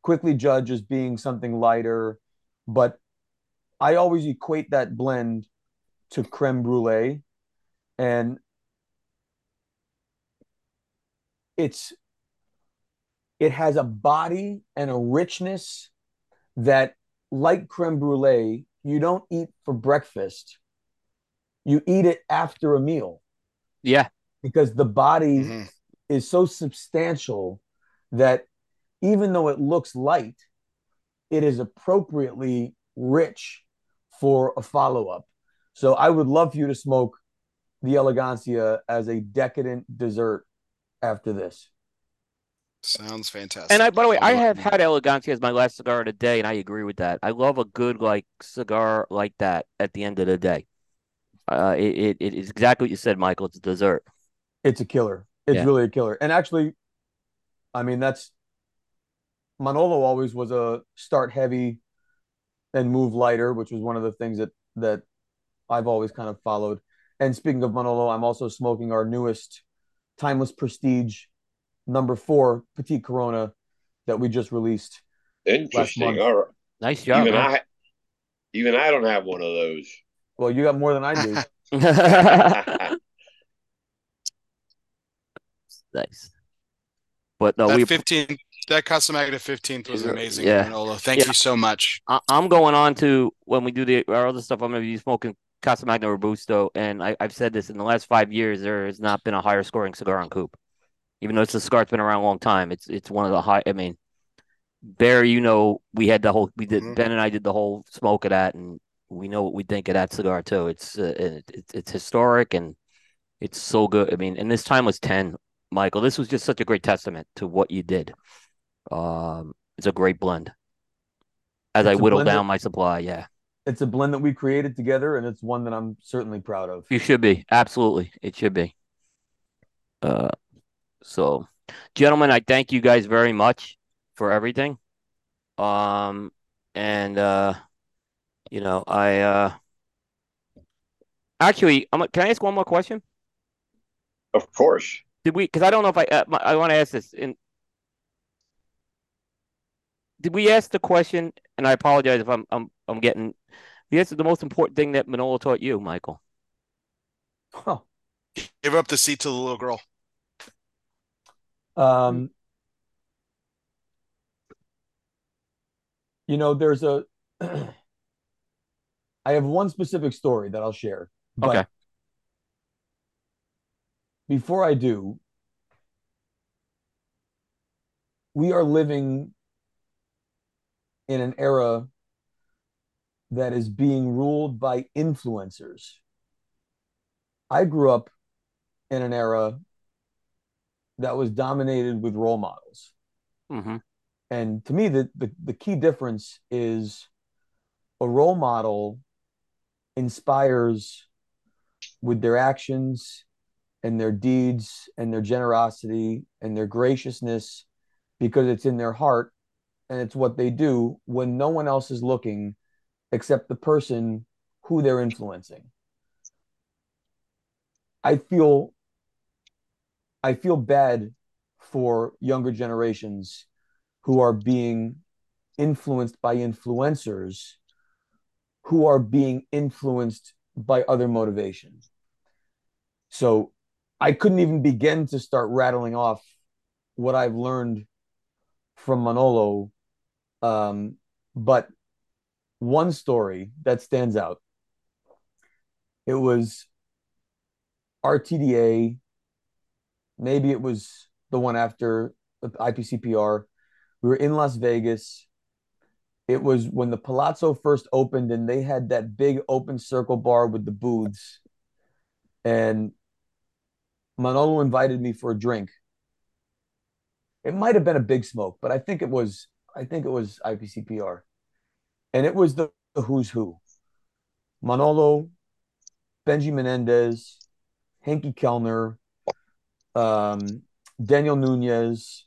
Speaker 5: quickly judge as being something lighter, but I always equate that blend to creme brulee, and it's it has a body and a richness that, like creme brulee, you don't eat for breakfast. You eat it after a meal
Speaker 1: Yeah.
Speaker 5: because the body
Speaker 2: Mhm.
Speaker 5: is so substantial that even though it looks light, it is appropriately rich for a follow up. So I would love for you to smoke the Elegancia as a decadent dessert after this.
Speaker 2: Sounds fantastic.
Speaker 1: And I, by the way, I have had Elegancia as my last cigar of the day, and I agree with that. I love a good like cigar like that at the end of the day. Uh, it, it it is exactly what you said, Michael. It's a dessert.
Speaker 5: It's a killer. It's
Speaker 1: Yeah.
Speaker 5: really a killer. And actually, I mean, that's Manolo always was a start heavy and move lighter, which was one of the things that that I've always kind of followed. And speaking of Manolo, I'm also smoking our newest Timeless Prestige number four Petite Corona that we just released.
Speaker 3: Interesting.
Speaker 5: month.
Speaker 3: All right.
Speaker 1: Nice job.
Speaker 3: even
Speaker 1: man.
Speaker 3: I even I don't have one of those.
Speaker 5: Well, you got more than I do.
Speaker 1: nice. But no,
Speaker 2: that
Speaker 1: we.
Speaker 2: 15 that Casa Magna 15th was amazing,
Speaker 1: Yeah.
Speaker 2: Manolo. Thank
Speaker 1: Yeah.
Speaker 2: you so much.
Speaker 1: I, I'm going on to when we do the our other stuff. I'm going to be smoking Casa Magna Robusto, and I, I've said this in the last five years. There has not been a higher scoring cigar on Coop, even though it's a cigar that's been around a long time. It's it's one of the high. I mean, Barry, you know, we had the whole. We did
Speaker 2: Mhm.
Speaker 1: Ben and I did the whole smoke of that, and we know what we think of that cigar too. It's uh, it, it's it's historic and it's so good. I mean, and this time was ten. Michael, this was just such a great testament to what you did. Um, it's a great blend. As I
Speaker 5: It's a
Speaker 1: whittle
Speaker 5: blend that-
Speaker 1: down my supply, yeah.
Speaker 5: It's a blend that we created together, and it's one that I'm certainly proud of.
Speaker 1: You should be. Absolutely. It should be. Uh so gentlemen, I thank you guys very much for everything. Um and uh you know, I uh actually I'm can I ask one more question?
Speaker 3: Of course.
Speaker 1: Did we cuz I don't know if I uh, my- I want to ask this in Did we ask the question and I apologize if I'm I'm I'm getting we answered the most important thing that Manolo taught you, Michael.
Speaker 5: Huh.
Speaker 2: Give up the seat to the little girl.
Speaker 5: Um, you know, there's a. I have one specific story that I'll share. But
Speaker 1: Okay.
Speaker 5: Before I do, we are living in an era that is being ruled by influencers. I grew up in an era that was dominated with role models.
Speaker 1: Mhm.
Speaker 5: And to me, the, the, the key difference is a role model inspires with their actions and their deeds and their generosity and their graciousness because it's in their heart and it's what they do when no one else is looking except the person who they're influencing. I feel I feel bad for younger generations who are being influenced by influencers who are being influenced by other motivations. So I couldn't even begin to start rattling off what I've learned from Manolo. Um, but one story that stands out it was RTDA, maybe it was the one after the IPCPR. We were in Las Vegas. It was when the Palazzo first opened and they had that big open circle bar with the booths. And Manolo invited me for a drink. It might have been a big smoke, but I think it was I think it was IPCPR. And it was the, the who's who. Manolo, Benji Menendez, Henke Kelner, um, Daniel Nunez,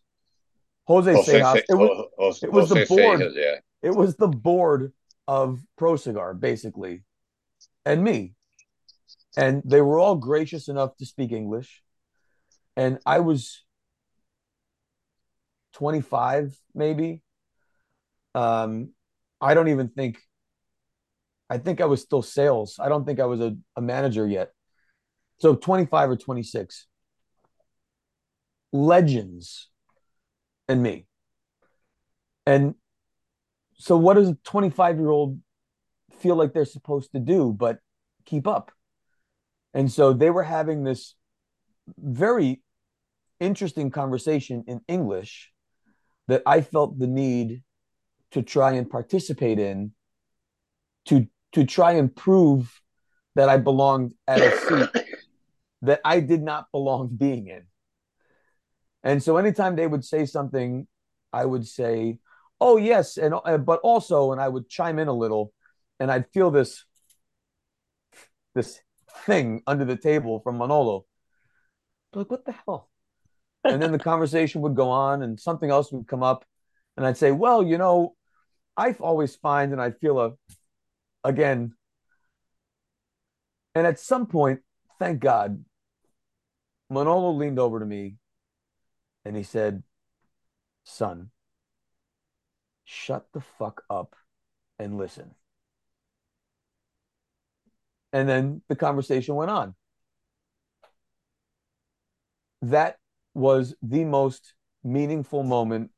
Speaker 5: Jose, Jose Seijas. It was, Jose, it was the board. Seijas, yeah. It was the board of Pro Cigar, basically, and me and they were all gracious enough to speak English. And I was 25, maybe. Um, I don't even think, I think I was still sales. I don't think I was a, a manager yet. So 25 or 26. Legends and me. And so, what does a 25 year old feel like they're supposed to do but keep up? And so they were having this very interesting conversation in English that I felt the need to try and participate in to to try and prove that I belonged at a seat that I did not belong being in. And so anytime they would say something, I would say, "Oh yes," and uh, but also, and I would chime in a little, and I'd feel this this thing under the table from Manolo. Like, what the hell? And then the conversation would go on and something else would come up. And I'd say, well, you know, I always find and I feel a, again, and at some point, thank God, Manolo leaned over to me and he said, son, shut the fuck up and listen. And then the conversation went on. That was the most meaningful moment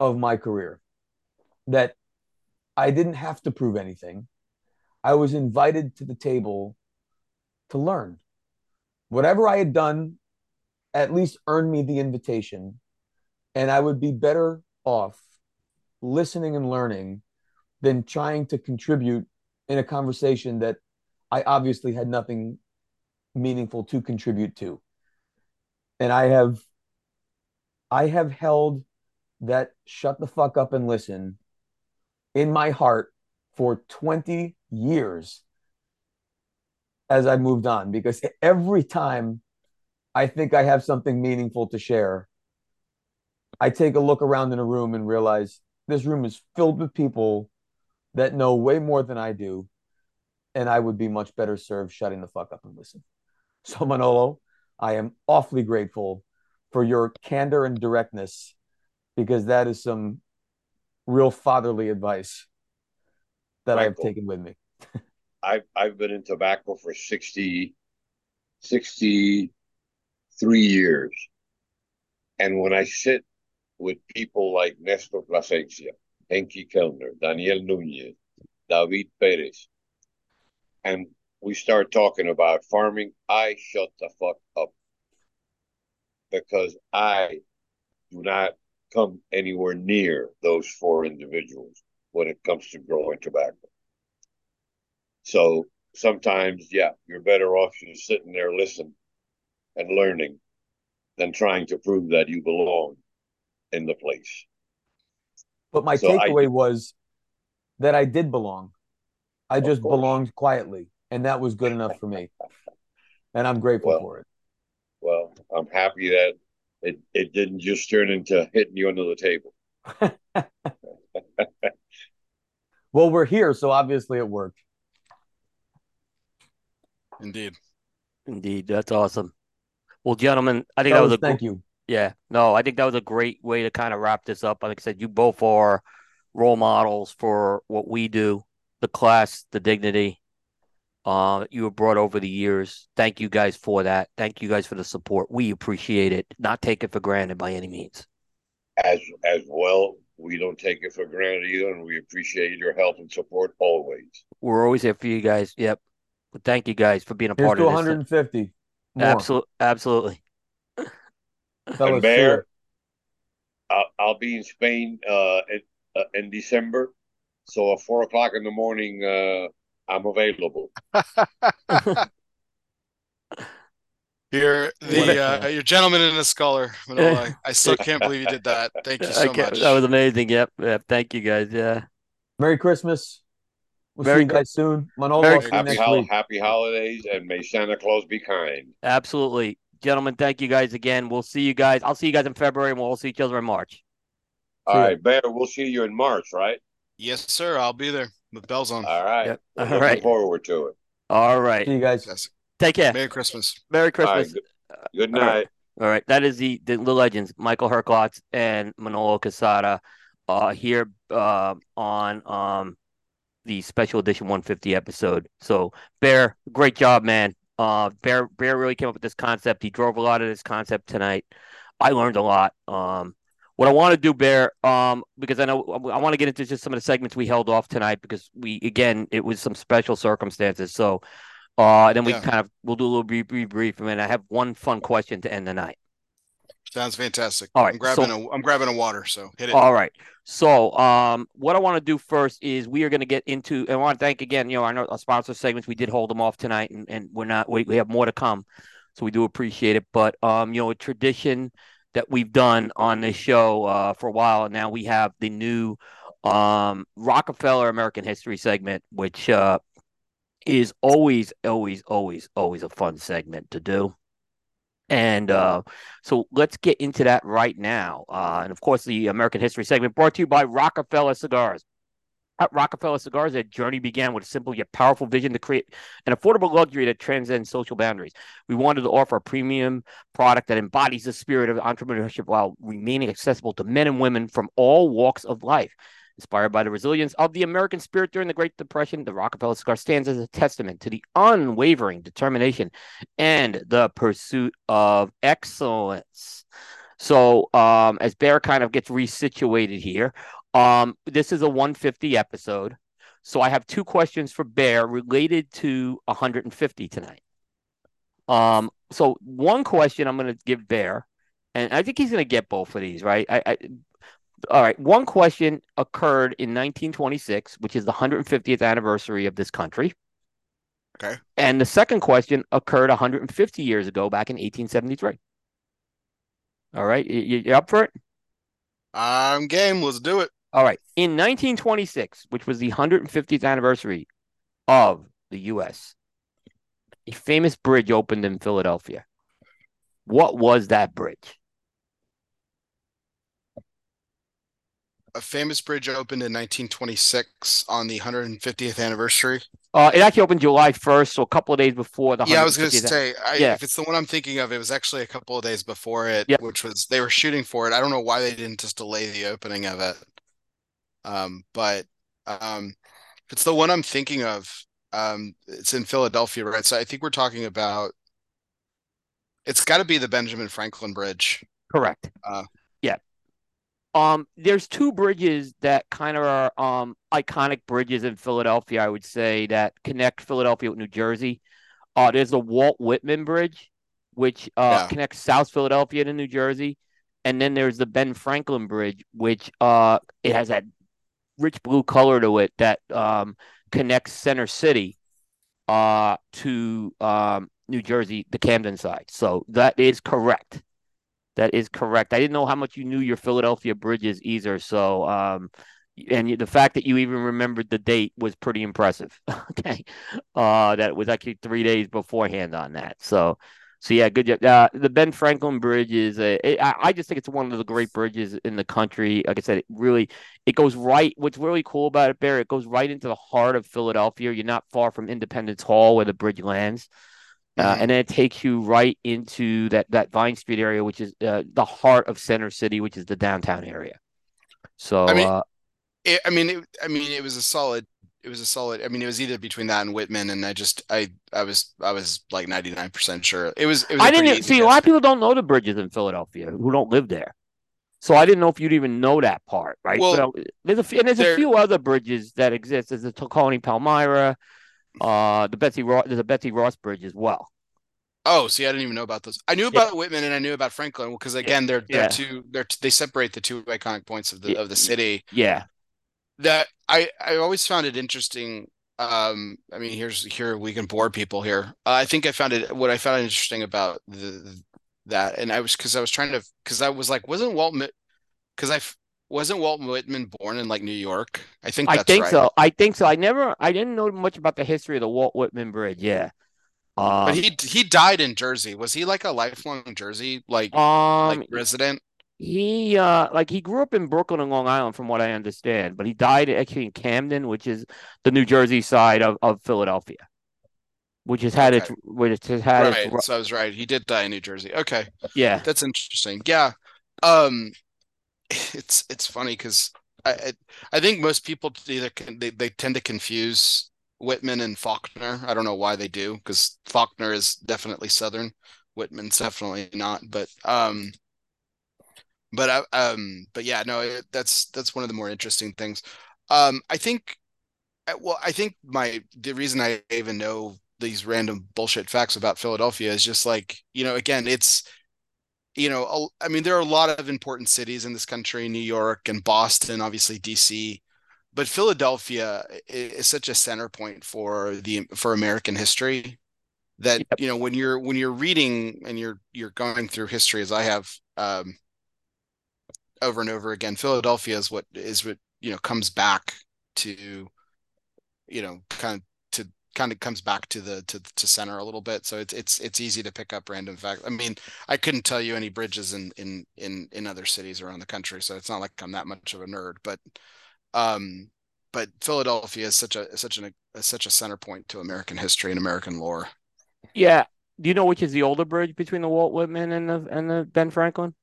Speaker 5: of my career. That I didn't have to prove anything. I was invited to the table to learn. Whatever I had done at least earn me the invitation. And I would be better off listening and learning than trying to contribute in a conversation that I obviously had nothing meaningful to contribute to. And I have I have held that shut the fuck up and listen in my heart for 20 years as I moved on because every time I think I have something meaningful to share, I take a look around in a room and realize this room is filled with people that know way more than I do and I would be much better served shutting the fuck up and listen. So, Manolo, I am awfully grateful for your candor and directness because that is some real fatherly advice that Michael, I have taken with me.
Speaker 3: I've, I've been in tobacco for 60, 63 years. And when I sit with people like Nestor Plasencia, Henke Kelner, Daniel Nunez, David Perez, and we start talking about farming, I shut the fuck up because I do not come anywhere near those four individuals when it comes to growing tobacco. So sometimes, yeah, you're better off just sitting there listening and learning than trying to prove that you belong in the place.
Speaker 5: But my so takeaway I, was that I did belong. I just belonged quietly. and that was good enough for me. And I'm grateful
Speaker 3: Well,
Speaker 5: for it.
Speaker 3: Well, I'm happy that it, it didn't just turn into hitting you under the table.
Speaker 5: Well, we're here, so obviously it worked.
Speaker 2: Indeed.
Speaker 1: Indeed, that's awesome. Well, gentlemen, I think that
Speaker 5: Fellas,
Speaker 1: was a
Speaker 5: thank
Speaker 1: gr-
Speaker 5: you.
Speaker 1: yeah. No, I think that was a great way to kind of wrap this up. Like I said, you both are role models for what we do, the class, the dignity. Uh, you have brought over the years. Thank you guys for that. Thank you guys for the support. We appreciate it. Not take it for granted by any means.
Speaker 3: As as well, we don't take it for granted either, and we appreciate your help and support always.
Speaker 1: We're always here for you guys. Yep. But thank you guys for being a
Speaker 5: Here's
Speaker 1: part
Speaker 5: to
Speaker 1: of this.
Speaker 5: 150 more.
Speaker 1: Absolutely, absolutely.
Speaker 5: Fellas,
Speaker 3: and
Speaker 5: see.
Speaker 3: Bear, I'll, I'll be in Spain uh, in, uh, in December, so at four o'clock in the morning, uh, I'm available.
Speaker 2: You're the uh, you're gentleman and a scholar. I, I still can't believe you did that. Thank you so much.
Speaker 1: That was amazing. Yep. Yep. Thank you guys. Yeah.
Speaker 5: Merry Christmas. We'll
Speaker 1: Merry
Speaker 5: see you guys soon. Manolo,
Speaker 1: Merry
Speaker 5: I'll see you
Speaker 3: Happy
Speaker 5: next
Speaker 3: hol-
Speaker 5: week.
Speaker 3: happy holidays, and may Santa Claus be kind.
Speaker 1: Absolutely. Gentlemen, thank you guys again. We'll see you guys. I'll see you guys in February and we'll all see each other in March.
Speaker 3: All
Speaker 5: See ya.
Speaker 3: right, Bear, we'll see you in March, right?
Speaker 2: Yes, sir. I'll be there with bells on.
Speaker 3: All right.
Speaker 1: Yep. All
Speaker 3: looking
Speaker 1: right.
Speaker 3: forward to it.
Speaker 1: All right.
Speaker 5: See you guys.
Speaker 2: Yes.
Speaker 1: Take care.
Speaker 2: Merry Christmas.
Speaker 1: Merry
Speaker 3: All right,
Speaker 1: Christmas.
Speaker 3: good, good
Speaker 1: All right.
Speaker 3: night.
Speaker 1: All right, that is the the, the legends, Michael Herklots and Manolo Quesada, uh, here uh, on um the special edition 150 episode. So Bear, great job, man. Uh, Bear Bear really came up with this concept. He drove a lot of this concept tonight. I learned a lot. Um, what I want to do, Bear, um, because I know I want to get into just some of the segments we held off tonight because we again it was some special circumstances. So. Uh, then we
Speaker 2: Yeah.
Speaker 1: kind of we'll do a little brief, brief, brief, and I have one fun question to end the night.
Speaker 2: Sounds fantastic.
Speaker 1: All right,
Speaker 2: I'm grabbing
Speaker 1: so-
Speaker 2: a I'm grabbing a water, so hit it.
Speaker 1: All right. So, um, what I want to do first is we are going to get into, and I want to thank again, you know, our, our sponsor segments. We did hold them off tonight, and, and we're not, we, we have more to come. So we do appreciate it. But, um, you know, a tradition that we've done on this show uh, for a while, and now we have the new um, Rock-A-Feller American History segment, which uh, is always, always, always, always a fun segment to do. And uh, so let's get into that right now. Uh, and of course, the American History segment brought to you by Rock-A-Feller Cigars. At Rock-A-Feller Cigars, their journey began with a simple yet powerful vision to create an affordable luxury that transcends social boundaries. We wanted to offer a premium product that embodies the spirit of entrepreneurship while remaining accessible to men and women from all walks of life. Inspired by the resilience of the American spirit during the Great Depression, the Rock-A-Feller cigar stands as a testament to the unwavering determination and the pursuit of excellence. So, um, as Bear kind of gets resituated here, um, this is a 150 episode. So, I have two questions for Bear related to 150 tonight. Um, so one question I'm going to give Bear, and I think he's going to get both of these, right? I, I all right. One question occurred in 1926, which is the 150th anniversary of this country.
Speaker 2: Okay.
Speaker 1: And the second question occurred 150 years ago, back in 1873. All right. You, you up for it?
Speaker 2: I'm game. Let's do it.
Speaker 1: All right. In 1926, which was the 150th anniversary of the U.S., a famous bridge opened in Philadelphia. What was that bridge?
Speaker 2: A famous bridge opened in 1926 on the 150th anniversary.
Speaker 1: Uh, it actually opened July 1st, so a couple of days before the
Speaker 2: Yeah, I was going to say, I,
Speaker 1: Yeah.
Speaker 2: if it's the one I'm thinking of, it was actually a couple of days before it,
Speaker 1: Yep.
Speaker 2: which was they were shooting for it. I don't know why they didn't just delay the opening of it. Um, but um, if it's the one I'm thinking of, um, it's in Philadelphia, right? So I think we're talking about. It's got to be the Benjamin Franklin Bridge.
Speaker 1: Correct.
Speaker 2: Uh.
Speaker 1: Um, there's two bridges that kind of are um iconic bridges in Philadelphia, I would say, that connect Philadelphia with New Jersey. Uh, there's the Walt Whitman Bridge, which uh
Speaker 2: Yeah.
Speaker 1: connects South Philadelphia to New Jersey, and then there's the Ben Franklin Bridge, which uh it has that rich blue color to it that um connects Center City uh to um New Jersey, the Camden side. So that is correct. That is correct. I didn't know how much you knew your Philadelphia bridges either. So um and the fact that you even remembered the date was pretty impressive. okay, uh, that was actually three days beforehand on that. So, so yeah, good job. Uh, the Ben Franklin Bridge is a. It, I, I just think it's one of the great bridges in the country. Like I said, it really it goes right. What's really cool about it, Bear, it goes right into the heart of Philadelphia. You're not far from Independence Hall where the bridge lands. Uh, mm-hmm. and then it takes you right into that that Vine Street area, which is uh, the heart of Center City, which is the downtown area. So
Speaker 2: I mean,
Speaker 1: uh,
Speaker 2: it, I mean, it, I mean, it was a solid. It was a solid. I mean, it was either between that and Whitman, and I just, I, I was, I was like ninety nine percent sure it was. It was
Speaker 1: I didn't see. A lot of people don't know the bridges in Philadelphia who don't live there, so I didn't know if you'd even know that part, right? Well, but, uh, there's a and there's there, a few other bridges that exist. There's the Tacony Palmyra, uh, the Betsy Ross. There's a Betsy Ross Bridge as well.
Speaker 2: Oh, see, I didn't even know about those. I knew about yeah. Whitman and I knew about Franklin because again, they're they're yeah. two they're they separate the two iconic points of the of the city.
Speaker 1: Yeah,
Speaker 2: that I I always found it interesting. Um, I mean, here's here we can bore people here. Uh, I think I found it what I found interesting about the that, and I was because I was trying to because I was like, wasn't Walt because I wasn't Walt Whitman born in like New York? I think
Speaker 1: I think
Speaker 2: right.
Speaker 1: so. I think so. I never I didn't know much about the history of the Walt Whitman Bridge. Yeah.
Speaker 2: Um, but he he died in Jersey. Was he like a lifelong Jersey like, um, like resident?
Speaker 1: he uh like he grew up in Brooklyn and Long Island from what I understand, but he died actually in Camden, which is the New Jersey side of, of Philadelphia. Which has had okay. its which has had
Speaker 2: right.
Speaker 1: its
Speaker 2: so I was right. He did die in New Jersey. Okay.
Speaker 1: Yeah.
Speaker 2: That's interesting. Yeah. Um it's it's funny because I I think most people either can, they, they tend to confuse Whitman and Faulkner. I don't know why they do, because Faulkner is definitely Southern. Whitman's definitely not. But um but I, um, but yeah, no, it, that's that's one of the more interesting things. Um, I think, uh, well, I think my the reason I even know these random bullshit facts about Philadelphia is just like you know, again, it's you know, I mean, there are a lot of important cities in this country, New York and Boston, obviously DC, but Philadelphia is such a center point for the for American history that yep. you know when you're when you're reading and you're you're going through history as I have um, over and over again. Philadelphia is what is what you know comes back to, you know, kind of kind of comes back to the to to center a little bit. So it's it's it's easy to pick up random facts. I mean, I couldn't tell you any bridges in in in in other cities around the country, so it's not like I'm that much of a nerd. But um, but Philadelphia is such a such an a, such a center point to American history and American lore.
Speaker 1: Yeah. Do you know which is the older bridge between the Walt Whitman and the and the Ben Franklin?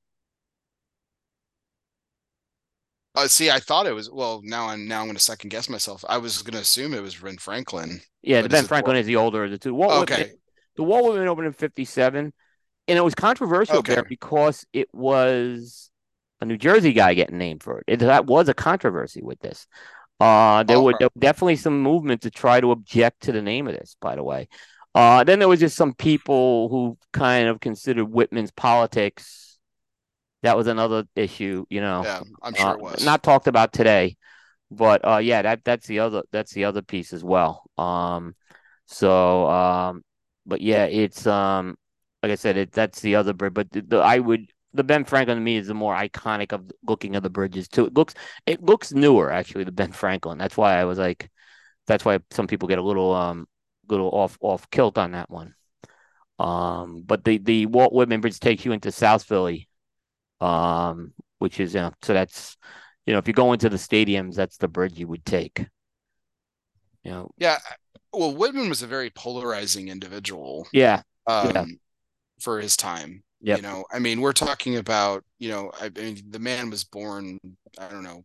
Speaker 2: Uh, see, I thought it was. Well, now I'm now I'm going to second guess myself. I was going to assume it was Ben Franklin.
Speaker 1: Yeah, the Ben Franklin is the older of the two. Walt okay. Whitman, the Walt Whitman opened in '57, and it was controversial okay. there because it was a New Jersey guy getting named for it. it that was a controversy with this. Uh, there, oh, were, there were definitely some movement to try to object to the name of this. By the way, uh, then there was just some people who kind of considered Whitman's politics that was another issue, you know.
Speaker 2: Yeah, I'm sure uh, it was.
Speaker 1: Not talked about today, but uh, yeah, that that's the other that's the other piece as well. Um, so um, but yeah, it's um, like I said, it that's the other bridge. But the, the I would the Ben Franklin to me is the more iconic of looking at the bridges too. It looks it looks newer actually. The Ben Franklin. That's why I was like, that's why some people get a little um little off off kilt on that one. Um, but the the Walt Whitman Bridge takes you into South Philly um, which is you know, so that's you know if you go into the stadiums, that's the bridge you would take. You know,
Speaker 2: yeah. Well, Whitman was a very polarizing individual.
Speaker 1: Yeah.
Speaker 2: Um, yeah. for his time.
Speaker 1: Yep.
Speaker 2: You know, I mean, we're talking about, you know, I mean, the man was born, I don't know,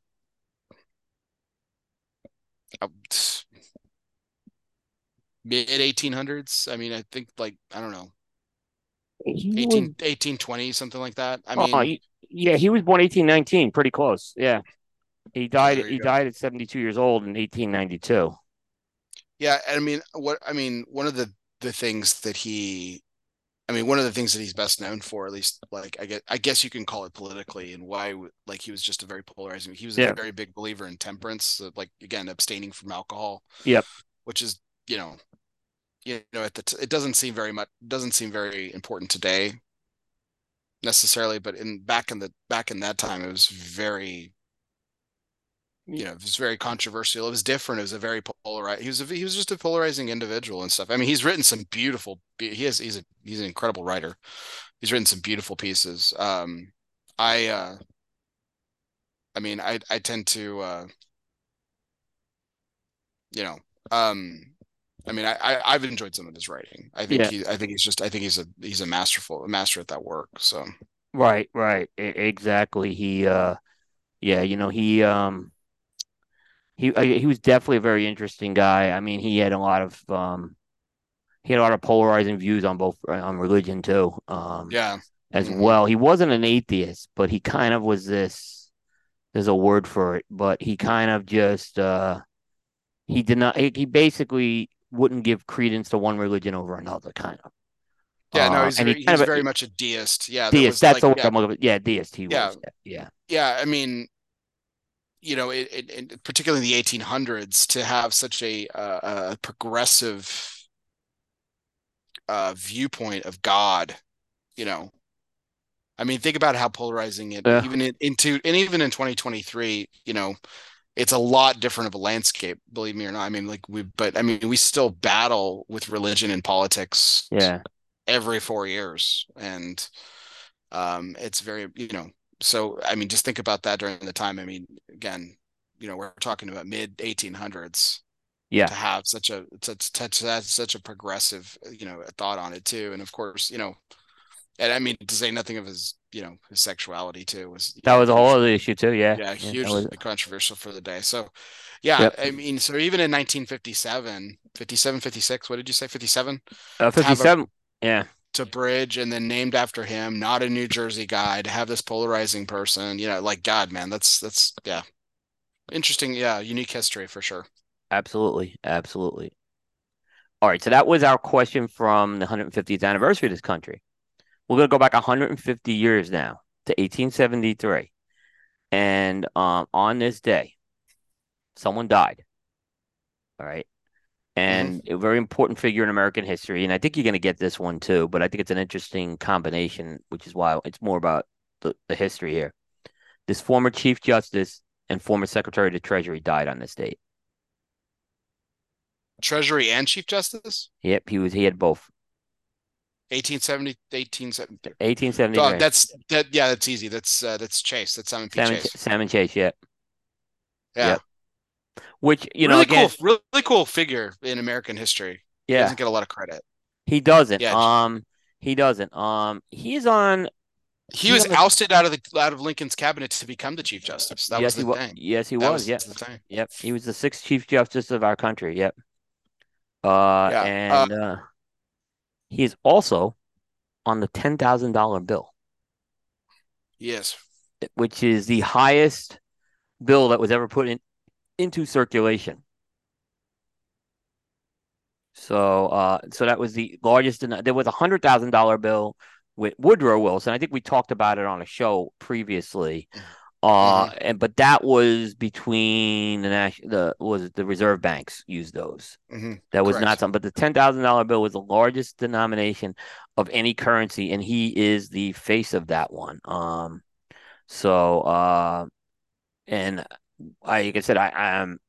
Speaker 2: mid 1800s. I mean, I think like, I don't know, 18, 1820, something like that. I oh, mean,
Speaker 1: yeah, he was born 1819, pretty close. Yeah. He died he go. died at 72 years old in 1892.
Speaker 2: Yeah, I mean, what I mean, one of the the things that he I mean, one of the things that he's best known for, at least, like I guess, I guess you can call it politically, and why, like, he was just a very polarizing. He was yeah. a very big believer in temperance, like again, abstaining from alcohol.
Speaker 1: Yep.
Speaker 2: Which is, you know, you know, at the t- it doesn't seem very much doesn't seem very important today necessarily, but in back in the back in that time, it was very you know, it was very controversial. It was different. It was a very polarized. He was a, he was just a polarizing individual and stuff. I mean, he's written some beautiful. He has he's a he's an incredible writer. He's written some beautiful pieces. Um, I uh, I mean, I I tend to uh, you know, um, I mean, I, I have enjoyed some of his writing. I think yeah. he, I think he's just, I think he's a, he's a masterful, a master at that work. So.
Speaker 1: Right, right, exactly. He, uh, yeah, you know, he, um, he, uh, he was definitely a very interesting guy. I mean, he had a lot of, um, he had a lot of polarizing views on both uh, on religion too. Um,
Speaker 2: yeah,
Speaker 1: as mm-hmm. well. He wasn't an atheist, but he kind of was this. There's a word for it, but he kind of just, uh, he did not. He basically wouldn't give credence to one religion over another, kind of.
Speaker 2: Yeah, no, he's, uh, very, he he's very much a deist. Yeah,
Speaker 1: deist. That's like, the word yeah. I'm looking for. Yeah, deist. He
Speaker 2: yeah.
Speaker 1: was. Yeah.
Speaker 2: Yeah, I mean, you know, it, it, it, particularly in the 1800s, to have such a, uh, a progressive uh, viewpoint of God, you know, I mean, think about how polarizing it yeah. even in, into and even in 2023, you know, it's a lot different of a landscape, believe me or not. I mean, like we, but I mean, we still battle with religion and politics.
Speaker 1: Yeah.
Speaker 2: Every four years, and um, it's very, you know, so I mean, just think about that during the time. I mean, again, you know, we're talking about mid 1800s.
Speaker 1: Yeah.
Speaker 2: To have such a such to such a progressive, you know, thought on it too, and of course, you know, and I mean to say nothing of his you know his sexuality too was
Speaker 1: that know, was a whole other issue too yeah
Speaker 2: yeah hugely was... controversial for the day so yeah yep. i mean so even in 1957 57 56 what did you say 57
Speaker 1: uh, 57 a, yeah
Speaker 2: to bridge and then named after him not a new jersey guy to have this polarizing person you know like god man that's that's yeah interesting yeah unique history for sure
Speaker 1: absolutely absolutely all right so that was our question from the 150th anniversary of this country we're going to go back 150 years now to 1873. And um, on this day, someone died. All right. And mm-hmm. a very important figure in American history. And I think you're going to get this one too, but I think it's an interesting combination, which is why it's more about the, the history here. This former Chief Justice and former Secretary of the Treasury died on this date.
Speaker 2: Treasury and Chief Justice?
Speaker 1: Yep, he was he had both.
Speaker 2: 1870, 1870.
Speaker 1: 1870.
Speaker 2: Oh, that's that. Yeah, that's easy. That's uh, that's Chase. That's Simon P.
Speaker 1: Salmon,
Speaker 2: Chase.
Speaker 1: Salmon Chase. Yeah.
Speaker 2: Yeah. Yep.
Speaker 1: Which you
Speaker 2: really
Speaker 1: know, again,
Speaker 2: cool, really cool figure in American history. Yeah, he doesn't get a lot of credit.
Speaker 1: He doesn't. Yeah. Um, he doesn't. Um, he's on.
Speaker 2: He was ousted out of the out of Lincoln's cabinet to become the chief justice. That
Speaker 1: yes,
Speaker 2: was the thing.
Speaker 1: Yes, he that was. was yeah. Yep. He was the sixth chief justice of our country. Yep. Uh, yeah. and uh, uh, he is also on the $10,000 bill.
Speaker 2: Yes.
Speaker 1: Which is the highest bill that was ever put in into circulation. So, uh, so that was the largest. There was a hundred thousand dollar bill with Woodrow Wilson. I think we talked about it on a show previously. Uh, mm-hmm. and but that was between the national, the was the reserve banks used those. Mm-hmm. That was Correct. not something. But the ten thousand dollar bill was the largest denomination of any currency, and he is the face of that one. Um, so uh, and like I said, I, I am,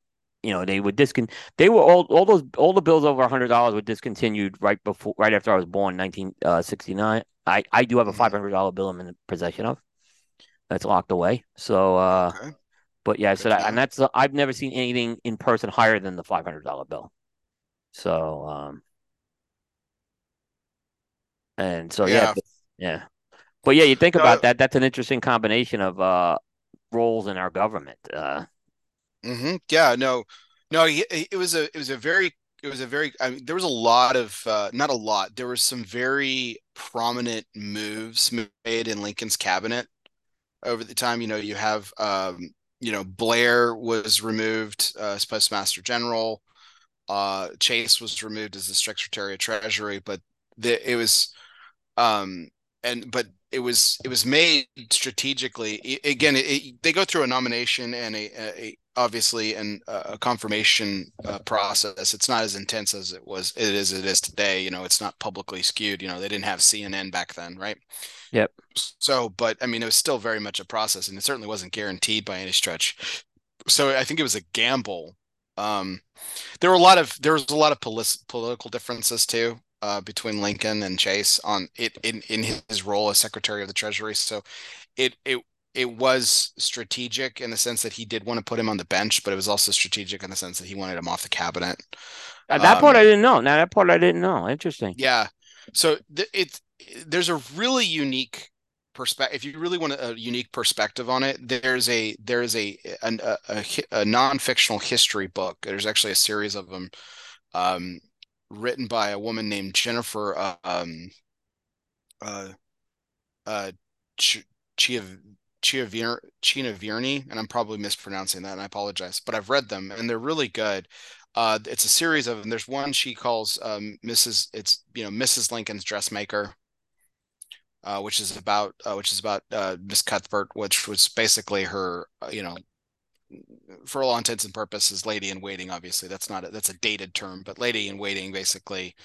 Speaker 1: you know, they would discon. They were all all those all the bills over a hundred dollars were discontinued right before, right after I was born, nineteen uh, sixty nine. I I do have a mm-hmm. five hundred dollar bill I'm in possession of that's locked away. So, uh, okay. but yeah, so that, and that's uh, I've never seen anything in person higher than the five hundred dollar bill. So, um, and so yeah, yeah, but, yeah. But yeah, you think about that. That's an interesting combination of uh roles in our government. Uh,
Speaker 2: mm-hmm. Yeah, no, no, it was a it was a very it was a very I mean, there was a lot of uh, not a lot there were some very prominent moves made in lincoln's cabinet over the time. You know, you have um, you know Blair was removed uh, as postmaster general. Uh, Chase was removed as the secretary of treasury, but the, it was um, and but it was it was made strategically. It, again, it, it, they go through a nomination and a, a obviously and a confirmation uh, process. It's not as intense as it was it is it is today. You know, it's not publicly skewed. You know, they didn't have CNN back then, right?
Speaker 1: Yep.
Speaker 2: So, but I mean, it was still very much a process, and it certainly wasn't guaranteed by any stretch. so I think it was a gamble. Um, there were a lot of there was a lot of polis- political differences too uh, between Lincoln and Chase on it in in his role as Secretary of the Treasury. So it it it was strategic in the sense that he did want to put him on the bench, but it was also strategic in the sense that he wanted him off the cabinet.
Speaker 1: Uh, that part I didn't know. Now that part I didn't know. Interesting.
Speaker 2: Yeah. So th- it's there's a really unique perspective. If you really want a, a, unique perspective on it, there's a there's a a, a, a non-fictional history book. There's actually a series of them, um, written by a woman named Jennifer uh, um, uh, uh, Ch- Chiav- Chiavirni, and I'm probably mispronouncing that, and I apologize. But I've read them, and they're really good. Uh, it's a series of them. There's one she calls um, Mrs. It's you know Mrs. Lincoln's dressmaker, uh, which is about uh, which is about uh, Miss Cuthbert, which was basically her uh, you know for all intents and purposes, lady in waiting. Obviously, that's not a, that's a dated term, but lady in waiting, basically,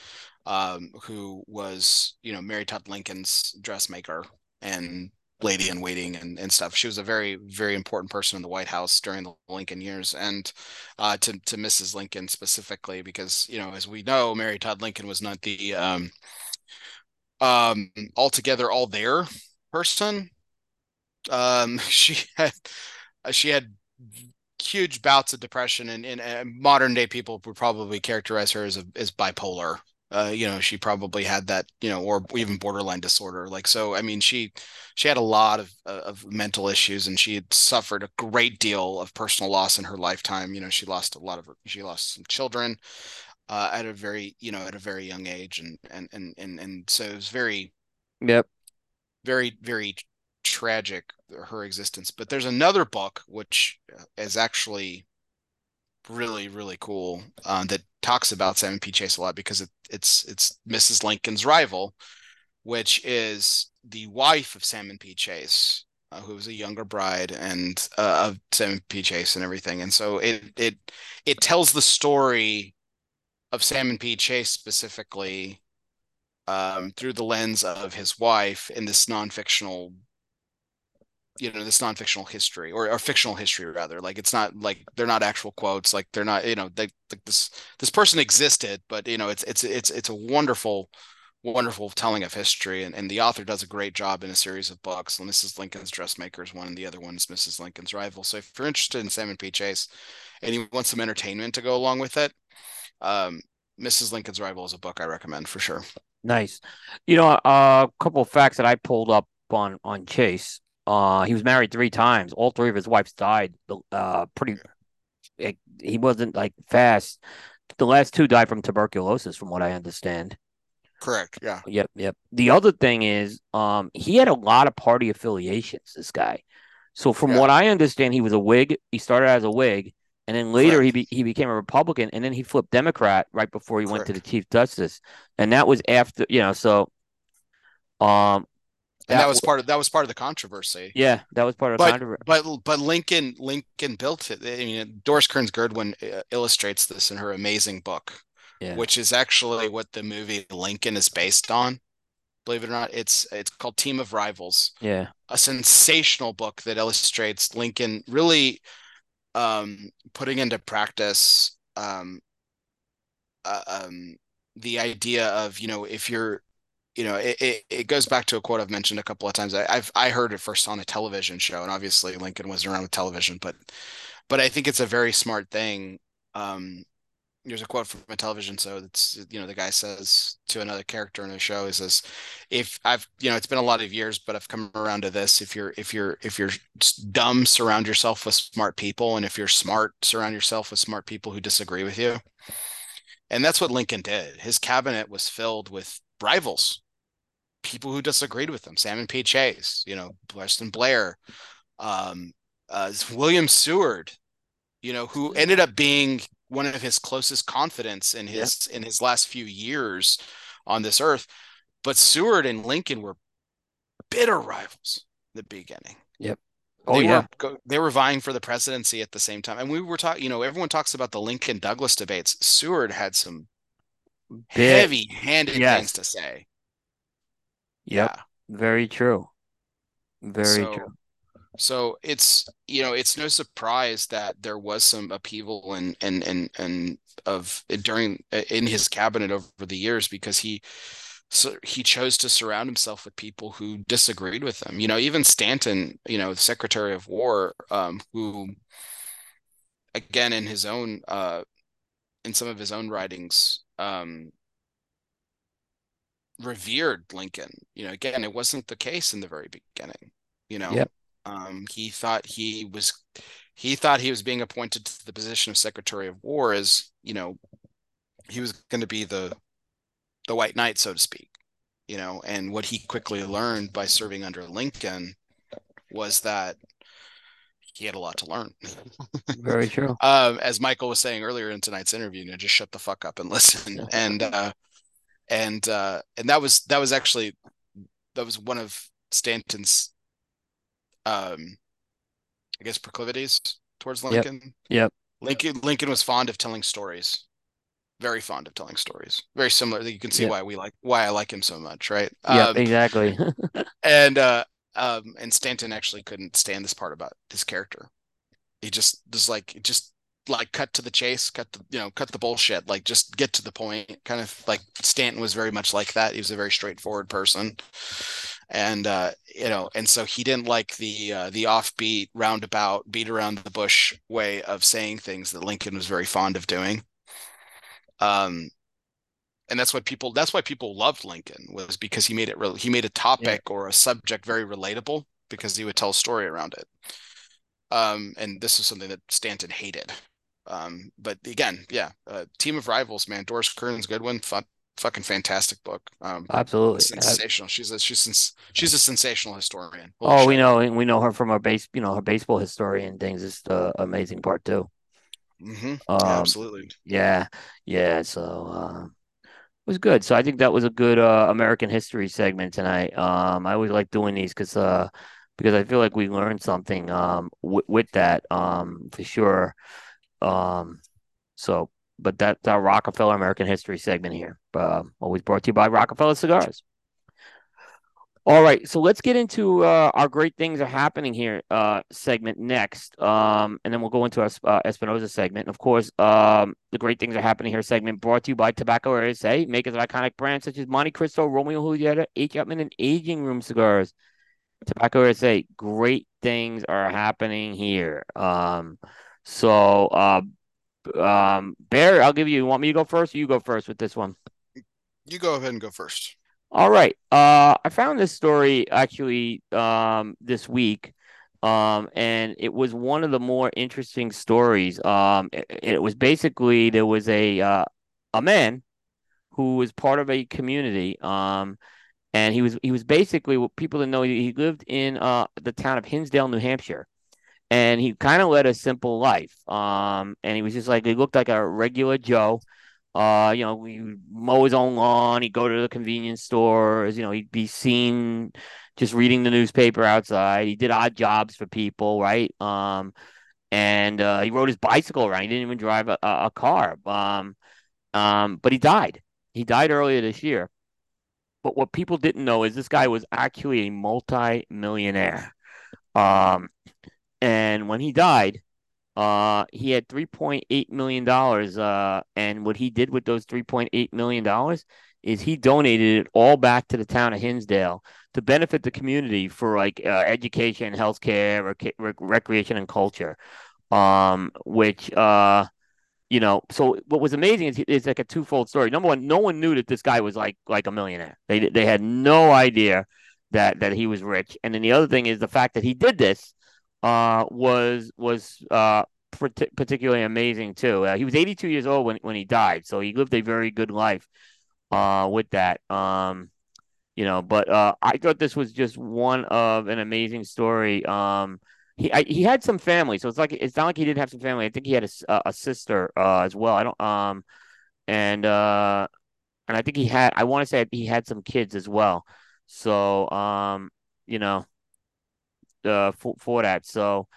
Speaker 2: um, who was you know Mary Todd Lincoln's dressmaker and lady in waiting and, and stuff. She was a very very important person in the White House during the Lincoln years, and uh, to to Mrs. Lincoln specifically, because you know as we know, Mary Todd Lincoln was not the um, um, altogether all there person. Um, she had she had huge bouts of depression, and, and, and modern day people would probably characterize her as a, as bipolar. Uh, you know, she probably had that, you know, or even borderline disorder. Like, so, I mean, she she had a lot of of mental issues, and she had suffered a great deal of personal loss in her lifetime. You know, she lost a lot of her, she lost some children uh, at a very, you know, at a very young age, and and and and and so it was very,
Speaker 1: yep,
Speaker 2: very very tragic her existence. But there's another book which is actually really really cool uh, that talks about Salmon P. Chase a lot because it, it's it's Mrs. Lincoln's rival, which is the wife of Salmon P. Chase, uh, who was a younger bride and uh, of Salmon P. Chase and everything. And so it it it tells the story of Salmon P. Chase specifically um, through the lens of his wife in this non-fictional you know this non-fictional history or, or fictional history rather like it's not like they're not actual quotes like they're not you know they like this this person existed but you know it's it's it's it's a wonderful wonderful telling of history and, and the author does a great job in a series of books and is lincoln's dressmakers one and the other one is mrs lincoln's rival. So if you're interested in salmon p chase and you want some entertainment to go along with it um, mrs lincoln's rival is a book i recommend for sure.
Speaker 1: Nice. You know a couple of facts that i pulled up on on chase uh, he was married three times. All three of his wives died. Uh, pretty. It, he wasn't like fast. The last two died from tuberculosis, from what I understand.
Speaker 2: Correct. Yeah.
Speaker 1: Yep. Yep. The other thing is, um, he had a lot of party affiliations. This guy. So from yeah. what I understand, he was a Whig. He started as a Whig, and then later Correct. he be, he became a Republican, and then he flipped Democrat right before he Correct. went to the Chief Justice, and that was after you know. So, um,
Speaker 2: and that, was part of that was part of the controversy.
Speaker 1: Yeah, that was part of
Speaker 2: but,
Speaker 1: controversy.
Speaker 2: But but Lincoln Lincoln built it. I mean, Doris Kearns Goodwin uh, illustrates this in her amazing book, yeah. which is actually what the movie Lincoln is based on. Believe it or not, it's it's called Team of Rivals.
Speaker 1: Yeah,
Speaker 2: a sensational book that illustrates Lincoln really um, putting into practice um, uh, um, the idea of you know if you're you know, it, it, it, goes back to a quote I've mentioned a couple of times. I, have I heard it first on a television show, and obviously Lincoln wasn't around with television, but but I think it's a very smart thing. Um, there's a quote from a television show that's you know the guy says to another character in the show he says if i've you know it's been a lot of years but i've come around to this if you're if you're if you're dumb surround yourself with smart people and if you're smart surround yourself with smart people who disagree with you and that's what lincoln did his cabinet was filled with rivals people who disagreed with him. Salmon P. Chase, you know, Preston Blair, um, uh, William Seward, you know, who ended up being one of his closest confidants in his yep. in his last few years on this earth. But Seward and Lincoln were bitter rivals in the beginning.
Speaker 1: Yep.
Speaker 2: Oh they yeah, were, they were vying for the presidency at the same time, and we were talking. You know, everyone talks about the Lincoln Douglas debates. Seward had some heavy-handed yes. things to say.
Speaker 1: Yep. Yeah. Very true. Very so, true.
Speaker 2: So it's you know it's no surprise that there was some upheaval and and and and of during in his cabinet over the years because he so he chose to surround himself with people who disagreed with him. You know, even Stanton, you know, the Secretary of War, um, who again in his own uh, in some of his own writings um, revered Lincoln. You know, again, it wasn't the case in the very beginning. You know,
Speaker 1: Yep.
Speaker 2: um, he thought he was he thought he was being appointed to the position of Secretary of War as you know he was going to be the the white knight, so to speak. You know, and what he quickly learned by serving under Lincoln was that he had a lot to learn.
Speaker 1: Very true.
Speaker 2: um, as Michael was saying earlier in tonight's interview, you know, just shut the fuck up and listen. And uh, and uh, and that was that was actually that was one of Stanton's, um, I guess proclivities towards Lincoln.
Speaker 1: Yep.
Speaker 2: Lincoln Lincoln was fond of telling stories, very fond of telling stories. Very similar. You can see
Speaker 1: Yep.
Speaker 2: why we like why I like him so much, right?
Speaker 1: Yeah,
Speaker 2: Um,
Speaker 1: exactly.
Speaker 2: and uh um and Stanton actually couldn't stand this part about his character. He just just like just like cut to the chase, cut the you know, cut the bullshit, like just get to the point. Kind of like Stanton was very much like that. He was a very straightforward person. And uh, you know, and so he didn't like the uh the offbeat, roundabout, beat around the bush way of saying things that Lincoln was very fond of doing. Um and that's what people that's why people loved Lincoln was because he made it real he made a topic or a subject very relatable because he would tell a story around it. Um, and this is something that Stanton hated. Um, but again, yeah, uh, Team of Rivals, man, Doris Kearns Goodwin, fun, fucking fantastic book. Um,
Speaker 1: Absolutely.
Speaker 2: sensational. She's a she's she's a sensational historian. Holy
Speaker 1: Oh, we know, we know her from her base, you know, her baseball historian things is the amazing part too.
Speaker 2: Mhm.
Speaker 1: Um,
Speaker 2: absolutely.
Speaker 1: Yeah, yeah. So uh, it was good. So I think that was a good uh, American history segment tonight. Um, I always like doing these because uh, because I feel like we learned something um w with that um for sure. Um, so but that's our Rock-A-Feller American history segment here. Uh, always brought to you by Rock-A-Feller Cigars. All right, so let's get into uh, our great things are happening here uh, segment next, um, and then we'll go into our uh, Espinosa segment. Of course, um, the great things are happening here segment brought to you by Tabacalera USA, makers of iconic brands such as Montecristo, Romeo Julieta, H. Upmann, and Aging Room Cigars. Tabacalera USA, great things are happening here. Um, so, uh, um, Bear, I'll give you. You want me to go first? Or you go first with this one.
Speaker 2: You go ahead and go first.
Speaker 1: All right. Uh, I found this story actually um this week. Um, and it was one of the more interesting stories. Um, it, it was basically there was a uh, a man who was part of a community. Um, and he was he was basically what people didn't know he lived in uh the town of Hinsdale, New Hampshire. And he kind of led a simple life. Um, and he was just like he looked like a regular Joe. Uh, you know, he mow his own lawn. He'd go to the convenience stores. You know, he'd be seen just reading the newspaper outside. He did odd jobs for people, right? Um, and uh, he rode his bicycle around. He didn't even drive a, a a car. Um, um, but he died. He died earlier this year. But what people didn't know is this guy was actually a multi-millionaire. Um, and when he died, uh, he had $3.8 million. Uh, and what he did with those $3.8 million is he donated it all back to the town of Hinsdale to benefit the community for like uh, education, healthcare, rec- rec- recreation, and culture. Um, which, uh, you know, so what was amazing is it's like a twofold story. Number one, no one knew that this guy was like like a millionaire. They they had no idea that that he was rich. And then the other thing is the fact that he did this uh, was was uh, parti- particularly amazing too. Uh, he was 82 years old when when he died, so he lived a very good life uh, with that. Um, you know, but uh, I thought this was just one of an amazing story. Um, he I, he had some family, so it's like it's not like he didn't have some family. I think he had a sister uh, as well. I don't um, and uh, and I think he had. I want to say he had some kids as well. So um, you know, uh, for for that. So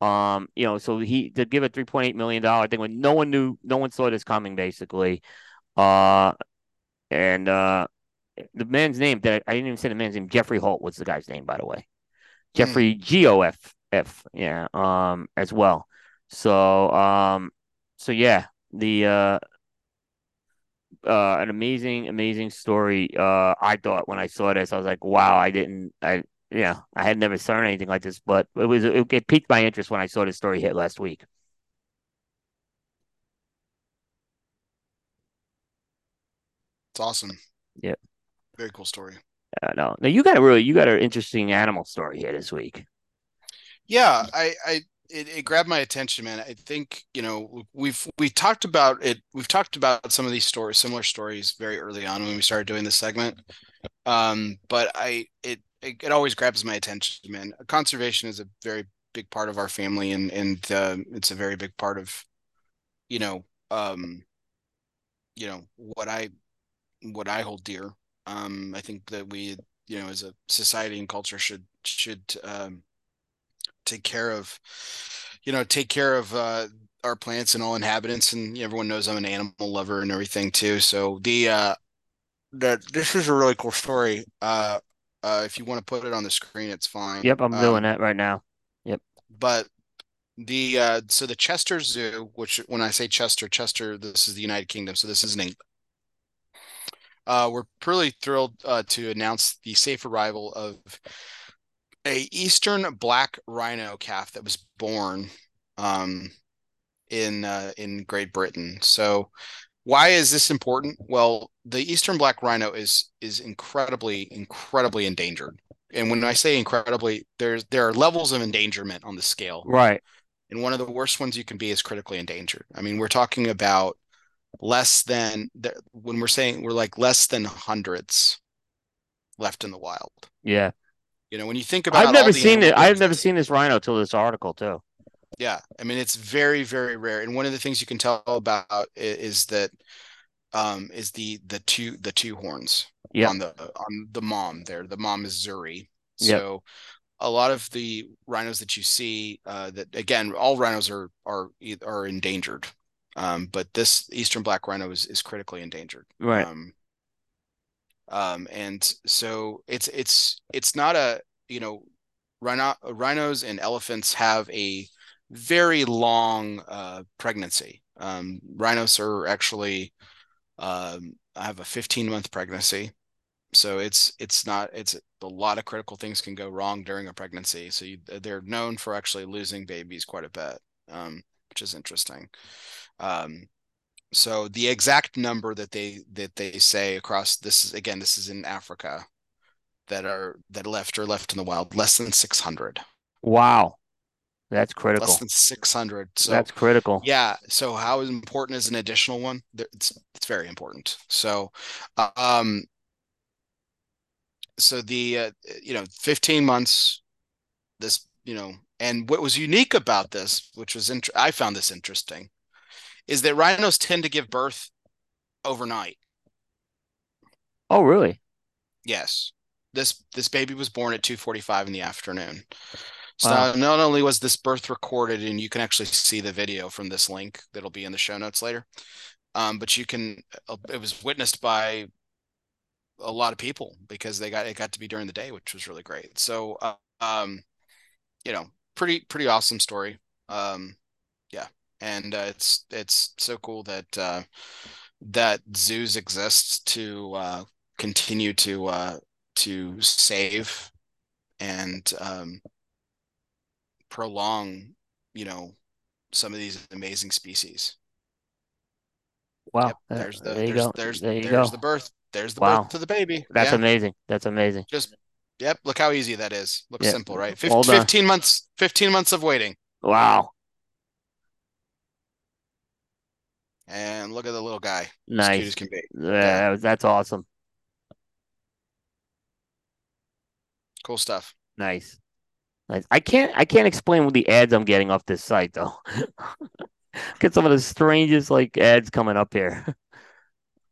Speaker 1: um, you know, so he to give a three point eight million dollar thing when no one knew, no one saw this coming, basically. Uh, and uh, the man's name that I didn't even say the man's name. Geoffrey Holt was the guy's name, by the way. Geoffrey G O F F, yeah, um, as well. So, um, so yeah, the uh, uh, an amazing, amazing story. Uh, I thought when I saw this, I was like, wow, I didn't, I, yeah, I had never seen anything like this, but it was, it, it piqued my interest when I saw this story hit last week.
Speaker 2: It's awesome.
Speaker 1: Yep.
Speaker 2: Very cool story.
Speaker 1: Uh, no, now you got a really, you got an interesting animal story here this week.
Speaker 2: Yeah, I, I, it, it grabbed my attention, man. I think you know we've we talked about it. We've talked about some of these stories, similar stories, very early on when we started doing this segment. Um, but I, it, it, it always grabs my attention, man. Conservation is a very big part of our family, and and uh, it's a very big part of, you know, um, you know what I, what I hold dear. Um, I think that we, you know, as a society and culture should should um, take care of, you know, take care of uh, our plants and all inhabitants. And everyone knows I'm an animal lover and everything too. So the uh, that this is a really cool story. Uh, uh, if you want to put it on the screen, it's fine.
Speaker 1: Yep, I'm
Speaker 2: um,
Speaker 1: doing that right now. Yep.
Speaker 2: But the uh, so the Chester Zoo, which when I say Chester, Chester, this is the United Kingdom, so this is England. Uh, we're really thrilled uh, to announce the safe arrival of a eastern black rhino calf that was born um, in uh, in Great Britain. So, why is this important? Well, the eastern black rhino is is incredibly incredibly endangered. And when I say incredibly, there's there are levels of endangerment on the scale.
Speaker 1: Right.
Speaker 2: And one of the worst ones you can be is critically endangered. I mean, we're talking about less than when we're saying we're like less than hundreds left in the wild.
Speaker 1: Yeah.
Speaker 2: You know, when you think about
Speaker 1: I've never seen it. I've never seen this rhino till this article too.
Speaker 2: Yeah, I mean it's very very rare, and one of the things you can tell about is that um is the the two the two horns
Speaker 1: yep.
Speaker 2: on the on the mom there. The mom is Zuri. So yep. a lot of the rhinos that you see uh, that again all rhinos are are are endangered. Um, but this eastern black rhino is, is critically endangered.
Speaker 1: Right.
Speaker 2: Um, um, and so it's it's it's not a you know rhino rhinos and elephants have a very long uh, pregnancy. Um, rhinos are actually um, have a 15 month pregnancy, so it's it's not it's a lot of critical things can go wrong during a pregnancy. So you, they're known for actually losing babies quite a bit, um, which is interesting. Um, so the exact number that they that they say across this is again this is in Africa that are that left or left in the wild less than 600
Speaker 1: wow that's critical
Speaker 2: less than 600 so
Speaker 1: that's critical
Speaker 2: yeah so how important is an additional one it's it's very important so um so the uh, you know 15 months this you know and what was unique about this which was int- i found this interesting is that rhinos tend to give birth overnight.
Speaker 1: Oh, really?
Speaker 2: Yes. This this baby was born at 2:45 in the afternoon. So wow. not only was this birth recorded, and you can actually see the video from this link that'll be in the show notes later, um, but you can. It was witnessed by a lot of people because they got it got to be during the day, which was really great. So, uh, um, you know, pretty pretty awesome story. Um, yeah, and uh, it's it's so cool that uh, that zoos exist to uh, continue to uh, to save and um, prolong, you know, some of these amazing species.
Speaker 1: Wow,
Speaker 2: yep, there's the
Speaker 1: there you
Speaker 2: there's,
Speaker 1: go.
Speaker 2: there's
Speaker 1: there you
Speaker 2: there's
Speaker 1: go.
Speaker 2: the birth. There's the
Speaker 1: wow.
Speaker 2: birth to the baby.
Speaker 1: That's
Speaker 2: yeah.
Speaker 1: amazing. That's amazing.
Speaker 2: Just yep. Look how easy that is. Looks
Speaker 1: yep.
Speaker 2: simple, right? 15, 15 months. Fifteen months of waiting.
Speaker 1: Wow.
Speaker 2: And look at the little guy.
Speaker 1: Nice. Yeah, yeah, that's awesome.
Speaker 2: Cool stuff.
Speaker 1: Nice. Nice. I can't I can't explain what the ads I'm getting off this site though. Get some of the strangest like ads coming up here.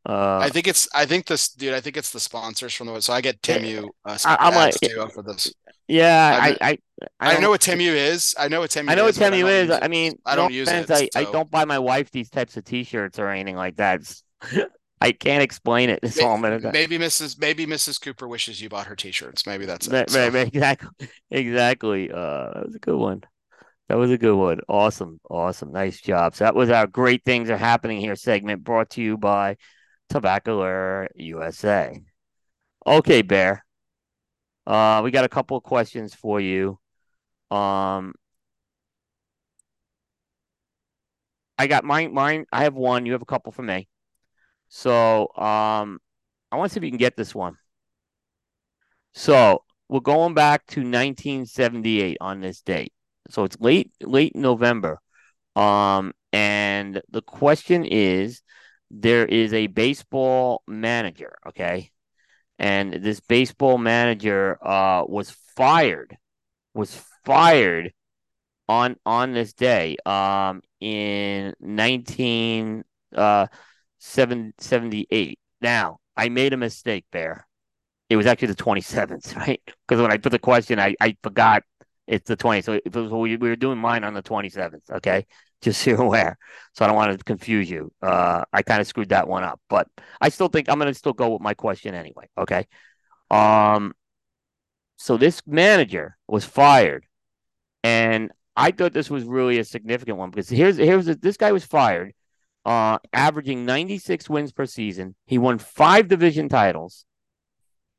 Speaker 1: Uh,
Speaker 2: I think it's I think this dude. I think it's the sponsors from the so I get Temu. Uh,
Speaker 1: I, am like
Speaker 2: too for this.
Speaker 1: Yeah, I I,
Speaker 2: I, I know what Temu is. I know what Temu.
Speaker 1: I know what
Speaker 2: is,
Speaker 1: Temu is. I mean,
Speaker 2: I don't
Speaker 1: no
Speaker 2: use
Speaker 1: offense,
Speaker 2: it.
Speaker 1: I,
Speaker 2: so.
Speaker 1: I don't buy my wife these types of T-shirts or anything like that. I can't explain it. All
Speaker 2: Maybe, maybe Mrs. Maybe Mrs. Cooper wishes you bought her T-shirts. Maybe that's it. So,
Speaker 1: exactly, exactly. Uh, that was a good one. That was a good one. Awesome, awesome, nice job. So that was our great things are happening here segment brought to you by Tabacalera USA. Okay, Bear. Uh, we got a couple of questions for you. Um, I got mine. Mine. I have one. You have a couple for me. So, um, I want to see if you can get this one. So we're going back to 1978 on this date. So it's late, late November. Um, and the question is, there is a baseball manager, okay, and this baseball manager uh was fired, was fired on on this day, um, in 19 uh 778. Now I made a mistake there. It was actually the 27th, right? Because when I put the question, I, I forgot it's the 20th. So it was, we, we were doing mine on the 27th, okay? Just so you're aware. So I don't want to confuse you. Uh, I kind of screwed that one up, but I still think I'm going to still go with my question anyway, okay? Um, so this manager was fired, and I thought this was really a significant one because here's here's this guy was fired, uh, averaging 96 wins per season. He won five division titles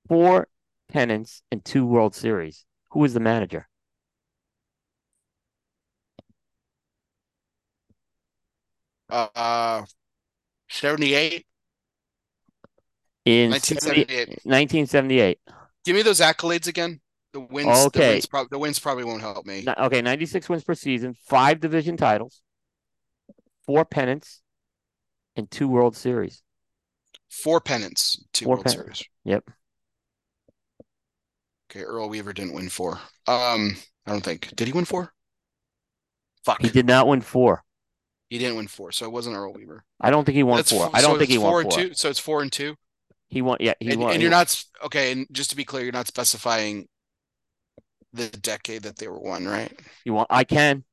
Speaker 1: four pennants and two World Series. Who was the manager?
Speaker 2: uh, 78,
Speaker 1: In
Speaker 2: 1978.
Speaker 1: 1978.
Speaker 2: Give me those accolades again. The wins.
Speaker 1: Okay.
Speaker 2: The wins, prob- the wins probably won't help me.
Speaker 1: Okay, 96 wins per season, five division titles, four pennants, and two World Series.
Speaker 2: Four pennants, two
Speaker 1: Four
Speaker 2: World
Speaker 1: pennants.
Speaker 2: Series.
Speaker 1: Yep.
Speaker 2: Okay, Earl Weaver didn't win four. Um, I don't think. Did he win four? Fuck.
Speaker 1: He did not win four.
Speaker 2: He didn't win four, so it wasn't Earl Weaver.
Speaker 1: I don't think he won
Speaker 2: That's
Speaker 1: four.
Speaker 2: f-
Speaker 1: I don't
Speaker 2: so
Speaker 1: think he
Speaker 2: it's four
Speaker 1: won
Speaker 2: and
Speaker 1: four.
Speaker 2: two. So it's four and two.
Speaker 1: He won. Yeah, he
Speaker 2: and,
Speaker 1: won.
Speaker 2: and you're
Speaker 1: won-
Speaker 2: not okay. And just to be clear, you're not specifying the decade that they were won, right?
Speaker 1: You want? I can.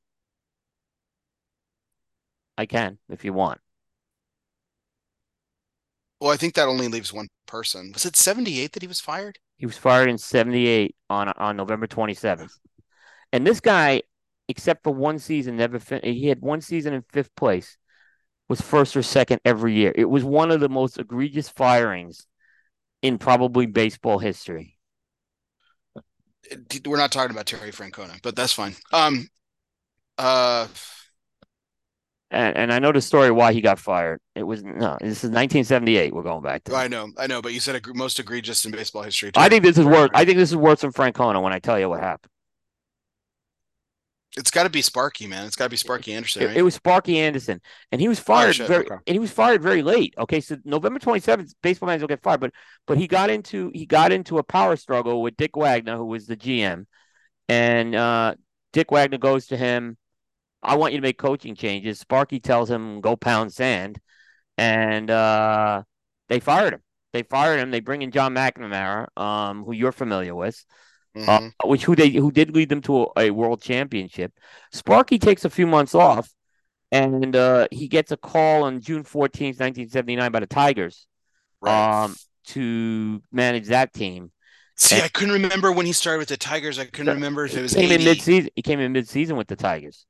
Speaker 1: I can if you want.
Speaker 2: Well, I think that only leaves one person. Was it 78 that he was fired?
Speaker 1: He was fired in 78 on on November 27th. And this guy, except for one season, never fin- he had one season in fifth place, was first or second every year. It was one of the most egregious firings in probably baseball history.
Speaker 2: We're not talking about Terry Francona, but that's fine. Um, uh,
Speaker 1: And and I know the story why he got fired. It was no, this is 1978. We're going back to.
Speaker 2: I know, I know, but you said egr- most egregious in baseball history.
Speaker 1: I think this is worse.
Speaker 2: Francona.
Speaker 1: I think this is worse than Francona when I tell you what happened.
Speaker 2: It's got to be Sparky, man. It's got to be Sparky Anderson,
Speaker 1: It,
Speaker 2: right?
Speaker 1: it was Sparky Anderson, and he was fired
Speaker 2: shit,
Speaker 1: very,
Speaker 2: okay.
Speaker 1: and he was fired very late. Okay, so November twenty seventh, baseball manager will get fired, but but he got into he got into a power struggle with Dick Wagner, who was the GM, and uh, Dick Wagner goes to him, "I want you to make coaching changes." Sparky tells him, "Go pound sand," and uh, they fired him. They fired him. They bring in John McNamara, um, who you're familiar with uh,
Speaker 2: Mhm.
Speaker 1: which who they who did lead them to a, a world championship. Sparky takes a few months off, and uh, he gets a call on June fourteenth, nineteen seventy nine, by the Tigers
Speaker 2: Right.
Speaker 1: um, to manage that team.
Speaker 2: See,
Speaker 1: and-
Speaker 2: I couldn't remember when he started with the Tigers. I couldn't remember if it was
Speaker 1: came
Speaker 2: 80.
Speaker 1: in mid season. He came in mid season with the Tigers.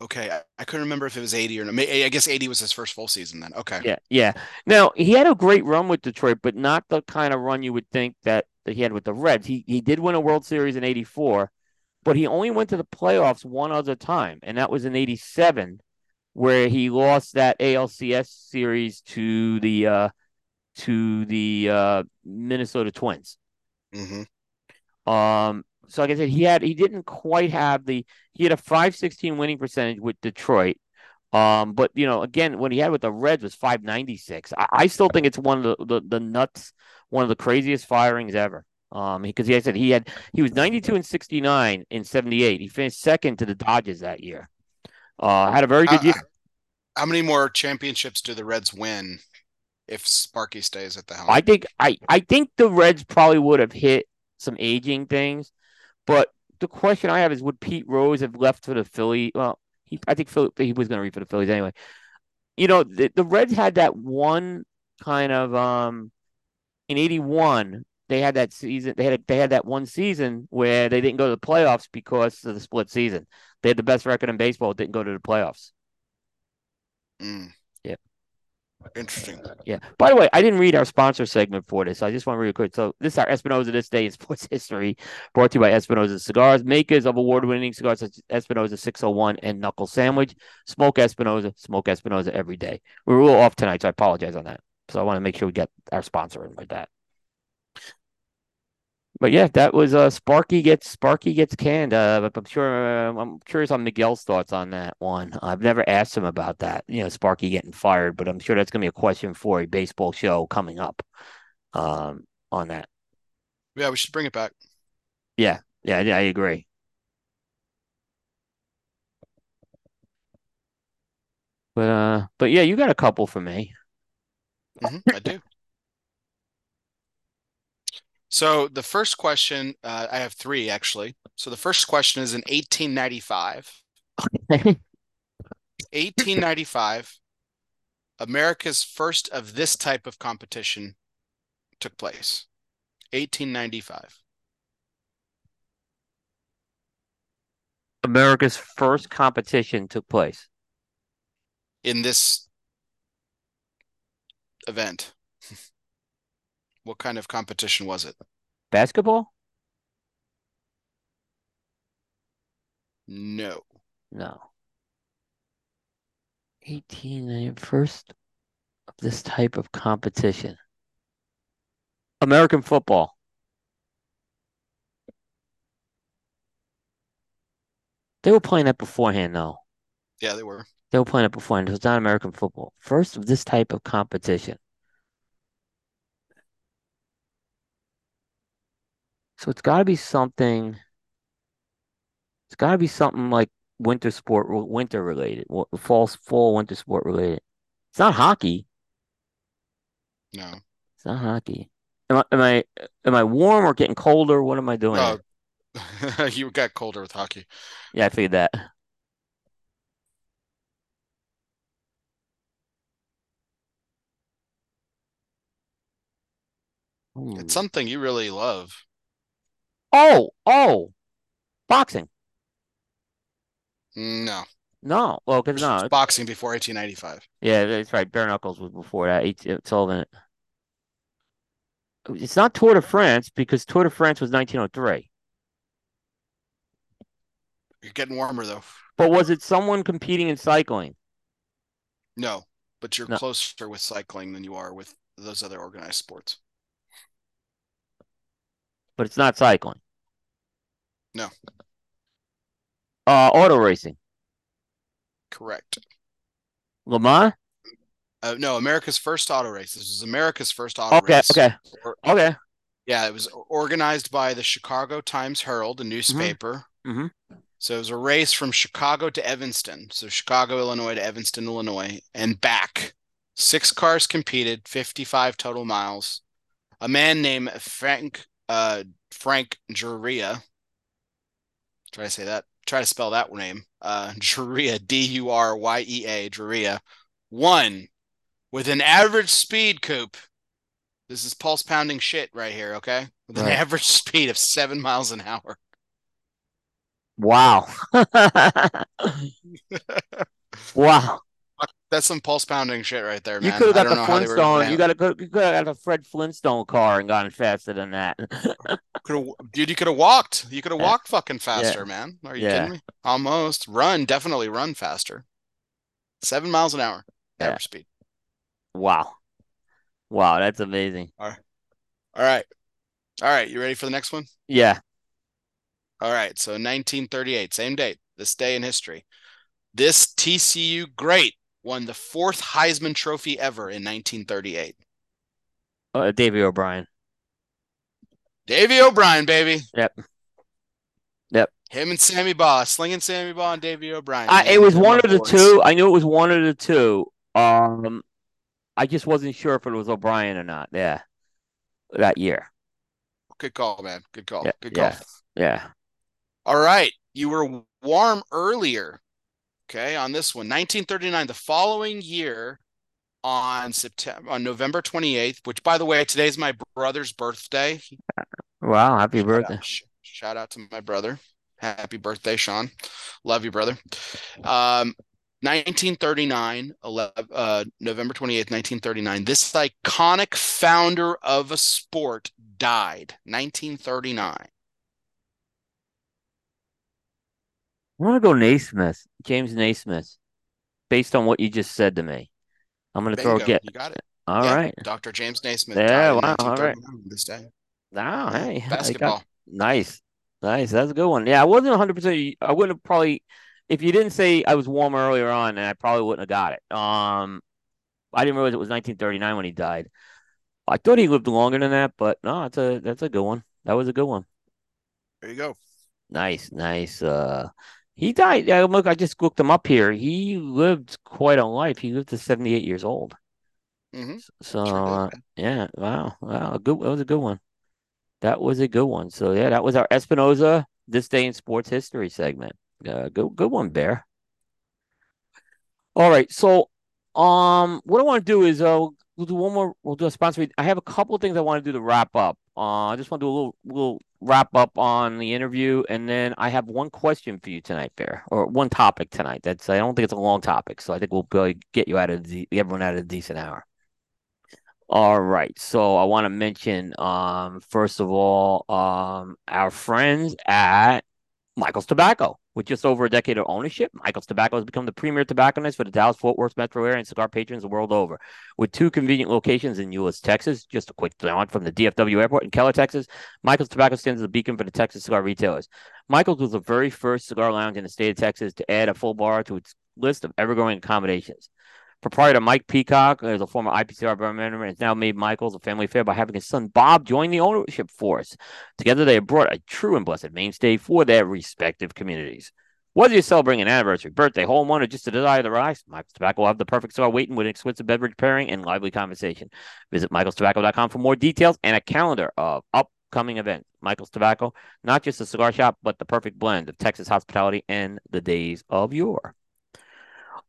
Speaker 2: Okay, I, I couldn't remember if it was 80 or not. I guess 80 was his first full season then. Okay.
Speaker 1: Yeah, yeah. Now he had a great run with Detroit, but not the kind of run you would think that, that he had with the Reds. He he did win a World Series in '84, but he only went to the playoffs one other time, and that was in '87, where he lost that ALCS series to the uh, to the uh, Minnesota Twins.
Speaker 2: hmm
Speaker 1: Um, so like I said, he had he didn't quite have the he had a five sixteen winning percentage with Detroit. Um, but you know, again, what he had with the Reds was five ninety six. I, I still think it's one of the, the the nuts, one of the craziest firings ever. Um, because he I said he had he was ninety two and sixty nine in seventy eight. He finished second to the Dodgers that year. Uh, had a very good
Speaker 2: Uh,
Speaker 1: year.
Speaker 2: How many more championships do the Reds win if Sparky stays at the helm?
Speaker 1: I think I I think the Reds probably would have hit some aging things, but the question I have is would Pete Rose have left for the Philly? Well, he I think Philly, he was going to read for the Phillies anyway. You know, the, the Reds had that one kind of um in 81 they had that season they had they had that one season where they didn't go to the playoffs because of the split season. They had the best record in baseball, didn't go to the playoffs.
Speaker 2: Mm. Interesting.
Speaker 1: Yeah. By the way, I didn't read our sponsor segment for this. So I just want to read quick. So this is our Espinosa This Day in Sports History, brought to you by Espinosa Cigars, makers of award-winning cigars such as Espinosa 601 and Knuckle Sandwich. Smoke Espinosa, smoke Espinosa every day. We were a little off tonight, so I apologize on that. So I want to make sure we get our sponsor in with that. But yeah, that was uh Sparky gets Sparky gets canned. Uh, I'm sure uh, I'm curious on Miguel's thoughts on that one. I've never asked him about that. You know, Sparky getting fired, but I'm sure that's gonna be a question for a baseball show coming up. Um, on that.
Speaker 2: Yeah, we should bring it back.
Speaker 1: Yeah, yeah, yeah I agree. But uh, but yeah, you got a couple for me.
Speaker 2: hmm I do. So the first question, uh, I have three actually. So the first question is in 1895. 1895, America's first of this type of competition took place. 1895.
Speaker 1: America's first competition took place.
Speaker 2: in this event. What kind of competition was it?
Speaker 1: Basketball?
Speaker 2: No.
Speaker 1: No. 18 first of this type of competition. American football. They were playing that beforehand, though.
Speaker 2: Yeah, they were.
Speaker 1: They were playing it beforehand. It was not American football. First of this type of competition. So it's got to be something. It's got to be something like winter sport, winter related, fall, fall, winter sport related. It's not hockey.
Speaker 2: No.
Speaker 1: It's not hockey. Am I am I am I warm or getting colder? What am I doing? Here? Oh.
Speaker 2: you got colder with hockey.
Speaker 1: Yeah, I figured that.
Speaker 2: It's something you really love.
Speaker 1: Oh, oh, boxing.
Speaker 2: No.
Speaker 1: No, well, because no,
Speaker 2: It's boxing before 1895.
Speaker 1: yeah, that's right. Bare knuckles was before that. It's, it's Sullivan. It's not Tour de France because Tour de France was 1903.
Speaker 2: You're getting warmer though.
Speaker 1: But was it someone competing in cycling?
Speaker 2: No, but you're
Speaker 1: No.
Speaker 2: closer with cycling than you are with those other organized sports.
Speaker 1: But it's not cycling.
Speaker 2: No.
Speaker 1: Uh, auto racing.
Speaker 2: Correct.
Speaker 1: Le Mans.
Speaker 2: Uh, no, America's first auto race. This was America's first auto
Speaker 1: Okay,
Speaker 2: race.
Speaker 1: okay,
Speaker 2: Or-
Speaker 1: okay.
Speaker 2: Yeah, it was organized by the Chicago Times Herald, a newspaper.
Speaker 1: Mm-hmm.
Speaker 2: newspaper.
Speaker 1: Mhm.
Speaker 2: So it was a race from Chicago to Evanston. So Chicago, Illinois to Evanston, Illinois, and back. Six cars competed, 55 total miles. A man named Frank uh Frank Duryea. Try to say that. Try to spell that name. Uh Duryea, D-U-R-Y-E-A, Duryea, won with an average speed coupe. This is pulse pounding shit right here, okay? With an average speed of seven miles an hour.
Speaker 1: Wow. wow.
Speaker 2: That's some pulse pounding shit right there, man.
Speaker 1: You could have got the
Speaker 2: know were
Speaker 1: Flintstone. You got to you could have got a Fred Flintstone car and gone faster than that.
Speaker 2: Could've- dude, you could have walked. You could have
Speaker 1: Yeah.
Speaker 2: walked fucking faster, man. Are you
Speaker 1: Yeah.
Speaker 2: kidding me? Almost. Run, definitely run faster. Seven miles an hour,
Speaker 1: Yeah.
Speaker 2: average speed.
Speaker 1: wow. Wow, that's amazing.
Speaker 2: All right, all right, all right. You ready for the next one?
Speaker 1: Yeah.
Speaker 2: All right. So 1938, same date, this day in history. This TCU great won the fourth Heisman Trophy ever in 1938.
Speaker 1: Uh, Davey O'Brien.
Speaker 2: Davy O'Brien, baby.
Speaker 1: Yep. Yep.
Speaker 2: Him and Sammy Baugh, slinging Sammy Baugh and Davy O'Brien.
Speaker 1: I, it was one of the two. I knew it was one of the two. Um, I just wasn't sure if it was O'Brien or not. Yeah, that year.
Speaker 2: Good call, man. Good call.
Speaker 1: Yeah,
Speaker 2: Good call.
Speaker 1: yeah. Yeah.
Speaker 2: All right. You were warm earlier. Okay. On this one, 1939, the following year, on September on November 28th, which by the way, today's my brother's birthday.
Speaker 1: Wow, happy
Speaker 2: Shout
Speaker 1: birthday.
Speaker 2: out, sh- shout out to my brother. Happy birthday, Sean. Love you, brother. Um 1939, 11, uh, November 28th, 1939. This iconic founder of a sport died. 1939.
Speaker 1: I want to go Naismith, James Naismith, based on what you just said to me. I'm going to throw a get.
Speaker 2: You got it.
Speaker 1: All
Speaker 2: Yeah,
Speaker 1: right.
Speaker 2: Dr. James Naismith.
Speaker 1: Yeah, wow, all right.
Speaker 2: 1939 This day.
Speaker 1: Wow, hey, I got-
Speaker 2: basketball.
Speaker 1: nice, nice. That's a good one. Yeah, I wasn't 100. percent I wouldn't have probably, if you didn't say I was warm earlier on, then I probably wouldn't have got it. Um, I didn't realize it was 1939 when he died. I thought he lived longer than that, but no, that's a that's a good one. That was a good one.
Speaker 2: There you go.
Speaker 1: Nice, nice. Uh, he died. Yeah, look, I just looked him up here. He lived quite a life. He lived to 78 years old.
Speaker 2: Mhm.
Speaker 1: So, uh, yeah, wow, wow, a good. That was a good one. That was a good one. So yeah, that was our Espinosa this day in sports history segment. Uh, good, good one, Bear. All right, so um, what I want to do is uh, we'll do one more. We'll do a sponsor. I have a couple of things I want to do to wrap up. Uh, I just want to do a little little wrap up on the interview, and then I have one question for you tonight, Bear, or one topic tonight. That's I don't think it's a long topic, so I think we'll get you out of the everyone out of a decent hour. All right, so I want to mention, um, first of all, um, our friends at Michael's Tobacco. With just over a decade of ownership, Michael's Tobacco has become the premier tobacconist for the Dallas Fort Worth metro area and cigar patrons the world over. With two convenient locations in Euless, Texas, just a quick jaunt from the DFW airport in Keller, Texas, Michael's Tobacco stands as a beacon for the Texas cigar retailers. Michael's was the very first cigar lounge in the state of Texas to add a full bar to its list of ever-growing accommodations. Proprietor Mike Peacock is a former IPCR board member and has now made Michael's a family affair by having his son Bob join the ownership force. Together, they have brought a true and blessed mainstay for their respective communities. Whether you're celebrating an anniversary, birthday, hole in one, or just a desire to rise, Michael's Tobacco will have the perfect cigar waiting with an exquisite beverage pairing and lively conversation. Visit michaelstobacco.com for more details and a calendar of upcoming events. Michael's Tobacco, not just a cigar shop, but the perfect blend of Texas hospitality and the days of yore.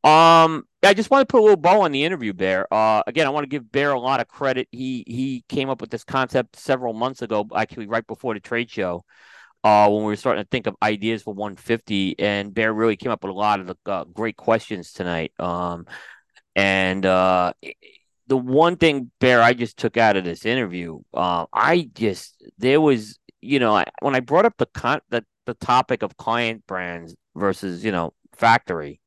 Speaker 1: Um, I just want to put a little bow on the interview, Bear. Uh, again, I want to give Bear a lot of credit. He he came up with this concept several months ago, actually right before the trade show, uh, when we were starting to think of ideas for 150, and Bear really came up with a lot of the uh, great questions tonight. Um, and uh, the one thing, Bear, I just took out of this interview, uh, I just there was, you know, when I brought up the con the the topic of client brands versus you know factory.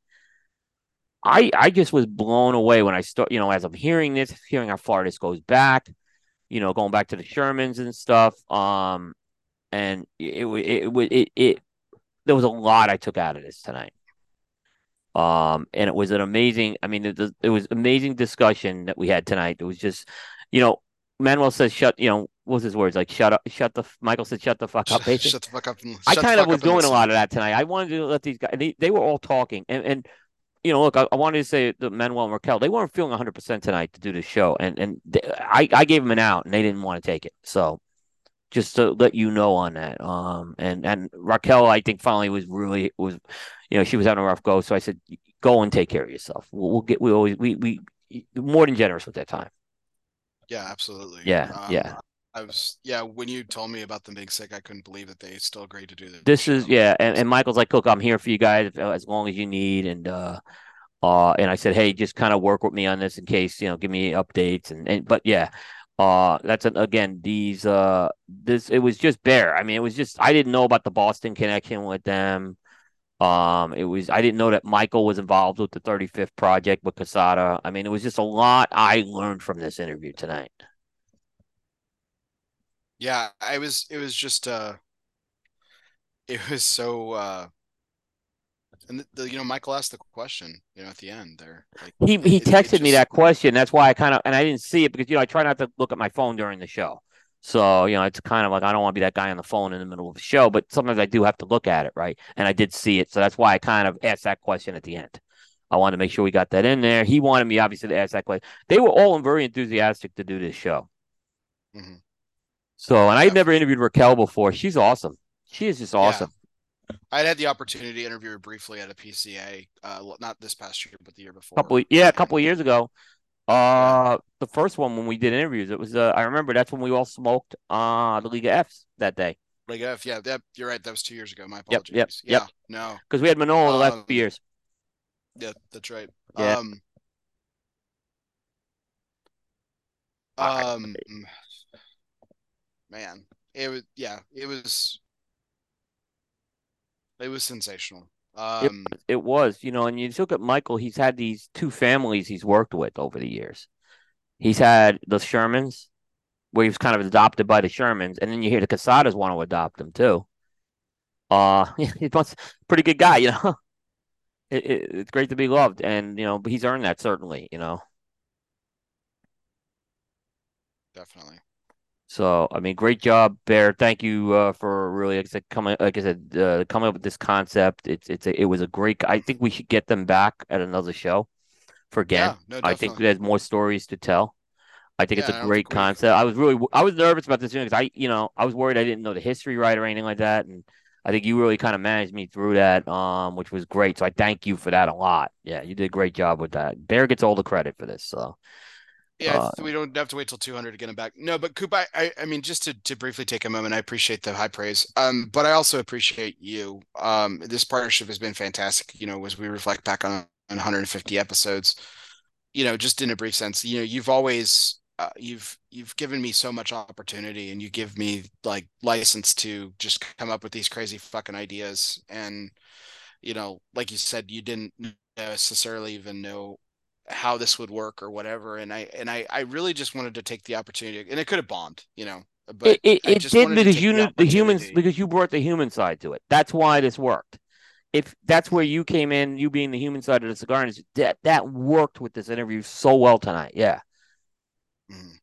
Speaker 1: I I just was blown away when I start, you know, as I'm hearing this, hearing how far this goes back, you know, going back to the Shermans and stuff. Um, and it it it it, it there was a lot I took out of this tonight. Um, and it was an amazing. I mean, it, it was amazing discussion that we had tonight. It was just, you know, Manuel says, "Shut," you know, what was his words like? "Shut up," "Shut the." Michael said, "Shut the fuck up."
Speaker 2: Shut, shut the fuck up. And,
Speaker 1: I kind of was doing a lot of that tonight. I wanted to let these guys. They, they were all talking, and and you know, look, I, I wanted to say that Manuel and Raquel, they weren't feeling 100 percent tonight to do this show, and and they, I I gave them an out, and they didn't want to take it. So just to let you know on that. Um, and and Raquel, I think finally was really was, you know, she was having a rough go. So I said, go and take care of yourself. We'll, we'll get we always we we more than generous with that time.
Speaker 2: Yeah, absolutely.
Speaker 1: Yeah,
Speaker 2: Um,
Speaker 1: yeah.
Speaker 2: I was yeah. When you told me about them being sick, I couldn't believe that they still agreed to do this.
Speaker 1: This is yeah, and, and Michael's like, look, I'm here for you guys as long as you need, and uh, uh, and I said, hey, just kind of work with me on this in case you know, give me updates, and and but yeah, uh, that's an, again these uh this it was just bare. I mean, it was just I didn't know about the Boston connection with them. Um, it was I didn't know that Michael was involved with the 35th project with Quesada. I mean, it was just a lot I learned from this interview tonight.
Speaker 2: Yeah, I was. It was just. uh It was so. uh And the, the you know Michael asked the question. You know at the end there. Like
Speaker 1: He he
Speaker 2: it- it
Speaker 1: texted me that question. That's why I kind of and I didn't see it because you know I try not to look at my phone during the show. So you know it's kind of like I don't want to be that guy on the phone in the middle of the show, but sometimes I do have to look at it, right? And I did see it, so that's why I kind of asked that question at the end. I wanted to make sure we got that in there. He wanted me obviously to ask that question. They were all very enthusiastic to do this show.
Speaker 2: Mhm.
Speaker 1: So and I
Speaker 2: Yeah,
Speaker 1: had never interviewed Raquel before. She's awesome. She is just
Speaker 2: Yeah.
Speaker 1: awesome.
Speaker 2: I'd had the opportunity to interview her briefly at a PCA, uh, not this past year, but the year before.
Speaker 1: couple yeah, a couple of years ago. Uh, the first one when we did interviews, it was. Uh, I remember that's when we all smoked uh the League of Fs that day.
Speaker 2: Like F, yeah, that you're right. That was two years ago. My apologies.
Speaker 1: yep, yep,
Speaker 2: yeah,
Speaker 1: yep.
Speaker 2: no,
Speaker 1: because we had Manolo the last
Speaker 2: Um,
Speaker 1: few years.
Speaker 2: yeah, that's right.
Speaker 1: Yeah.
Speaker 2: Um, um, man, it was yeah, it was it was sensational.
Speaker 1: It,
Speaker 2: Um,
Speaker 1: it was, you know, and you look at Michael, he's had these two families he's worked with over the years. He's had the Shermans, where he was kind of adopted by the Shermans, and then you hear the Quesadas want to adopt him too. Uh, he's a pretty good guy, you know. It, it, it's great to be loved, and you know, he's earned that certainly, you know.
Speaker 2: definitely.
Speaker 1: So, I mean, great job, Bear. Thank you uh, for really, like I said, coming, like I said, uh, coming up with this concept. It's, it's, a, it was a great. I think we should get them back at another show for again.
Speaker 2: Yeah, no,
Speaker 1: I think there's more stories to tell. I think
Speaker 2: Yeah,
Speaker 1: it's a great concept. I was really, I was nervous about this because I, you know, I was worried I didn't know the history right or anything like that, and I think you really kind of managed me through that, um, which was great. So I thank you for that a lot. Yeah, you did a great job with that. Bear gets all the credit for this. So
Speaker 2: Yeah,
Speaker 1: Uh,
Speaker 2: we don't have to wait till 200 to get him back. No, but Coop, I, I, I mean, just to, to briefly take a moment, I appreciate the high praise. Um, but I also appreciate you. Um, this partnership has been fantastic. You know, as we reflect back on, on 150 episodes, you know, just in a brief sense, you know, you've always, uh, you've, you've given me so much opportunity and you give me like license to just come up with these crazy fucking ideas. And, you know, like you said, you didn't necessarily even know how this would work or whatever and i and i i really just wanted to take the opportunity and it could have bombed you know but
Speaker 1: it, it, it did because you
Speaker 2: the
Speaker 1: knew the humans because you brought the human side to it. That's why this worked. If that's where you came in, you being the human side of the cigar industry, that that worked with this interview so well tonight. Yeah.
Speaker 2: Mhm.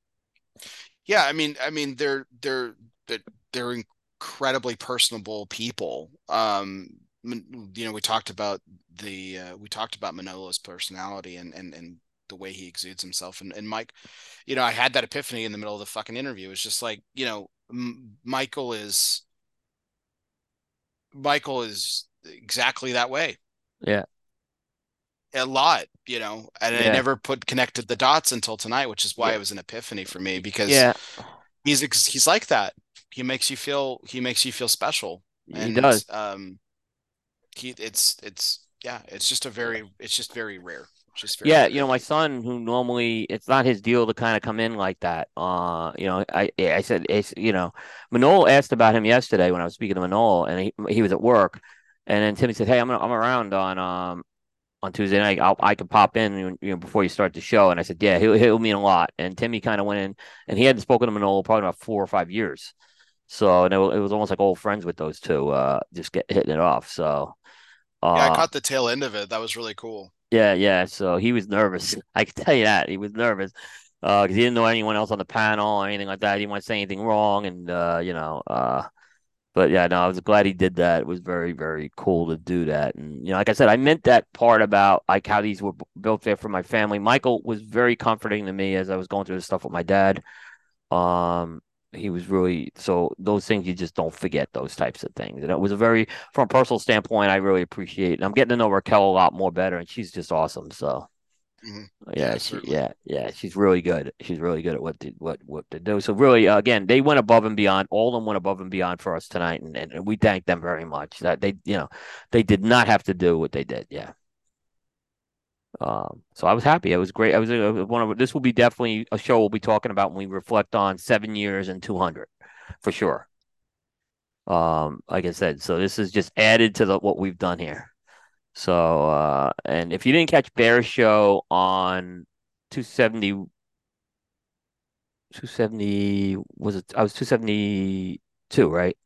Speaker 2: yeah i mean i mean they're they're they're, they're incredibly personable people um you know we talked about the uh, we talked about manolo's personality and and and the way he exudes himself and, and mike you know i had that epiphany in the middle of the fucking interview it's just like you know M- michael is michael is exactly that way
Speaker 1: Yeah.
Speaker 2: a lot you know and i never put connected the dots until tonight which is why
Speaker 1: Yeah.
Speaker 2: it was an epiphany for me because
Speaker 1: Yeah.
Speaker 2: he's he's like that. He makes you feel he makes you feel special.
Speaker 1: He does.
Speaker 2: um he it's it's yeah, it's just a very it's just very rare. Just very
Speaker 1: Yeah,
Speaker 2: rare.
Speaker 1: you know, my son, who normally it's not his deal to kind of come in like that. Uh, you know, I I said it's you know, manol asked about him yesterday when I was speaking to manol and he he was at work, and then Timmy said, "Hey, I'm I'm around on um on Tuesday night. I'll, I could pop in you know before you start the show." And I said, "Yeah, he'll he'll mean a lot." And Timmy kind of went in, and he hadn't spoken to Manolo probably about four or five years, so and it, it was almost like old friends with those two, uh, just get hitting it off. So. Uh,
Speaker 2: yeah, I caught the tail end of it. That was really cool.
Speaker 1: yeah, yeah. So he was nervous. I can tell you that he was nervous because he didn't know anyone else on the panel or anything like that. He didn't want to say anything wrong, and uh, you know, uh, but yeah, no, I was glad he did that. It was very, very cool to do that. And you know, like I said, I meant that part about like how these were built there for my family. Michael was very comforting to me as I was going through this stuff with my dad. Um, he was really so those things you just don't forget those types of things. And it was a very from a personal standpoint, I really appreciate. And I'm getting to know Raquel a lot more better, and she's just awesome. So
Speaker 2: Mhm.
Speaker 1: yeah,
Speaker 2: Yeah,
Speaker 1: she, yeah, yeah, she's really good. She's really good at what to what what to do. So really, uh, again, they went above and beyond. All of them went above and beyond for us tonight, and, and, and we thank them very much. That they, you know, they did not have to do what they did. Yeah. Um, so I was happy. It was great. I was uh, one of this will be definitely a show we'll be talking about when we reflect on seven years and two hundred, for sure. Um, like I said, so this is just added to the what we've done here. So, uh, and if you didn't catch Bear's show on 270, 270, was it? I was 272, right?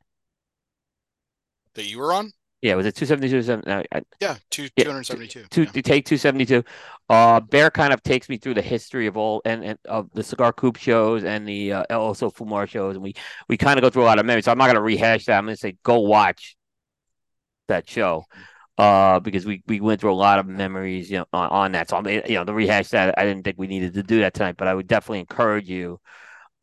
Speaker 2: That you were on?
Speaker 1: Yeah, was it 272? 270? I, I,
Speaker 2: Yeah, two
Speaker 1: Yeah,
Speaker 2: two hundred seventy two.
Speaker 1: two, to take 272. Uh, Bear kind of takes me through the history of all and, and of the Cigar Coop shows and the uh, also Fumar shows, and we we kind of go through a lot of memories. So I'm not going to rehash that. I'm going to say go watch that show, uh, because we we went through a lot of memories, you know, on, on that. So I'm you know the rehash that I didn't think we needed to do that tonight, but I would definitely encourage you.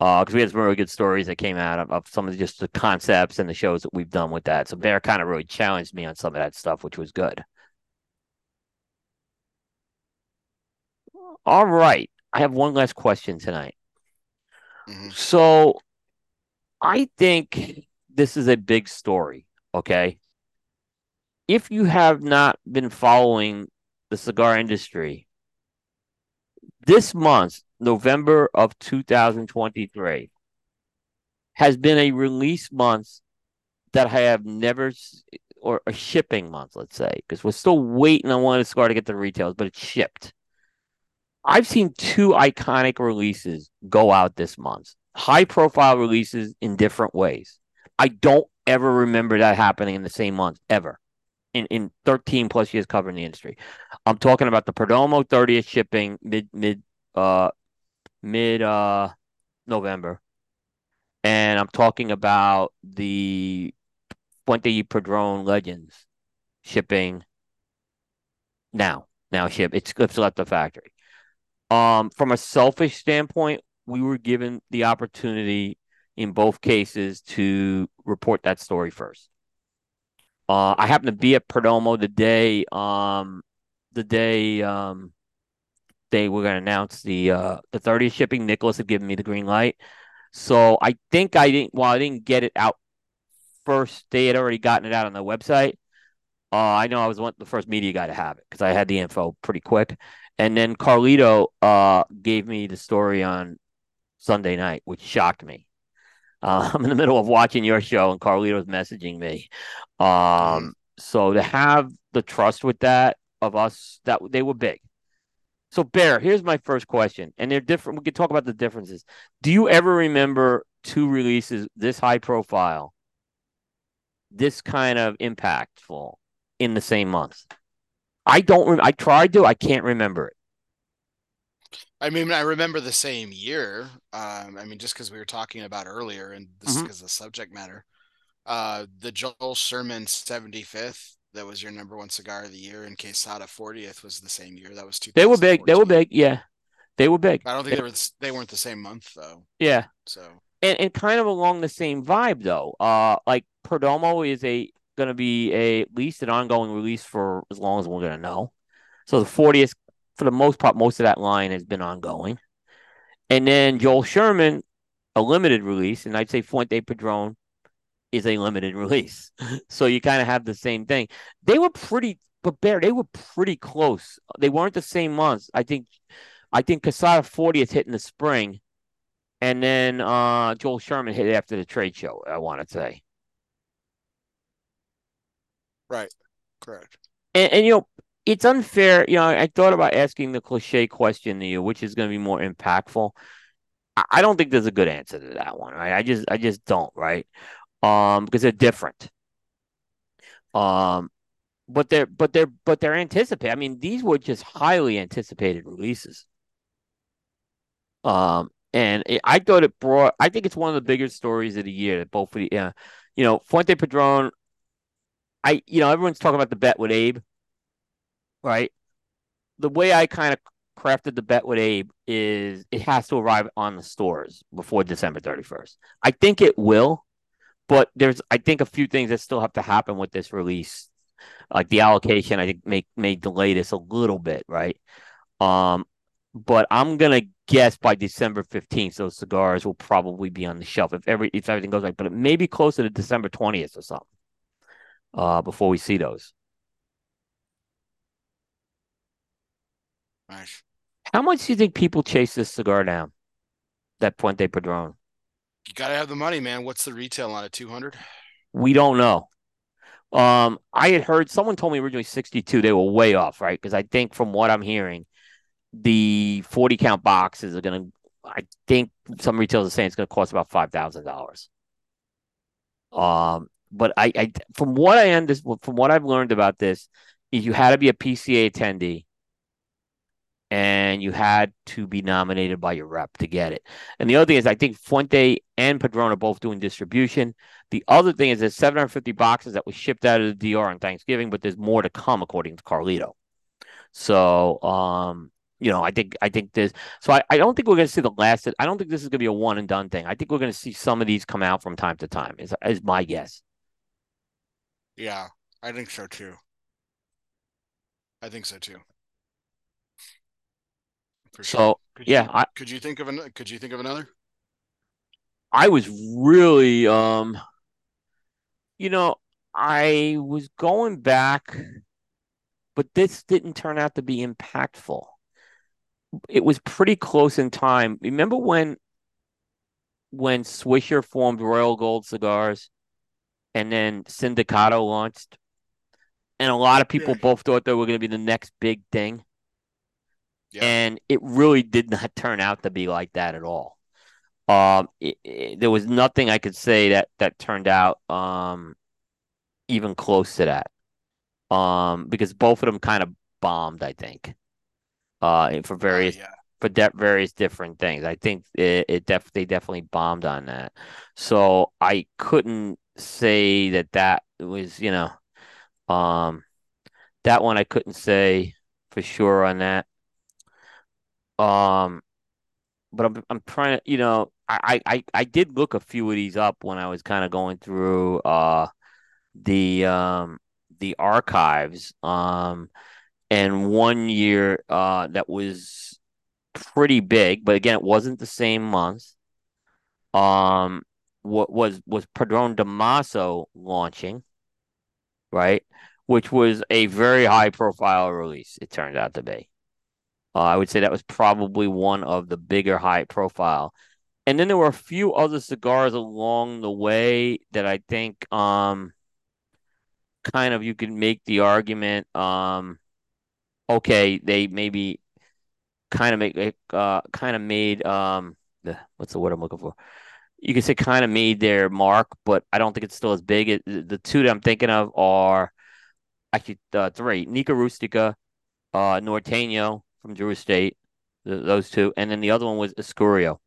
Speaker 1: Uh, because we had some really good stories that came out of, of some of just the concepts and the shows that we've done with that. So Bear kind of really challenged me on some of that stuff, which was good. All right. I have one last question tonight.
Speaker 2: Mhm.
Speaker 1: So I think this is a big story, okay? If you have not been following the cigar industry, this month, November of 2023, has been a release month that I have never, or a shipping month, let's say, because we're still waiting on one cigar to get to the retailers, but it's shipped. I've seen two iconic releases go out this month, high profile releases in different ways. I don't ever remember that happening in the same month, ever. In, in 13 plus years covering the industry. I'm talking about the Perdomo 30th shipping mid mid uh mid uh November. And I'm talking about the Fuente Padron Legends shipping now. Now ship. It's it's left the factory. Um, from a selfish standpoint, we were given the opportunity in both cases to report that story first. Uh, I happened to be at Perdomo the day, um, the day um, they were going to announce the uh, the 30th shipping. Nicholas had given me the green light, so I think I didn't. Well, I didn't get it out first. They had already gotten it out on the website. Uh, I know I was one, the first media guy to have it because I had the info pretty quick. And then Carlito uh, gave me the story on Sunday night, which shocked me. Uh, I'm in the middle of watching your show, and Carlito's messaging me. Um, so to have the trust with that of us, that they were big. So Bear, here's my first question, and they're different. We could talk about the differences. Do you ever remember two releases this high profile, this kind of impactful in the same month? I don't. Rem- I tried to. I can't remember it.
Speaker 2: I mean, I remember the same year. Um, I mean, just because we were talking about earlier, and this is
Speaker 1: Mhm.
Speaker 2: because the subject matter. Uh, the Joel Sherman 75th, that was your number one cigar of the year, and Quesada 40th was the same year. That was two.
Speaker 1: They were big. They were big. Yeah, they were big.
Speaker 2: I don't think they were. They weren't the same month though.
Speaker 1: Yeah,
Speaker 2: So
Speaker 1: and and kind of along the same vibe though. Uh, like Perdomo is a going to be a at least an ongoing release for as long as we're going to know. So the 40th, for the most part, most of that line has been ongoing. And then Joel Sherman, a limited release, and I'd say Fuente Padron is a limited release. So you kind of have the same thing. They were pretty, but Bear, they were pretty close. They weren't the same months. I think, I think Quesada 40th hit in the spring, and then uh, Joel Sherman hit after the trade show. I want to say.
Speaker 2: right, correct.
Speaker 1: And, and you know, it's unfair. You know, I thought about asking the cliche question to you, which is going to be more impactful. I, don't think there's a good answer to that one, right? I just, I just don't, right? Um, because they're different. Um, but they're, but they're, but they're anticipated. I mean, these were just highly anticipated releases. Um, and it, I thought it brought. I think it's one of the bigger stories of the year. That both of the, yeah, you know, Fuente Padron. I, you know, everyone's talking about the bet with Abe right? The way I kind of crafted the bet with Abe is it has to arrive on the stores before December 31st. I think it will, but there's I think a few things that still have to happen with this release. Like the allocation, I think may may delay this a little bit, right? Um, but I'm gonna guess by December 15th, those cigars will probably be on the shelf if every if everything goes right. But it may be closer to December 20th or something. Uh, before we see those.
Speaker 2: Nice.
Speaker 1: How much do you think people chase this cigar down? That Fuente Padron.
Speaker 2: You gotta have the money, man. What's the retail on it? Two hundred.
Speaker 1: We don't know. Um, I had heard someone told me originally 62. They were way off, right? Because I think from what I'm hearing, the 40 count boxes are gonna I think some retailers are saying it's gonna cost about five thousand dollars. Um, but I, I from what I understand from what I've learned about this is you had to be a PCA attendee and you had to be nominated by your rep to get it. And the other thing is, I think Fuente and Padron are both doing distribution. The other thing is, there's 750 boxes that was shipped out of the DR on Thanksgiving, but there's more to come, according to Carlito. So, um, you know, I think I think this. So I, I don't think we're going to see the last. I don't think this is going to be a one and done thing. I think we're going to see some of these come out from time to time. Is is my guess.
Speaker 2: Yeah, I think so too. I think so too. For
Speaker 1: So
Speaker 2: Could
Speaker 1: yeah,
Speaker 2: you,
Speaker 1: I,
Speaker 2: could you think of an could you think of another?
Speaker 1: I was really um you know, I was going back, but this didn't turn out to be impactful. It was pretty close in time. Remember when when Swisher formed Royal Gold Cigars and then Sindicato launched? And a lot of people
Speaker 2: Yeah.
Speaker 1: both thought they were going to be the next big thing.
Speaker 2: Yeah.
Speaker 1: And it really did not turn out to be like that at all. Um, it, it- there was nothing I could say that that turned out um even close to that. Um, because both of them kind of bombed, I think. Uh, for
Speaker 2: Uh,
Speaker 1: various
Speaker 2: yeah.
Speaker 1: for de- various different things. I think it, it def they definitely bombed on that. So I couldn't say that that was, you know, um, that one I couldn't say for sure on that. Um, but I'm I'm trying to, you know, I I I did look a few of these up when I was kind of going through uh the um the archives. Um, and one year uh that was pretty big, but again, it wasn't the same month. Um, what was was Padron Damaso launching, right? Which was a very high profile release, it turned out to be. Uh, I would say that was probably one of the bigger high profile. And then there were a few other cigars along the way that I think um kind of you could make the argument um okay, they maybe kind of make uh kind of made um the what's the word I'm looking for? You could say kind of made their mark, but I don't think it's still as big. It, the two that I'm thinking of are actually uh, three: Nica Rustica, uh, Norteño from Drew Estate, th those two, and then the other one was Escurio.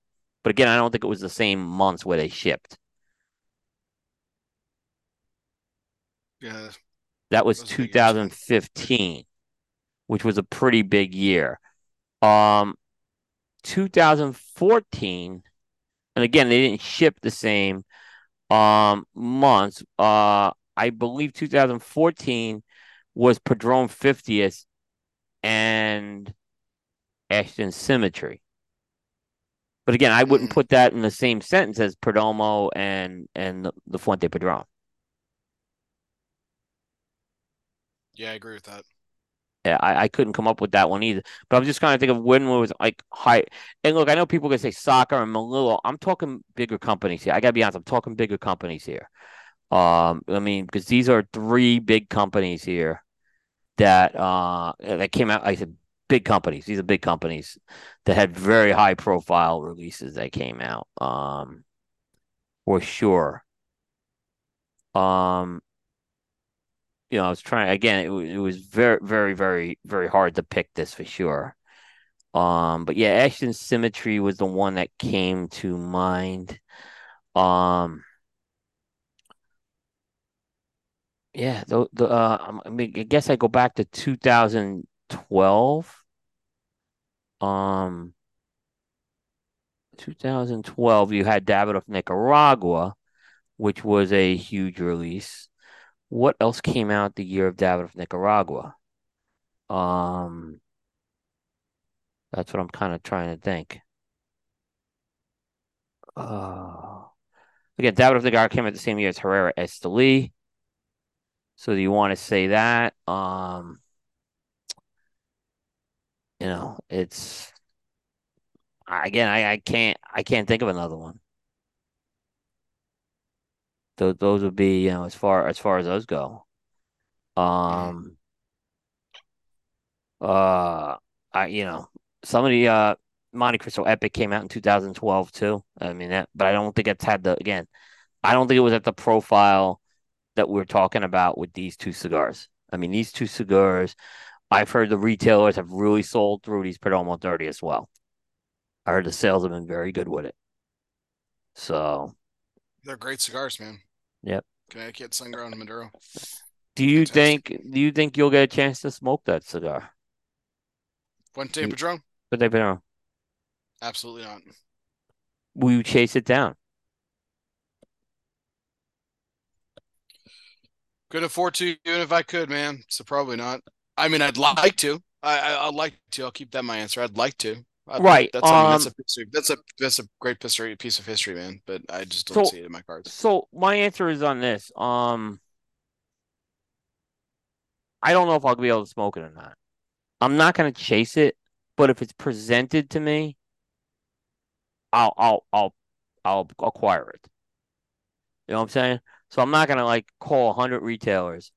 Speaker 1: But again, I don't think it was the same months where they shipped.
Speaker 2: Yeah.
Speaker 1: That was
Speaker 2: Those are big years, man.
Speaker 1: 2015, which was a pretty big year. Um, 2014, and again, they didn't ship the same um months. Uh, I believe 2014 was Padron 50th and Ashton Symmetry. But again, I wouldn't
Speaker 2: Mm.
Speaker 1: put that in the same sentence as Perdomo and and the, the Fuente Padron.
Speaker 2: Yeah, I agree with that.
Speaker 1: Yeah, I, I couldn't come up with that one either. But I'm just trying to think of when was like high. And look, I know people are gonna say soccer and Malillo. I'm talking bigger companies here. I gotta be honest. I'm talking bigger companies here. Um, I mean, because these are three big companies here that uh that came out. I said big companies. These are big companies that had very high profile releases that came out. Um, for sure. Um, you know, I was trying again. It, it was very, very, very, very hard to pick this for sure. Um, but yeah, Ashton Symmetry was the one that came to mind. Um, yeah, the the uh, I mean, I guess I go back to 2012. Um, 2012, you had Davidoff Nicaragua, which was a huge release. What else came out the year of Davidoff Nicaragua? Um, that's what I'm kind of trying to think. Uh, again, Davidoff Nicaragua came out the same year as Herrera Esteli. So do you want to say that? Um, you know, it's again, I, I can't I can't think of another one. Those those would be, you know, as far as far as those go. Um, uh, I you know, some of the uh Montecristo Epic came out in 2012 too. I mean that, but I don't think it's had the again. I don't think it was at the profile that we're talking about with these two cigars. I mean, these two cigars, I've heard the retailers have really sold through these Perdomo 30 as well. I heard the sales have been very good with it. So,
Speaker 2: They're great cigars, man.
Speaker 1: Yep.
Speaker 2: Connecticut, Sun-Grown, Maduro.
Speaker 1: do you
Speaker 2: Fantastic.
Speaker 1: think do you think you'll get a chance to smoke that cigar?
Speaker 2: Fuente
Speaker 1: You-
Speaker 2: Padron?
Speaker 1: But they've been on.
Speaker 2: Absolutely not.
Speaker 1: Will you chase it down?
Speaker 2: Could afford to, even if I could, man. So probably not. I mean, I'd like to. I, I I'd like to. I'll keep that my answer. I'd like to. I-
Speaker 1: Right,
Speaker 2: That's, I mean, that's
Speaker 1: um,
Speaker 2: a piece of- that's a that's a great history piece of history, man. But I just don't
Speaker 1: So-
Speaker 2: see it in my cards.
Speaker 1: So my answer is on this. Um, I don't know if I'll be able to smoke it or not. I'm not gonna chase it, but if it's presented to me, I'll I'll I'll I'll acquire it. You know what I'm saying? So I'm not gonna like call 100 retailers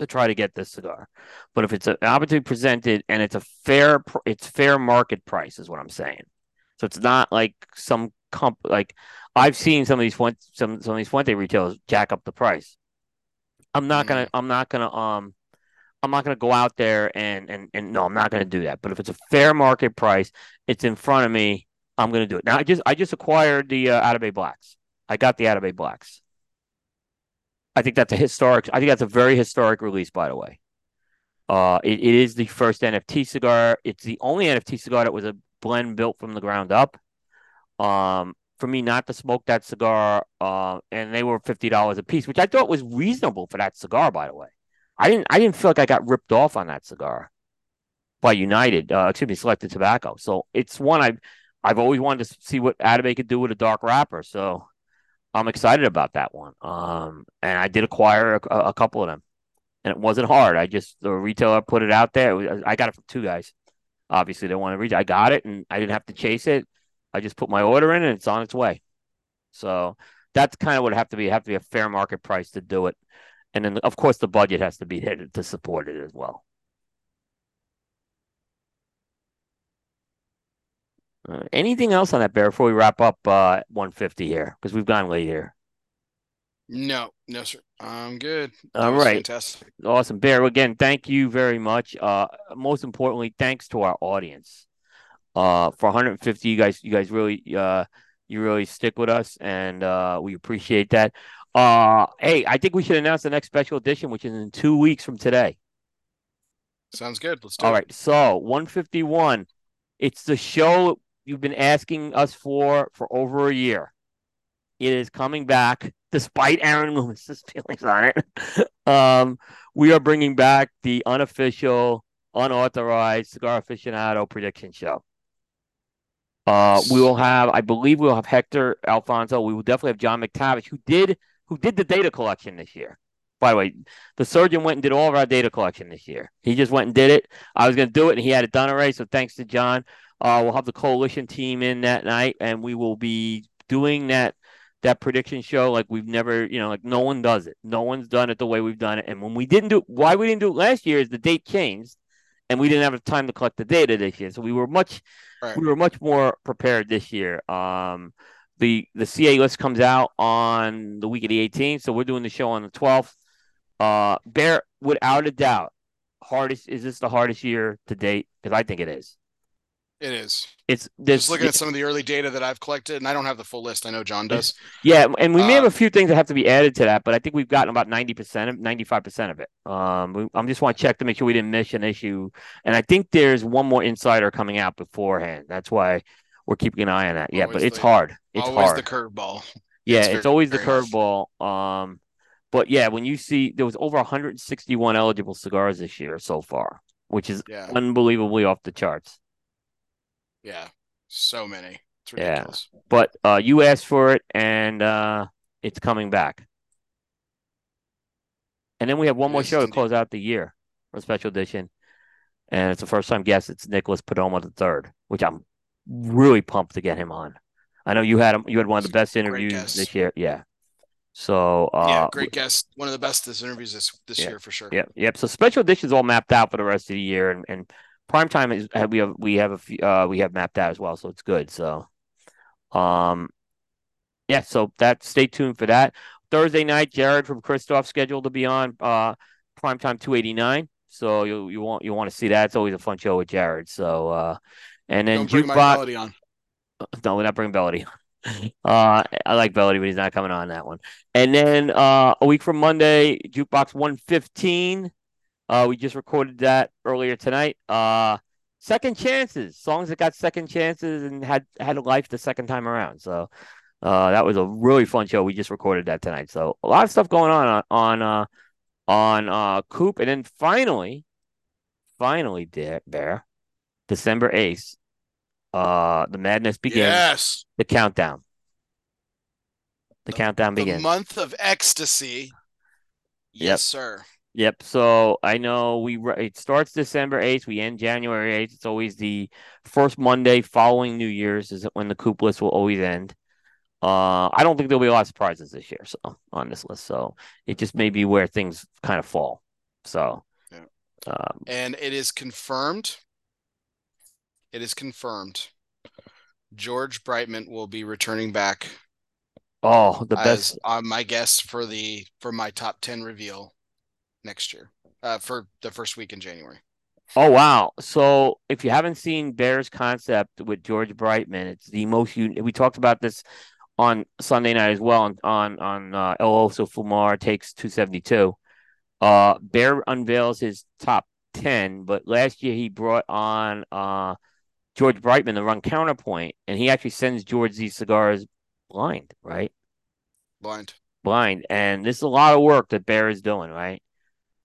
Speaker 1: to try to get this cigar. But if it's an opportunity presented and it's a fair it's fair market price is what I'm saying. So it's not like some comp like I've seen some of these Fuente, some some of these Fuente retailers jack up the price. I'm not gonna I'm not gonna um I'm not gonna go out there and and and no I'm not gonna do that. But if it's a fair market price, it's in front of me. I'm gonna do it. Now I just I just acquired the uh, Atabey Blacks. I got the Atabey Blacks. I think that's a historic. I think that's a very historic release, by the way. Uh, it, it is the first NFT cigar. It's the only NFT cigar that was a blend built from the ground up. Um, for me not to smoke that cigar, uh, and they were fifty dollars a piece, which I thought was reasonable for that cigar. By the way, I didn't I didn't feel like I got ripped off on that cigar by United. Uh, excuse me, Selected Tobacco. So it's one I've I've always wanted to see what Atabey could do with a dark wrapper. So I'm excited about that one. Um, and I did acquire a, a couple of them, and it wasn't hard. I just the retailer put it out there. I got it from two guys. Obviously, they want to read. I got it, and I didn't have to chase it. I just put my order in, and it's on its way. So that's kind of what have to be. It have to be a fair market price to do it, and then of course the budget has to be to, to support it as well. Uh, anything else on that bear before we wrap up uh, 150 here because we've gone late here.
Speaker 2: No, no, sir. I'm good. That
Speaker 1: All right.
Speaker 2: fantastic.
Speaker 1: Awesome, Bear. Again, thank you very much. Uh, most importantly, thanks to our audience. Uh, for 150, you guys, you guys really, uh, you really stick with us, and uh, we appreciate that. Uh, hey, I think we should announce the next special edition, which is in two weeks from today.
Speaker 2: Sounds good. Let's do
Speaker 1: All
Speaker 2: it.
Speaker 1: right, so 151. It's the show you've been asking us for for over a year. It is coming back, despite Aaron Loomis's feelings on it. um, we are bringing back the unofficial, unauthorized cigar aficionado prediction show. Uh, we will have, I believe, we'll have Hector Alfonso. We will definitely have John McTavish, who did who did the data collection this year. By the way, the surgeon went and did all of our data collection this year. He just went and did it. I was going to do it, and he had it done already. So thanks to John. Uh, we'll have the coalition team in that night, and we will be doing that that prediction show like we've never, you know, like no one does it. No one's done it the way we've done it. And when we didn't do, why we didn't do it last year is the date changed, and we didn't have the time to collect the data this year. So we were much,
Speaker 2: Right.
Speaker 1: we were much more prepared this year. Um, the the CA list comes out on the week of the 18th, so we're doing the show on the 12th. Uh, Bear, without a doubt, hardest is this the hardest year to date? Because I think it is.
Speaker 2: It is.
Speaker 1: It's this.
Speaker 2: Just looking at some of the early data that I've collected, and I don't have the full list. I know John does.
Speaker 1: Yeah, and we may have
Speaker 2: Uh,
Speaker 1: a few things that have to be added to that, but I think we've gotten about ninety percent of ninety five percent of it. Um, we, I'm just want to check to make sure we didn't miss an issue, and I think there's one more insider coming out beforehand. That's why we're keeping an eye on that. Yeah, but it's
Speaker 2: the-
Speaker 1: hard. It's
Speaker 2: Always
Speaker 1: hard.
Speaker 2: the curveball.
Speaker 1: yeah,
Speaker 2: it's
Speaker 1: it's always the curveball. Um, but yeah, when you see there was over 161 eligible cigars this year so far, which is
Speaker 2: Yeah,
Speaker 1: unbelievably off the charts.
Speaker 2: yeah. So many. It's
Speaker 1: Yeah. But uh, you asked for it, and uh, it's coming back. And then we have one more show to close out the year for a special edition, and it's a first time guest. It's Nicholas Perdomo the third, which I'm really pumped to get him on. I know you had him. You had one of the best interviews this year. Yeah. So uh,
Speaker 2: yeah, great guest. One of the best this interviews this this
Speaker 1: Yeah.
Speaker 2: year for sure.
Speaker 1: Yep, yep. So special editions all mapped out for the rest of the year, and, and prime time is we have we have a few, uh we have mapped out as well, so it's good. So, um, yeah. So that stay tuned for that. Thursday night, Jared from Christoph scheduled to be on uh prime time two eighty nine. So you you want you want to see that? It's always a fun show with Jared. So uh, and then
Speaker 2: Don't bring my
Speaker 1: jukebox.
Speaker 2: melody on.
Speaker 1: No, we're not bringing Bellady. Uh, I like Bellady, but he's not coming on that one. And then uh, a week from Monday, Jukebox 115. Uh, we just recorded that earlier tonight. Uh, second chances, songs that got second chances and had had a life the second time around. So uh, that was a really fun show. We just recorded that tonight. So a lot of stuff going on on uh, on uh, Coop. And then finally, finally, Bear, December 8th, Uh, the madness begins.
Speaker 2: Yes.
Speaker 1: The countdown. The,
Speaker 2: The-
Speaker 1: countdown
Speaker 2: The
Speaker 1: begins.
Speaker 2: month of ecstasy.
Speaker 1: Yep.
Speaker 2: Yes, sir.
Speaker 1: Yep. So I know we it starts December eighth. We end January eighth. It's always the first Monday following New Year's is when the coop list will always end. Uh, I don't think there'll be a lot of surprises this year. So on this list, so it just may be where things kind of fall. So,
Speaker 2: Yeah.
Speaker 1: um,
Speaker 2: And it is confirmed. It is confirmed. George Brightman will be returning back
Speaker 1: oh, the best.
Speaker 2: uh, my guest for the for my top ten reveal next year. Uh, for the first week in January.
Speaker 1: Oh wow! So if you haven't seen Bears Concept with George Brightman, it's the most. Un- we talked about this on Sunday night as well on on on uh, El Oso Fumar takes two seventy two. Uh, Bear unveils his top ten, but last year he brought on uh George Brightman to run counterpoint, and he actually sends George these cigars blind, right?
Speaker 2: Blind.
Speaker 1: Blind, and this is a lot of work that Bear is doing, right?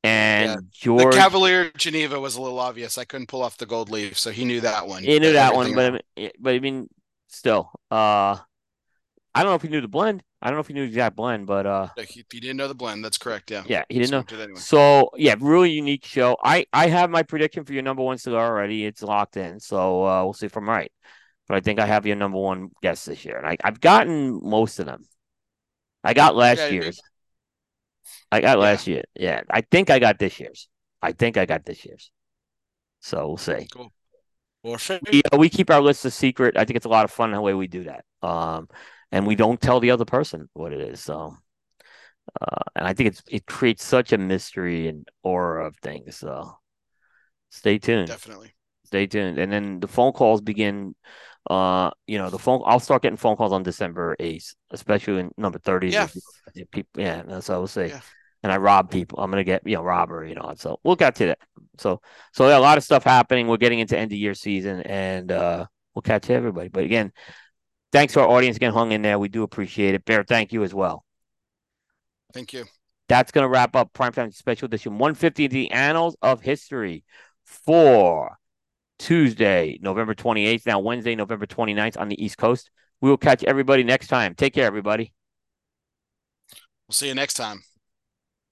Speaker 1: And
Speaker 2: Yeah.
Speaker 1: George,
Speaker 2: The Cavalier Geneva was a little obvious. I couldn't pull off the gold leaf, so he knew that one.
Speaker 1: He knew that one, but I mean, but I mean, still, uh, I don't know if he knew the blend. I don't know if he knew the exact blend, but uh,
Speaker 2: if you didn't know the blend, that's correct. Yeah.
Speaker 1: yeah, he didn't know.
Speaker 2: Anyway.
Speaker 1: So yeah, really unique show. I I have my prediction for your number one cigar already. It's locked in, so uh, we'll see if I'm right. But I think I have your number one guess this year, and I I've gotten most of them. I got last
Speaker 2: Yeah,
Speaker 1: year's. I got
Speaker 2: Yeah.
Speaker 1: last year. Yeah, I think I got this year's. I think I got this year's. So we'll see.
Speaker 2: Or
Speaker 1: we, uh, we keep our list a secret. I think it's a lot of fun the way we do that. Um, and we don't tell the other person what it is. So, uh, and I think it's it creates such a mystery and aura of things. So, stay tuned.
Speaker 2: definitely.
Speaker 1: Stay tuned. And then the phone calls begin. Uh, you know, the phone. I'll start getting phone calls on December eighth, especially in number thirty.
Speaker 2: Yeah.
Speaker 1: People, yeah. That's what I will say.
Speaker 2: Yeah.
Speaker 1: And I rob people. I'm gonna get you know robbery and all. So we'll get to that. So so yeah, a lot of stuff happening. We're getting into end of year season, and uh, we'll catch everybody. But again, thanks to our audience getting hung in there. We do appreciate it. Bear, thank you as well.
Speaker 2: Thank you.
Speaker 1: That's going to wrap up Primetime Special Edition 150 the Annals of History for Tuesday, November 28th. Now, Wednesday, November 29th on the East Coast. We will catch everybody next time. Take care, everybody.
Speaker 2: We'll see you next time.